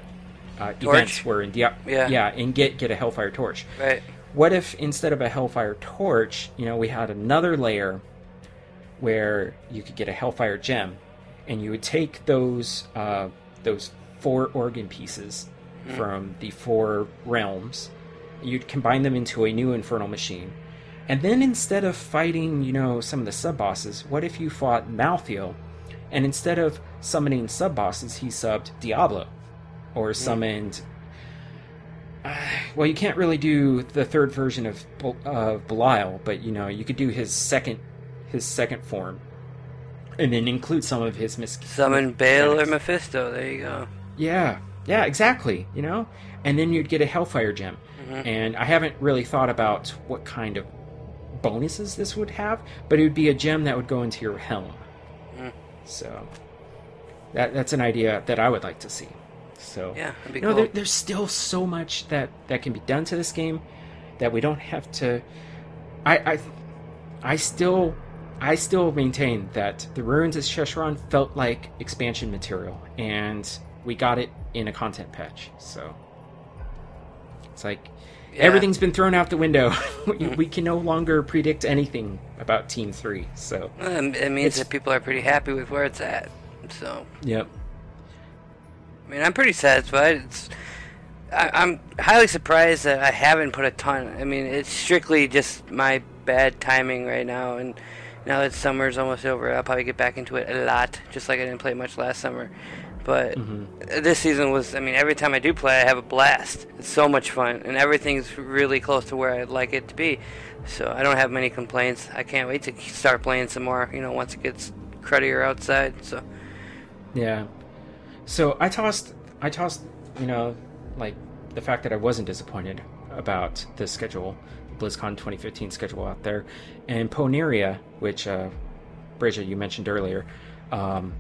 S3: uh, events were in Dia-
S10: Yeah.
S3: yeah, and get get a Hellfire torch.
S10: Right.
S3: What if instead of a Hellfire torch, you know, we had another layer where you could get a Hellfire gem, and you would take those uh, those four organ pieces
S10: Mhm.
S3: from the four realms, you'd combine them into a new Infernal machine, and then instead of fighting, you know, some of the sub bosses, what if you fought Malthael, and instead of summoning sub bosses, he subbed Diablo, or summoned well, you can't really do the third version of of Belial, but you know you could do his second his second form, and then include some of his mis-
S10: Summon Baal or. Mephisto. There you go.
S3: Yeah, yeah, exactly. You know, and then you'd get a Hellfire gem,
S10: Mhm.
S3: and I haven't really thought about what kind of bonuses this would have, but it would be a gem that would go into your helm.
S10: Mm.
S3: So that that's an idea that I would like to see. So
S10: Yeah,
S3: you know,
S10: cool.
S3: there, there's still so much that that can be done to this game that we don't have to. I I, I still I still maintain that the ruins of Sescheron felt like expansion material, and we got it in a content patch. So it's like
S10: Yeah.
S3: everything's been thrown out the window. we, can no longer predict anything about Team Three. So
S10: Um, it means that people are pretty happy with where it's at. So,
S3: yep.
S10: I mean, I'm pretty satisfied. It's, I, I'm highly surprised that I haven't put a ton. I mean, it's strictly just my bad timing right now, and now that summer's almost over, I'll probably get back into it a lot. Just like I didn't play much last summer, but this season was. I mean, every time I do play, I have a blast. It's so much fun, and everything's really close to where I'd like it to be. So I don't have many complaints. I can't wait to start playing some more. You know, once it gets cruddier outside. So.
S3: Yeah. So I tossed, I tossed, you know, like the fact that I wasn't disappointed about the schedule, BlizzCon 2015 schedule out there, and Poneria, which uh, Bridget you mentioned earlier, um,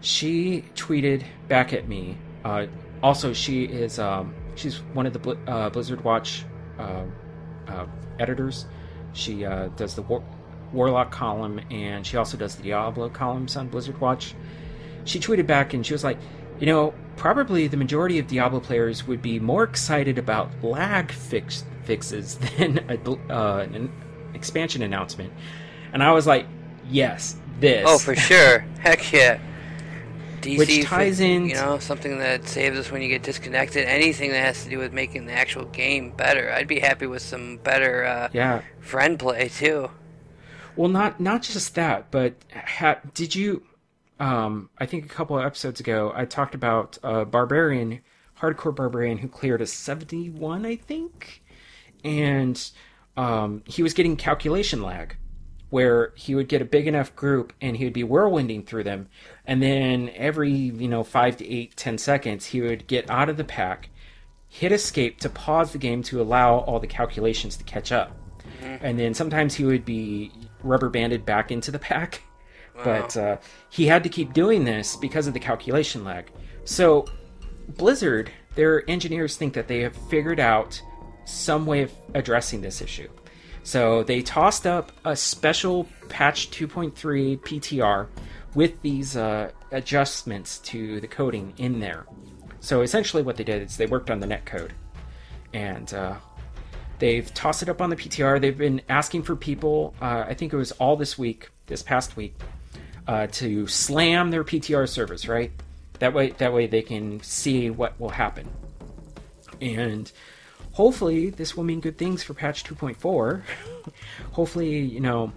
S3: she tweeted back at me. Uh, also, she is um, she's one of the Bli- uh, Blizzard Watch uh, uh, editors. She uh, does the War- Warlock column, and she also does the Diablo columns on Blizzard Watch she tweeted back and she was like, you know, probably the majority of Diablo players would be more excited about lag fix- fixes than a, uh, an expansion announcement. And I was like, yes, this.
S10: Oh, for sure. Heck yeah. DC
S3: Which ties
S10: for,
S3: in-
S10: you know, something that saves us when you get disconnected. Anything that has to do with making the actual game better. I'd be happy with some better uh,
S3: Yeah.
S10: friend play too.
S3: Well, not not just that, but ha- did you? Um, I think a couple of episodes ago, I talked about a barbarian, hardcore barbarian who cleared a seventy-one, I think, and um, he was getting calculation lag, where he would get a big enough group and he would be whirlwinding through them, and then every you know five to eight, ten seconds, he would get out of the pack, hit escape to pause the game to allow all the calculations to catch up and then sometimes he would be rubber banded back into the pack. But uh, he had to keep doing this because of the calculation lag. So, Blizzard, their engineers think that they have figured out some way of addressing this issue. So, they tossed up a special patch 2.3 PTR with these uh, adjustments to the coding in there. So, essentially, what they did is they worked on the netcode. And uh, They've tossed it up on the PTR. They've been asking for people, uh, I think it was all this week, this past week, uh, to slam their PTR servers, right? That way, that way they can see what will happen. And hopefully, this will mean good things for patch 2.4. hopefully, you know,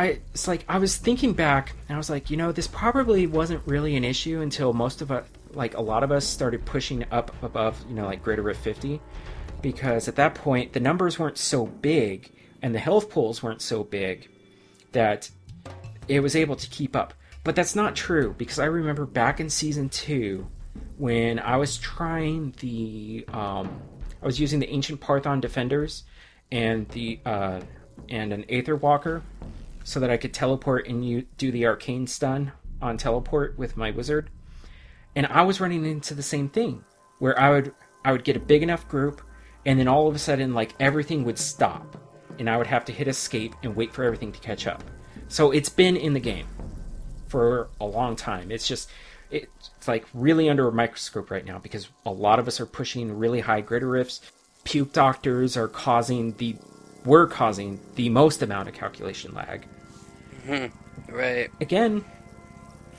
S3: I it's like I was thinking back, and I was like, you know, this probably wasn't really an issue until most of us, like a lot of us, started pushing up above, you know, like greater Rift 50 because at that point the numbers weren't so big and the health pools weren't so big that it was able to keep up. But that's not true because I remember back in season two when I was trying the um, I was using the ancient Parthan defenders and the uh, and an Aether Walker so that I could teleport and you do the arcane stun on teleport with my wizard. And I was running into the same thing where I would I would get a big enough group and then all of a sudden like everything would stop and I would have to hit escape and wait for everything to catch up. So it's been in the game for a long time. It's just it's like really under a microscope right now because a lot of us are pushing really high greater rifts. Puke doctors are causing the were causing the most amount of calculation lag.
S10: Mm-hmm. Right.
S3: Again,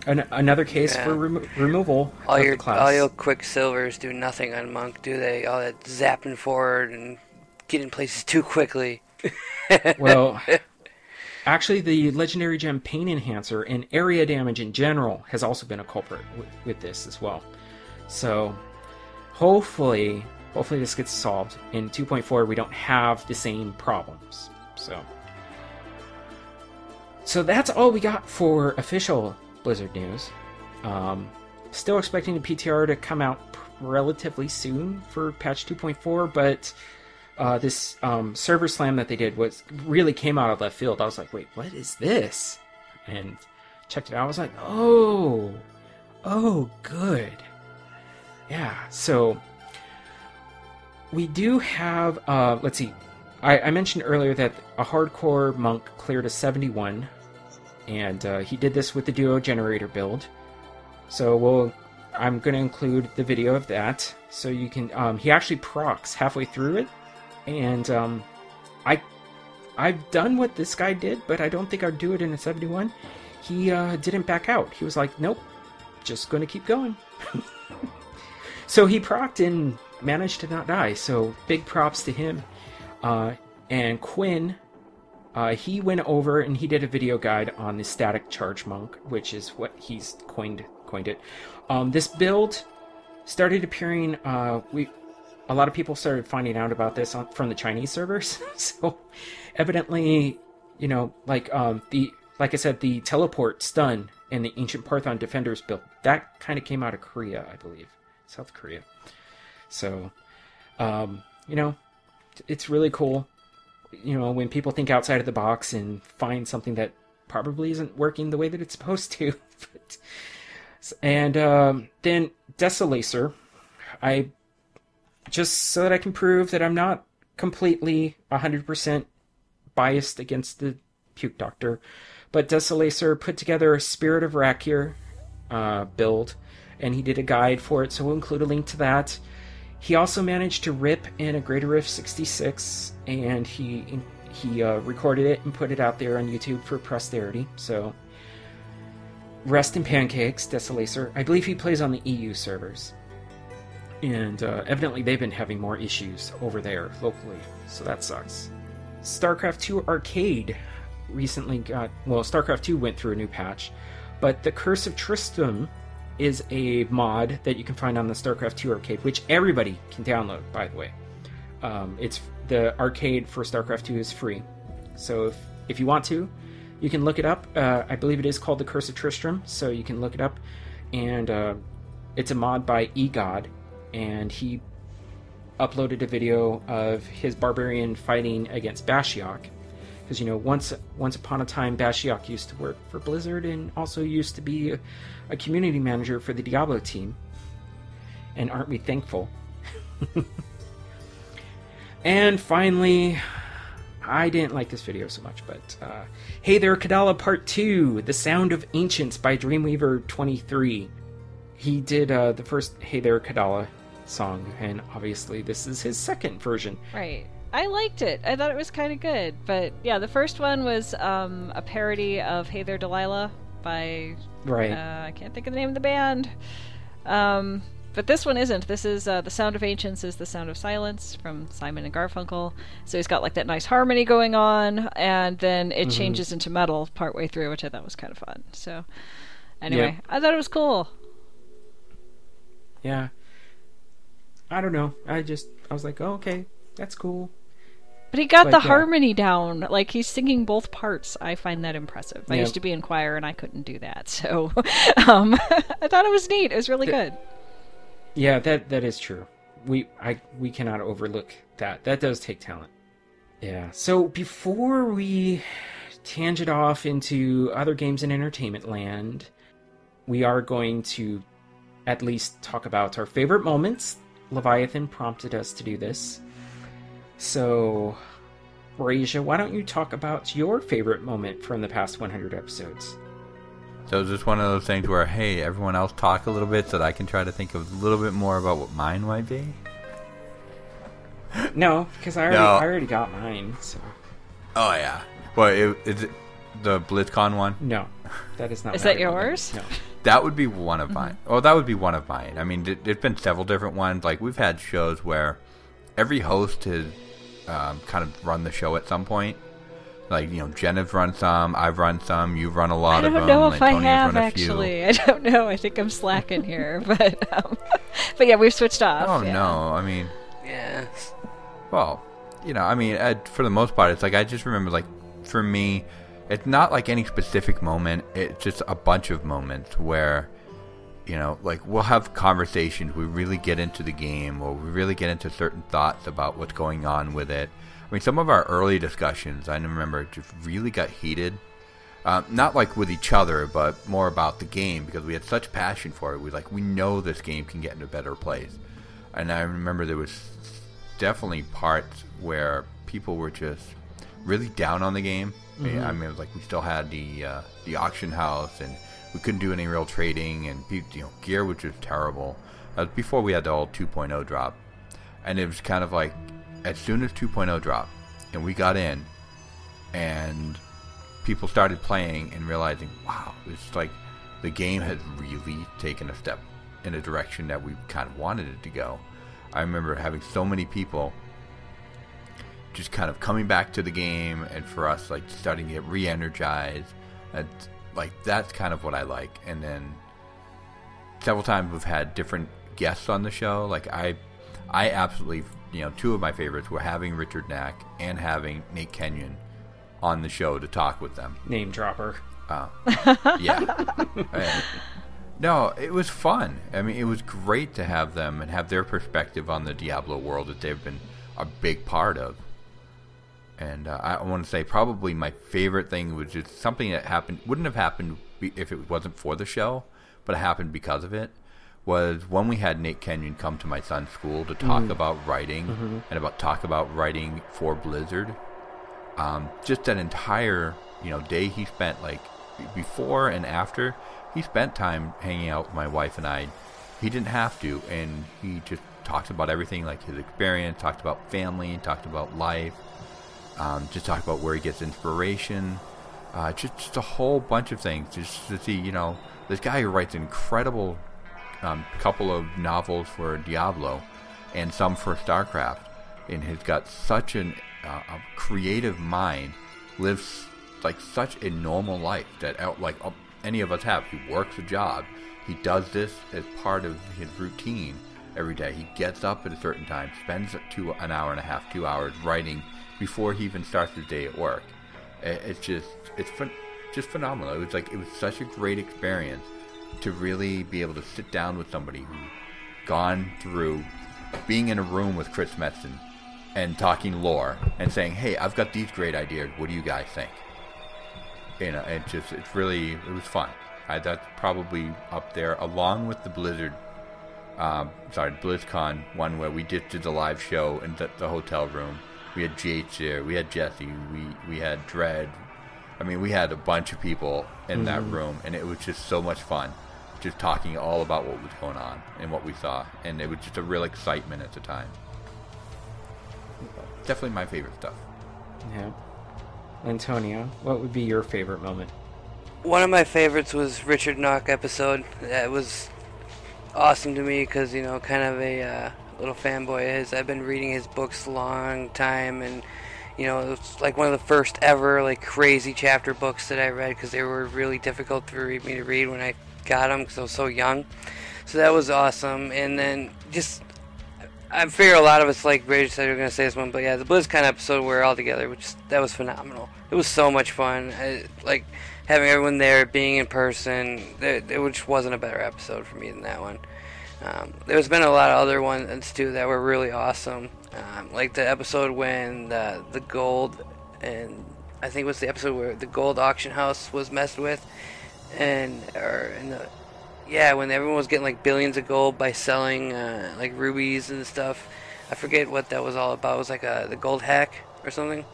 S3: an- another case
S10: Yeah.
S3: for remo- removal
S10: All
S3: of
S10: your
S3: the class.
S10: all your quicksilvers do nothing on monk, do they? All that zapping forward and getting places too quickly.
S3: well, actually, the legendary gem pain enhancer and area damage in general has also been a culprit with, with this as well. So, hopefully, hopefully this gets solved. In 2.4, we don't have the same problems. So, so that's all we got for official Blizzard news. Um, still expecting the PTR to come out relatively soon for patch 2.4, but uh, this um, server slam that they did was really came out of left field. I was like, wait, what is this? And checked it out. I was like, oh, oh, good. Yeah. So we do have. Uh, let's see. I, I mentioned earlier that a hardcore monk cleared a 71, and uh, he did this with the duo generator build. So we'll. I'm going to include the video of that, so you can. Um, he actually procs halfway through it, and um, I, I've done what this guy did, but I don't think I'd do it in a 71. He uh, didn't back out. He was like, "Nope, just going to keep going." so he procced and managed to not die. So big props to him. Uh, and Quinn, uh, he went over and he did a video guide on the static charge monk, which is what he's coined coined it. Um, this build started appearing. Uh, we a lot of people started finding out about this on, from the Chinese servers. so evidently, you know, like um, the like I said, the teleport stun and the ancient Parthan defenders build that kind of came out of Korea, I believe, South Korea. So, um, you know, it's really cool. You know, when people think outside of the box and find something that probably isn't working the way that it's supposed to. but, and um, then Desolacer, I just so that I can prove that I'm not completely 100% biased against the Puke Doctor, but Desolacer put together a Spirit of Arachyr uh, build, and he did a guide for it, so we'll include a link to that. He also managed to rip in a Greater Rift 66, and he he uh, recorded it and put it out there on YouTube for posterity. So, rest in pancakes, Desolacer. I believe he plays on the EU servers, and uh, evidently they've been having more issues over there locally, so that sucks. StarCraft 2 Arcade recently got well. StarCraft 2 went through a new patch, but the Curse of Tristram is a mod that you can find on the StarCraft 2 arcade, which everybody can download, by the way. Um, it's the arcade for StarCraft 2 is free, so if if you want to, you can look it up. Uh, I believe it is called the Curse of Tristram, so you can look it up, and uh, it's a mod by eGod, and he uploaded a video of his barbarian fighting against Bashiok. Because you know, once once upon a time, Bashiok used to work for Blizzard and also used to be a community manager for the Diablo team. And aren't we thankful? and finally, I didn't like this video so much, but uh, Hey There Kadala Part 2 The Sound of Ancients by Dreamweaver23. He did uh, the first Hey There Kadala song, and obviously this is his second version.
S1: Right. I liked it. I thought it was kind of good. But yeah, the first one was um, a parody of Hey There Delilah by.
S3: Right.
S1: Uh, I can't think of the name of the band. Um, but this one isn't. This is uh, The Sound of Ancients is The Sound of Silence from Simon and Garfunkel. So he's got like that nice harmony going on, and then it
S3: Mhm.
S1: changes into metal partway through, which I thought was kind of fun. So anyway. I thought it was cool.
S3: Yeah. I don't know. I just, I was like, oh, okay, that's cool.
S1: But he got
S3: But,
S1: the
S3: yeah.
S1: harmony down. Like he's singing both parts. I find that impressive. I used to be in choir and I couldn't do that. So um, I thought it was neat. It was really good.
S3: Yeah, that that is true. We I we cannot overlook that. That does take talent. Yeah. So before we tangent off into other games in entertainment land, we are going to at least talk about our favorite moments. Leviathan prompted us to do this. So, Brazia, why don't you talk about your favorite moment from the past 100 episodes?
S2: So it's just one of those things where, hey, everyone else talk a little bit so that I can try to think of a little bit more about what mine might be.
S3: No, because I already,
S2: No.
S3: I already got mine. So
S2: Oh yeah. Well, it, is it the BlizzCon one?
S3: no, that is not.
S1: Is that
S3: favorite moment.
S1: yours?
S3: No.
S2: That would be one of mm-hmm. mine. Oh, that would be one of mine. I mean, it, it's been several different ones. Like we've had shows where every host has um, kind of run the show at some point. Like you know, Jen has run some, I've run some, you've run a lot of them.
S1: I
S2: of
S1: don't
S2: them.
S1: know if I have
S2: run few.
S1: actually. I don't know. I think I'm slacking here, but um, but yeah, we've switched off.
S2: Oh
S1: yeah.
S2: no! I mean,
S10: Yeah.
S2: Well, you know, I mean, I, for the most part, it's like I just remember, like, for me, it's not like any specific moment. It's just a bunch of moments where, you know, like we'll have conversations. We really get into the game, or we really get into certain thoughts about what's going on with it. I mean, some of our early discussions, I remember, just really got heated. Um, not like with each other, but more about the game because we had such passion for it. We like we know this game can get in a better place, and I remember there was definitely parts where people were just really down on the game. I mean-
S3: Mhm.
S2: I mean, it was like we still had the uh, the auction house, and we couldn't do any real trading, and you know, gear which was terrible. That was before we had the old 2.0 drop, and it was kind of like as soon as 2.0 dropped, and we got in, and people started playing and realizing, wow, it's like the game has really taken a step in a direction that we kind of wanted it to go. I remember having so many people just kind of coming back to the game and for us like starting to get re-energized like that's kind of what I like and then several times we've had different guests on the show like I I absolutely you know two of my favorites were having Richard Knaak and having Nate Kenyon on the show to talk with them
S3: Name dropper.
S2: uh, yeah. And- no, it was fun. I mean, it was great to have them and have their perspective on the Diablo world that they've been a big part of. And uh, I want to say probably my favorite thing was just something that happened wouldn't have happened if it wasn't for the show, but it happened because of it. Was when we had Nate Kenyon come to my son's school to talk
S3: Mm.
S2: about writing
S3: Mhm.
S2: and about talk about writing for Blizzard. Um, just that entire you know day he spent like before and after he spent time hanging out with my wife and I. He didn't have to, and he just talked about everything like his experience, talked about family, talked about life, um, just talked about where he gets inspiration, uh, just, just a whole bunch of things. Just to see, you know, this guy who writes incredible um, couple of novels for Diablo and some for StarCraft, and has got such an uh, a creative mind, lives like such a normal life that out like uh, any of us have. He works a job, he does this as part of his routine every day. He gets up at a certain time, spends two an hour and a half, two hours writing before he even starts his day at work. It's just it's just phenomenal. It was like it was such a great experience to really be able to sit down with somebody who's gone through being in a room with Chris Metzen and talking lore and saying, "Hey, I've got these great ideas. What do you guys think?" You know, it just it's really it was fun. I, that's probably up there along with the Blizzard. Um, sorry, BlizzCon one where we did, did the live show in the, the hotel room. We had JH there. We had Jesse. We we had Dread. I mean, we had a bunch of people in that
S3: Mhm.
S2: room, and it was just so much fun, just talking all about what was going on and what we saw, and it was just a real excitement at the time. Definitely my favorite stuff.
S3: Yeah. Antonio, what would be your favorite moment?
S10: One of my favorites was Richard Knaak episode. That was awesome to me because you know, kind of a uh, little fanboy his. I've been reading his books a long time, and you know, it was like one of the first ever like crazy chapter books that I read because they were really difficult for me to read when I got them because I was so young. So that was awesome, and then just I figure a lot of us like Rage said we are gonna say this one, but yeah, the BlizzCon episode we're all together, which that was phenomenal. It was so much fun. I, like having everyone there, being in person. There, there which wasn't a better episode for me than that one. Um, there's been a lot of other ones too that were really awesome. Um, like the episode when the the gold and I think it was the episode where the gold auction house was messed with, and or in the yeah, when everyone was getting like billions of gold by selling uh, like rubies and stuff. I forget what that was all about. It was like a the gold hack or something.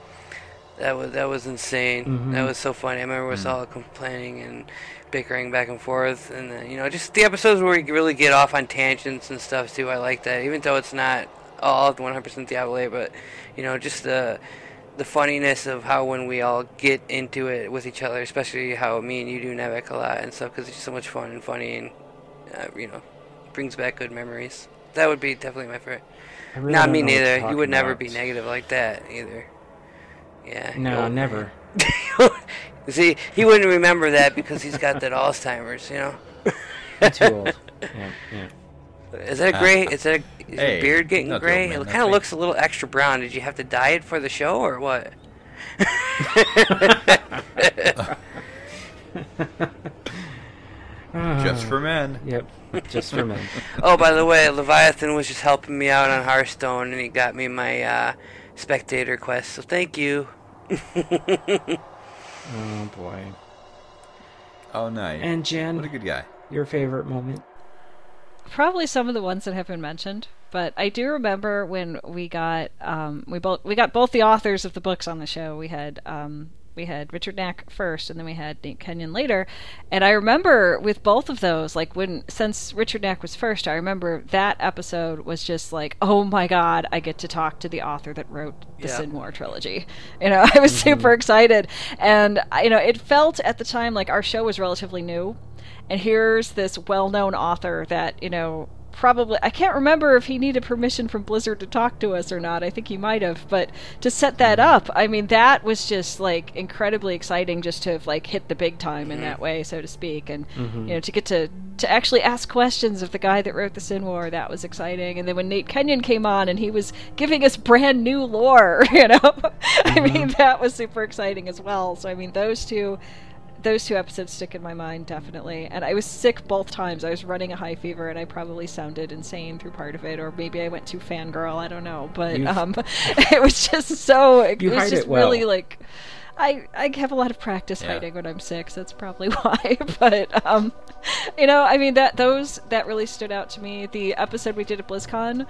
S10: That was that was insane.
S3: Mhm.
S10: That was so funny. I remember us
S3: Mm.
S10: all complaining and bickering back and forth, and then, you know, just the episodes where we really get off on tangents and stuff too. I like that, even though it's not all 100% Diablo, but you know, just the the funniness of how when we all get into it with each other, especially how me and you do Nevik a lot and stuff, because it's just so much fun and funny, and uh, you know, brings back good memories. That would be definitely my favorite.
S3: Really
S10: Not me
S3: know what you're
S10: neither. You would never
S3: about.
S10: be negative like that either. Yeah.
S3: No,
S10: you'll-
S3: never.
S10: See, he wouldn't remember that because he's got that Alzheimer's, you know.
S3: I'm too old. Yeah, yeah.
S10: Is that a gray? Is that a, is
S2: Hey,
S10: your beard getting
S2: not
S10: gray?
S2: old man,
S10: It kind of looks a little extra brown. Did you have to dye it for the show or what?
S2: Just for men.
S3: Yep, just for men.
S10: oh, by the way, Leviathan was just helping me out on Hearthstone, and he got me my uh, spectator quest. So thank you.
S3: Oh boy.
S2: Oh, nice.
S3: And Jen,
S2: what a good guy.
S3: Your favorite moment?
S1: Probably some of the ones that have been mentioned, but I do remember when we got um, we both we got both the authors of the books on the show. We had um, we had Richard Knaak first, and then we had Nate Kenyon later. And I remember with both of those, like when since Richard Knaak was first, I remember that episode was just like, oh my god, I get to talk to the author that wrote the
S10: Yeah.
S1: Sin War trilogy. You know, I was mm-hmm. super excited, and you know, it felt at the time like our show was relatively new, and here's this well-known author that you know probably I can't remember if he needed permission from Blizzard to talk to us or not. I think he might have, but to set that up, I mean that was just like incredibly exciting just to have like hit the big time in that way, so to speak, and
S3: Mhm.
S1: you know to get to to actually ask questions of the guy that wrote the Sin War, that was exciting. And then when Nate Kenyon came on and he was giving us brand new lore, you know, I mean that was super exciting as well. So I mean those two those two episodes stick in my mind definitely and i was sick both times i was running a high fever and i probably sounded insane through part of it or maybe i went too fangirl i don't know but um it was just so it
S3: You
S1: was just
S3: it well.
S1: really like I, I have a lot of practice
S2: Yeah.
S1: hiding when I'm sick, so that's probably why. But um, you know, I mean that those that really stood out to me. The episode we did at BlizzCon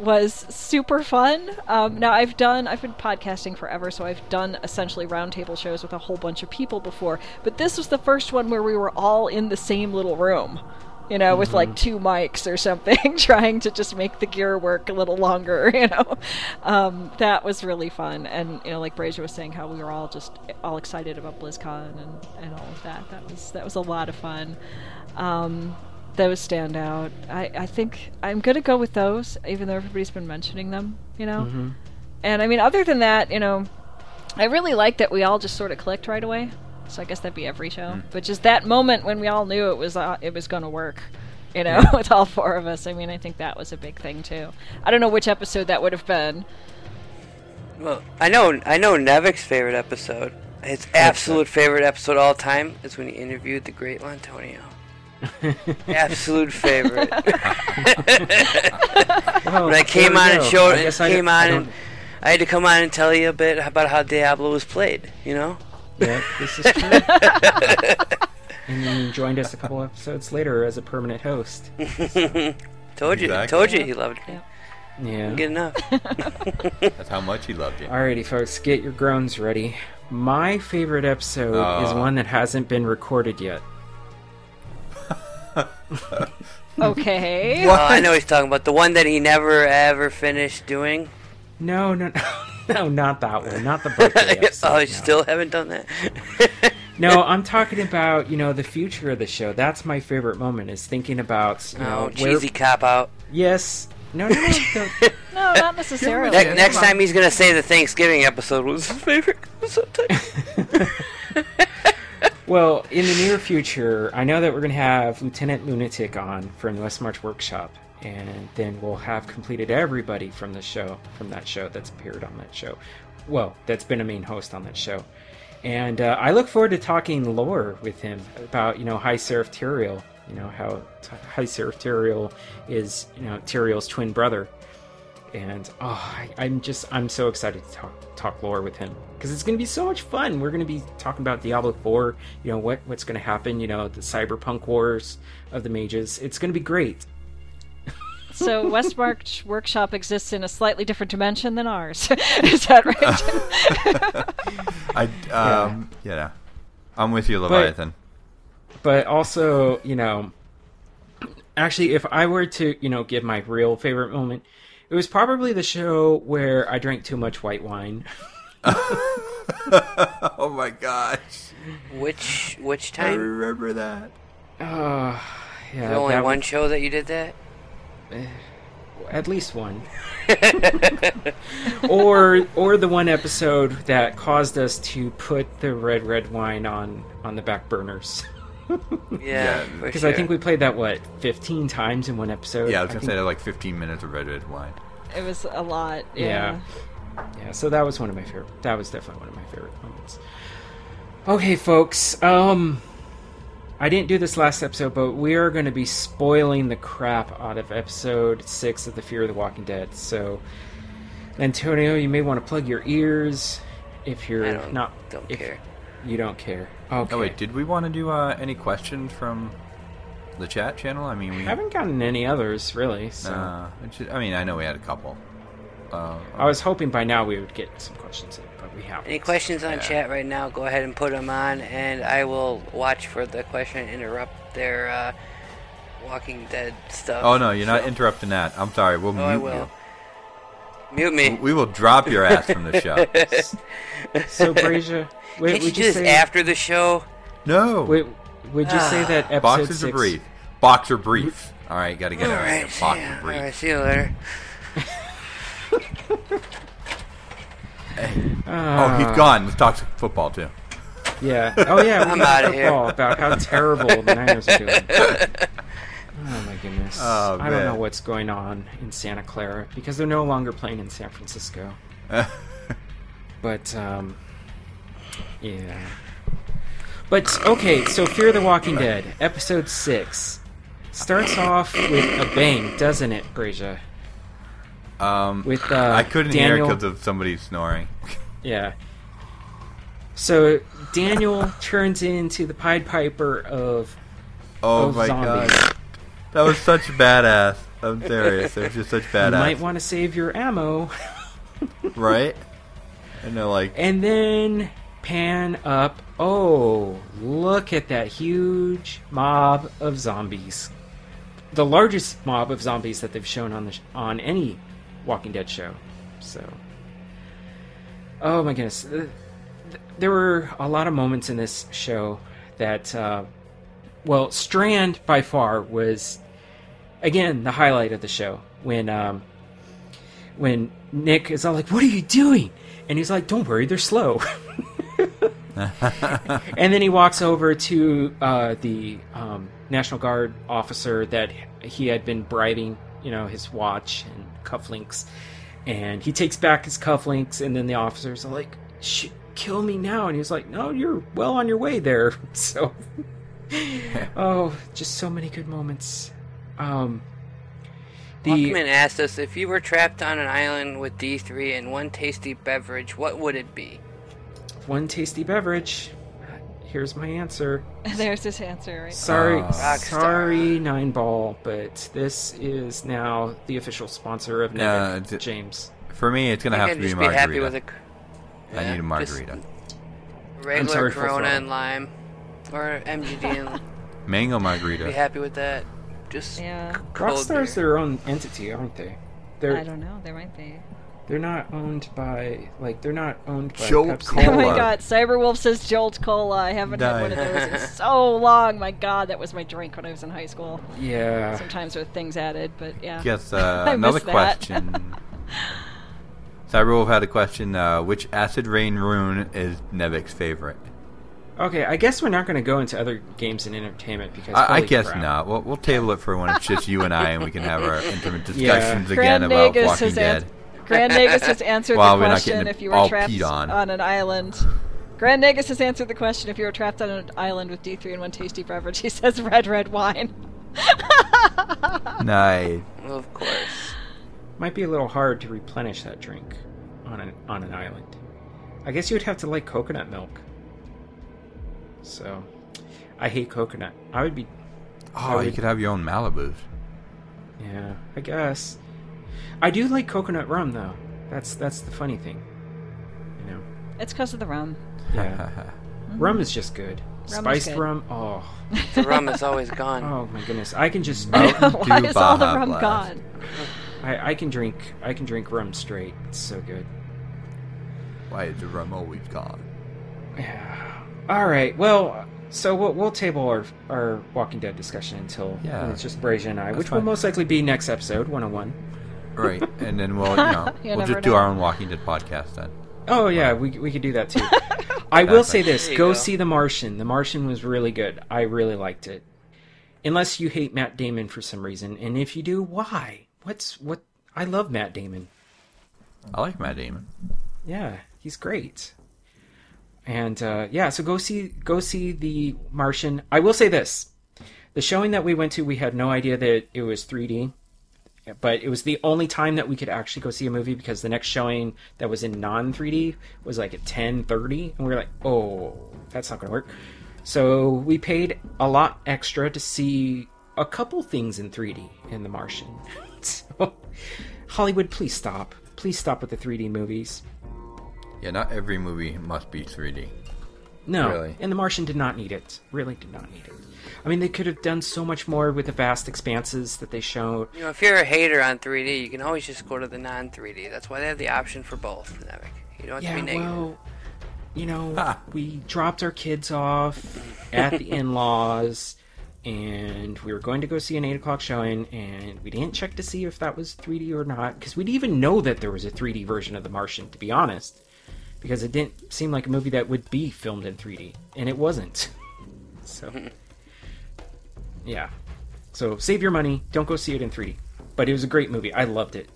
S1: was super fun. Um, now I've done I've been podcasting forever, so I've done essentially roundtable shows with a whole bunch of people before. But this was the first one where we were all in the same little room. You know, with like two mics or something, trying to just make the gear work a little longer. You know, um, that was really fun, and you know, like Brazia was saying, how we were all just all excited about BlizzCon and, and all of that. That was that was a lot of fun. Um, those stand out. I, I think I'm gonna go with those, even though everybody's been mentioning them. You know,
S3: Mhm.
S1: and I mean, other than that, you know, I really like that we all just sort of clicked right away. So I guess that'd be every show. But just that moment when we all knew it was uh, it was going to work, you know, with all four of us. I mean, I think that was a big thing too. I don't know which episode that would have been.
S10: Well, I know I know Nevik's favorite episode. His absolute favorite episode of all time is when he interviewed the great Lantonio. absolute favorite. when I came on and showed,
S3: I I
S10: came
S3: don't- I
S10: on,
S3: don't-
S10: and I had to come on and tell you a bit about how Diablo was played. You know.
S3: Yeah, this is true. and then you joined us a couple episodes later as a permanent host.
S10: told you,
S2: Exactly.
S10: told you he loved me.
S3: Yeah.
S10: Good enough.
S2: That's how much he loved you.
S3: Alrighty, folks, get your groans ready. My favorite episode is
S2: Oh.
S3: one that hasn't been recorded yet.
S1: Okay.
S10: Oh, I know what he's talking about the one that he never ever finished doing.
S3: No, no, no, no, not that one. Not the birthday oh, episode.
S10: oh, you
S3: no.
S10: still haven't done that.
S3: No, I'm talking about you know the future of the show. That's my favorite moment. Is thinking about you oh, know
S10: oh,
S3: where-
S10: cheesy cop out.
S3: Yes. No, no, no. don't-
S1: No, not necessarily.
S10: Ne- next time he's gonna say the Thanksgiving episode was his favorite episode.
S3: Well, in the near future, I know that we're going to have Lieutenant Lunatic on from the West March Workshop, and then we'll have completed everybody from the show, from that show that's appeared on that show. Well, that's been a main host on that show. And uh, I look forward to talking lore with him about, you know, High Seraph Tyrael, you know, how t- High Seraph Tyrael is, you know, Tyrael's twin brother. And oh, I, I'm just I'm so excited to talk talk lore with him because it's going to be so much fun. We're going to be talking about Diablo 4, you know what what's going to happen, you know the cyberpunk wars of the mages. It's going to be great.
S1: So West March Workshop exists in a slightly different dimension than ours. Is that right?
S2: I um yeah. I'm with you, Leviathan.
S3: But also, you know, actually, if I were to, you know, give my real favorite moment, it was probably the show where I drank too much white wine.
S2: oh my gosh.
S10: Which which time?
S2: I
S10: time?
S2: remember that.
S3: Oh, yeah.
S10: There's only
S3: that-
S10: one show that you did that.
S3: Eh, at least one. or or the one episode that caused us to put the red red wine on on the back burners.
S10: Yeah, for
S3: Because I think we played that what 15 times in one episode.
S2: Yeah, I was gonna
S3: think-
S2: say that like 15 minutes of red red wine.
S1: it was a lot. Yeah.
S3: Yeah. Yeah, so that was one of my favorite. That was definitely one of my favorite moments. Okay, folks. Um, I didn't do this last episode, but we are going to be spoiling the crap out of episode six of the Fear of the Walking Dead. So, Antonio, you may want to plug your ears if you're
S10: I don't-
S3: not.
S10: don't
S3: if
S10: care.
S3: You don't care. Okay.
S2: Oh wait, did we want to do uh, any questions from the chat channel? I mean, we
S3: haven't gotten any others really. So
S2: Uh, it I mean, I know we had a couple. Uh,
S3: I was hoping by now we would get some questions in, but we haven't.
S10: Any questions on chat right now? Go ahead and put them on, and I will watch for the question and interrupt their uh, Walking Dead stuff.
S2: Oh no, you're not interrupting that. I'm sorry. We'll
S10: Oh, I
S2: mute
S10: will. Mute me.
S2: We will drop your ass from the show.
S3: So, Brazia, wait,
S10: Can't you
S3: would
S10: do
S3: you
S10: this
S3: say
S10: after the show?
S2: No.
S3: Wait, would you say that episode
S2: Boxers
S3: six?
S2: are brief. Boxer briefs. All right, got to get it
S10: All
S2: right.
S10: right,
S2: Boxer
S10: yeah,
S2: briefs.
S10: all right, see you later.
S2: oh, he's gone. Let's talk football too.
S3: Yeah. Oh yeah. we
S10: I'm
S3: got
S10: outta here.
S3: football About how terrible the Niners are doing. Oh my goodness.
S2: Oh,
S3: I don't know what's going on in Santa Clara because they're no longer playing in San Francisco. But um, yeah. But okay, so Fear the Walking Dead, episode six, starts off with a bang, doesn't it, Brazia?
S2: Um,
S3: With uh,
S2: I couldn't
S3: Daniel,
S2: hear because of somebody snoring.
S3: Yeah. So Daniel turns into the Pied Piper of
S2: Oh
S3: of
S2: my
S3: zombies.
S2: god, that was such badass. I'm serious. It was just such badass.
S3: You might want to save your ammo.
S2: right? And they're like,
S3: And then pan up. Oh, look at that huge mob of zombies. The largest mob of zombies that they've shown on the sh- on any Walking Dead show. So, oh my goodness, Uh, there were a lot of moments in this show that, uh, well, Strand by far was again the highlight of the show when um, when Nick is all like, "What are you doing?" and he's like, "Don't worry, they're slow." and then he walks over to uh, the um, National Guard officer that he had been bribing, you know, his watch and cufflinks, and he takes back his cufflinks, and then the officers are like, "Kill me now!" and he's like, "No, you're well on your way there." So, oh, just so many good moments. Um, the
S10: Walkman asked us if you were trapped on an island with D3 and one tasty beverage, what would it be?
S3: one tasty beverage. Here's my answer.
S1: There's his answer right
S3: Sorry,
S10: Rockstar.
S3: sorry, Nine Ball, but this is now the official sponsor of
S2: Yeah,
S3: Nevik, James.
S2: for me, it's gonna
S10: I
S2: have
S10: can
S2: to be
S10: just
S2: margarita.
S10: be happy with a
S2: I
S10: yeah,
S2: need a
S10: just
S2: margarita.
S10: regular
S3: sorry
S10: Corona and lime, or MGD and
S2: Mango
S10: be
S2: margarita.
S10: happy with that. Just
S1: Yeah.
S10: c- cold
S3: Rockstar's their own entity, aren't they? They're
S1: I don't know. They might be.
S3: they're not owned by like they're not owned by
S2: Jolt
S3: Pepsi.
S2: Cola.
S1: Oh my god, Cyberwolf says Jolt Cola. I haven't had one of those in so long. My god, that was my drink when I was in high school.
S3: Yeah.
S1: Sometimes with things added, but yeah.
S2: Guess uh, another question. Cyberwolf had a question. Uh, which acid rain rune is Nevik's favorite?
S3: Okay, I guess we're not going to go into other games and entertainment because
S2: I, I guess
S3: crap.
S2: not. We'll, we'll table it for when it's just you and I, and we can have our intimate
S3: Yeah.
S2: discussions again
S1: Grand
S2: about
S1: Nagus
S2: Walking
S1: has
S2: Dead.
S1: an- Grand Nagus has answered
S2: Well,
S1: the question if you were trapped
S2: peed on.
S1: an island. Grand Nagus has answered the question if you were trapped on an island with D3 and one tasty beverage. He says red, red wine.
S2: Nice.
S10: Well, of course.
S3: Might be a little hard to replenish that drink on an on an island. I guess you would have to like coconut milk. So, I hate coconut. I would be.
S2: Oh,
S3: would-
S2: you could have your own Malibu.
S3: Yeah, I guess. I do like coconut rum though. That's that's the funny thing. You know.
S1: It's because of the rum.
S3: Yeah. rum is just good.
S1: Rum
S3: Spiced
S1: good.
S3: rum. Oh.
S10: The rum is always gone.
S3: Oh my goodness. I can just
S2: Mountain
S1: Why
S2: Dew
S1: is all the rum
S2: Blast.
S1: gone?
S3: I, I can drink I can drink rum straight. It's so good.
S2: Why is the rum always gone?
S3: Yeah. All right. Well, so we'll, we'll table our our Walking Dead discussion until
S2: Yeah.
S3: it's just Brazia and I,
S2: That's
S3: which will most likely be next episode, 101.
S2: Right, and then we'll, you know,
S1: You
S2: we'll
S1: never
S2: just do
S1: know.
S2: our own Walking Dead podcast then.
S3: Oh yeah, we we could do that too. I will say this: go,
S10: go.
S3: see The Martian. The Martian was really good. I really liked it. Unless you hate Matt Damon for some reason, and if you do, why? What's what? I love Matt Damon.
S2: I like Matt Damon.
S3: Yeah, he's great. And uh, yeah, so go see go see The Martian. I will say this: the showing that we went to, we had no idea that it was 3D, but it was the only time that we could actually go see a movie because the next showing that was in non 3D was like at 10:30, and we were like, oh, that's not going to work. So we paid a lot extra to see a couple things in 3D in The Martian. so Hollywood, please stop. Please stop with the 3D movies.
S2: Yeah, not every movie must be 3D.
S3: No,
S2: Really?
S3: and The Martian did not need it. Really did not need it. I mean, they could have done so much more with the vast expanses that they showed.
S10: You know, if you're a hater on 3D, you can always just go to the non-3D. That's why they have the option for both. You don't have to
S3: Yeah,
S10: be negative.
S3: well, you know, we dropped our kids off at the in-laws, and we were going to go see an eight o'clock showing, and we didn't check to see if that was 3D or not, because we didn't even know that there was a 3D version of The Martian, to be honest, because it didn't seem like a movie that would be filmed in 3D, and it wasn't. So, yeah. So save your money. Don't go see it in 3D. But it was a great movie. I loved it.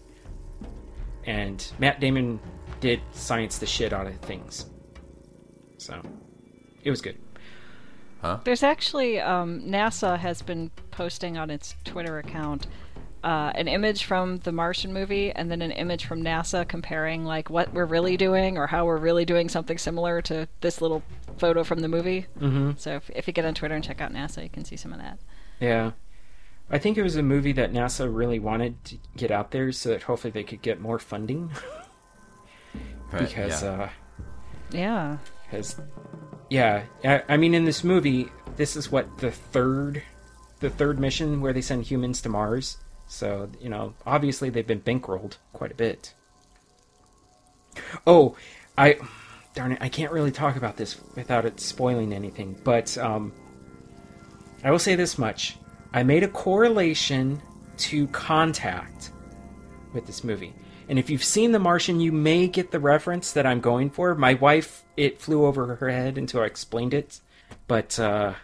S3: And Matt Damon did science the shit out of things. So it was good.
S1: There's actually um, NASA has been posting on its Twitter account uh, an image from the Martian movie and then an image from NASA comparing like what we're really doing or how we're really doing something similar to this little photo from the movie.
S3: Mhm.
S1: So if, if you get on Twitter and check out NASA, you can see some of that.
S3: Yeah. I think it was a movie that NASA really wanted to get out there so that hopefully they could get more funding.
S2: Right,
S3: because,
S2: yeah.
S3: uh,
S1: Yeah.
S3: because, yeah, I, I mean, in this movie, this is what the third, the third mission where they send humans to Mars. So you know, obviously they've been bankrolled quite a bit. Oh, I, darn it, I can't really talk about this without it spoiling anything. But um, I will say this much: I made a correlation to Contact with this movie. And if you've seen The Martian, you may get the reference that I'm going for. My wife, it flew over her head until I explained it. But uh,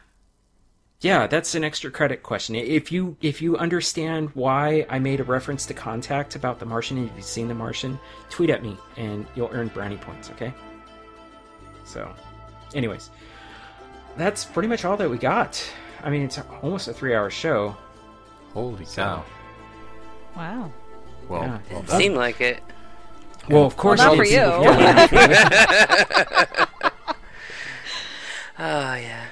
S3: yeah, that's an extra credit question. If you if you understand why I made a reference to Contact about The Martian, and if you've seen The Martian, tweet at me and you'll earn brownie points. Okay. So, anyways, that's pretty much all that we got. I mean, it's almost a three-hour show.
S2: Holy cow!
S1: Wow.
S2: Well,
S3: Yeah.
S2: well
S10: It
S2: done.
S10: seemed like it.
S3: Well, of course,
S1: not
S3: it
S1: for you.
S3: Yeah.
S10: Oh yeah.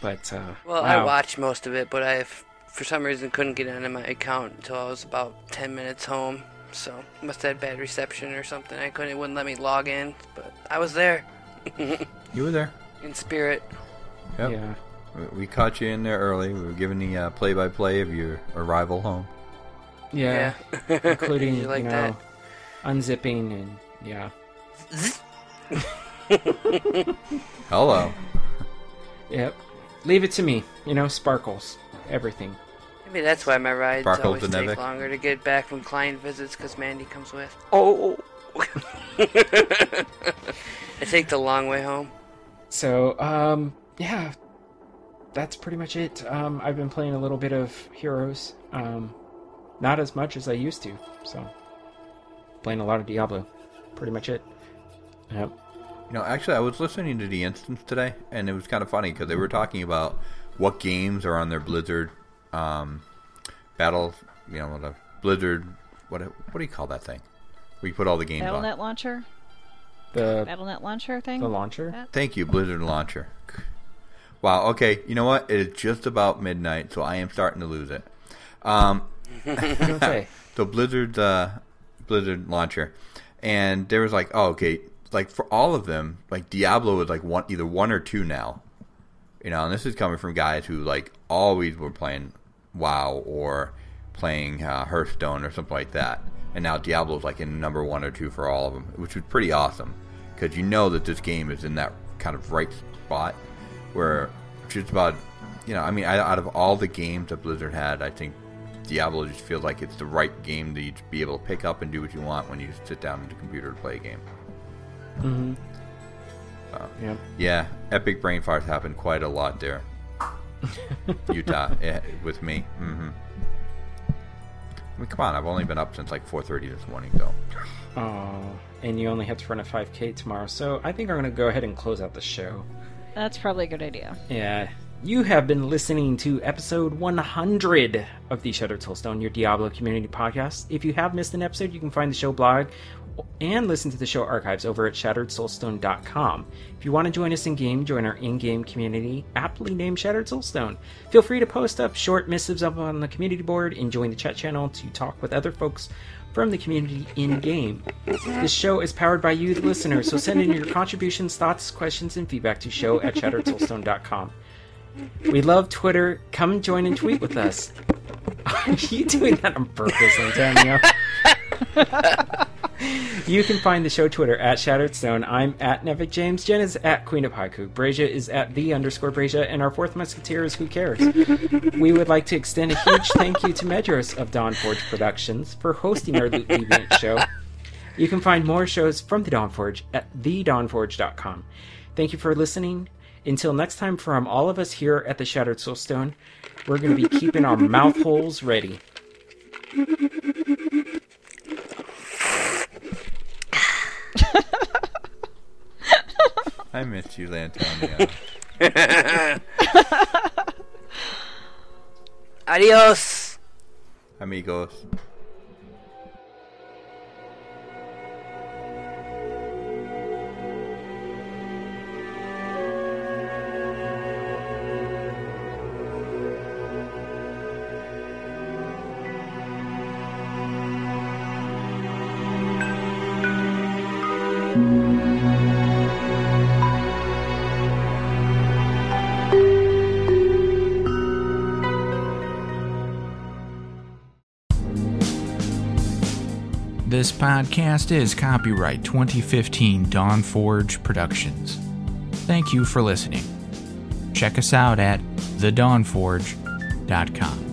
S3: But uh,
S10: Well, I watched most of it, but I, for some reason, couldn't get into my account until I was about 10 minutes home. So must have had bad reception or something. I couldn't. It wouldn't let me log in, but I was there
S2: You were there.
S10: in spirit.
S2: Yep.
S3: Yeah.
S2: We- We caught you in there early. We were giving the uh, play-by-play of your arrival home.
S3: Yeah,
S10: Yeah.
S3: including
S10: You like
S3: know
S10: that?
S3: unzipping and yeah,
S2: Hello.
S3: yep. Leave it to me. You know, sparkles, everything.
S10: Maybe that's why my rides
S2: Sparkles
S10: always
S2: and
S10: take longer to get back when client visits because Mandy comes with. Oh! I take the long way home.
S3: So, um, yeah, that's pretty much it. Um, I've been playing a little bit of Heroes. Um, not as much as I used to. So, playing a lot of Diablo. Pretty much it. Yep.
S2: You know, actually, I was listening to the instance today, and it was kind of funny because they were talking about what games are on their Blizzard um, battle. You know, the Blizzard. What what do you call that thing? We put all the games on.
S1: BattleNet launcher?
S3: The
S1: BattleNet launcher thing?
S3: the launcher.
S1: That-
S2: Thank you, Blizzard Launcher. Wow. Okay. You know what? It is just about midnight, so I am starting to lose it. Um,
S3: Don't say.
S2: the Blizzard uh, Blizzard launcher, and there was like, oh, okay, like for all of them, like Diablo is like one, either one or two now. You know, and this is coming from guys who like always were playing WoW or playing uh, Hearthstone or something like that, and now Diablo's like in number one or two for all of them, which was pretty awesome because you know that this game is in that kind of right spot where just about, you know, I mean, out of all the games that Blizzard had, I think Diablo just feels like it's the right game to be able to pick up and do what you want when you sit down at the computer to play a game.
S3: Mm-hmm.
S2: Uh,
S3: Yeah.
S2: Yeah, epic brain farts happen quite a lot there. Utah, eh, with me. hmm I mean, come on, I've only been up since like 4.30 this morning, though.
S3: Oh, and you only have to run a 5K tomorrow, so I think I'm going to go ahead and close out the show.
S1: That's probably a good idea.
S3: Yeah. You have been listening to episode 100 of the Shattered Soulstone, your Diablo community podcast. If you have missed an episode, you can find the show blog and listen to the show archives over at shatteredsoulstone.com. If you want to join us in game, join our in game community, aptly named Shattered Soulstone. Feel free to post up short missives up on the community board and join the chat channel to talk with other folks from the community in game. This show is powered by you, the listener, so send in your contributions, thoughts, questions, and feedback to show at shatteredsoulstone.com. We love Twitter. Come join and tweet with us. Are you doing that on purpose, Antonio? you can find the show Twitter at Shattered Stone. I'm at Nevik James. Jen is at Queen of Haiku. Brazia is at the underscore Brazia, and our fourth musketeer is Who Cares. we would like to extend a huge thank you to Medros of Dawnforge Productions for hosting our Loot Deviant show. You can find more shows from the Dawnforge at thedawnforge.com. Thank you for listening. Until next time, from all of us here at the Shattered Soulstone, we're going to be keeping our mouth holes ready.
S2: I miss you, Lantonia.
S10: Adios.
S2: Amigos.
S12: This podcast is copyright 2015 Dawnforge Productions. Thank you for listening. Check us out at thedawnforge.com.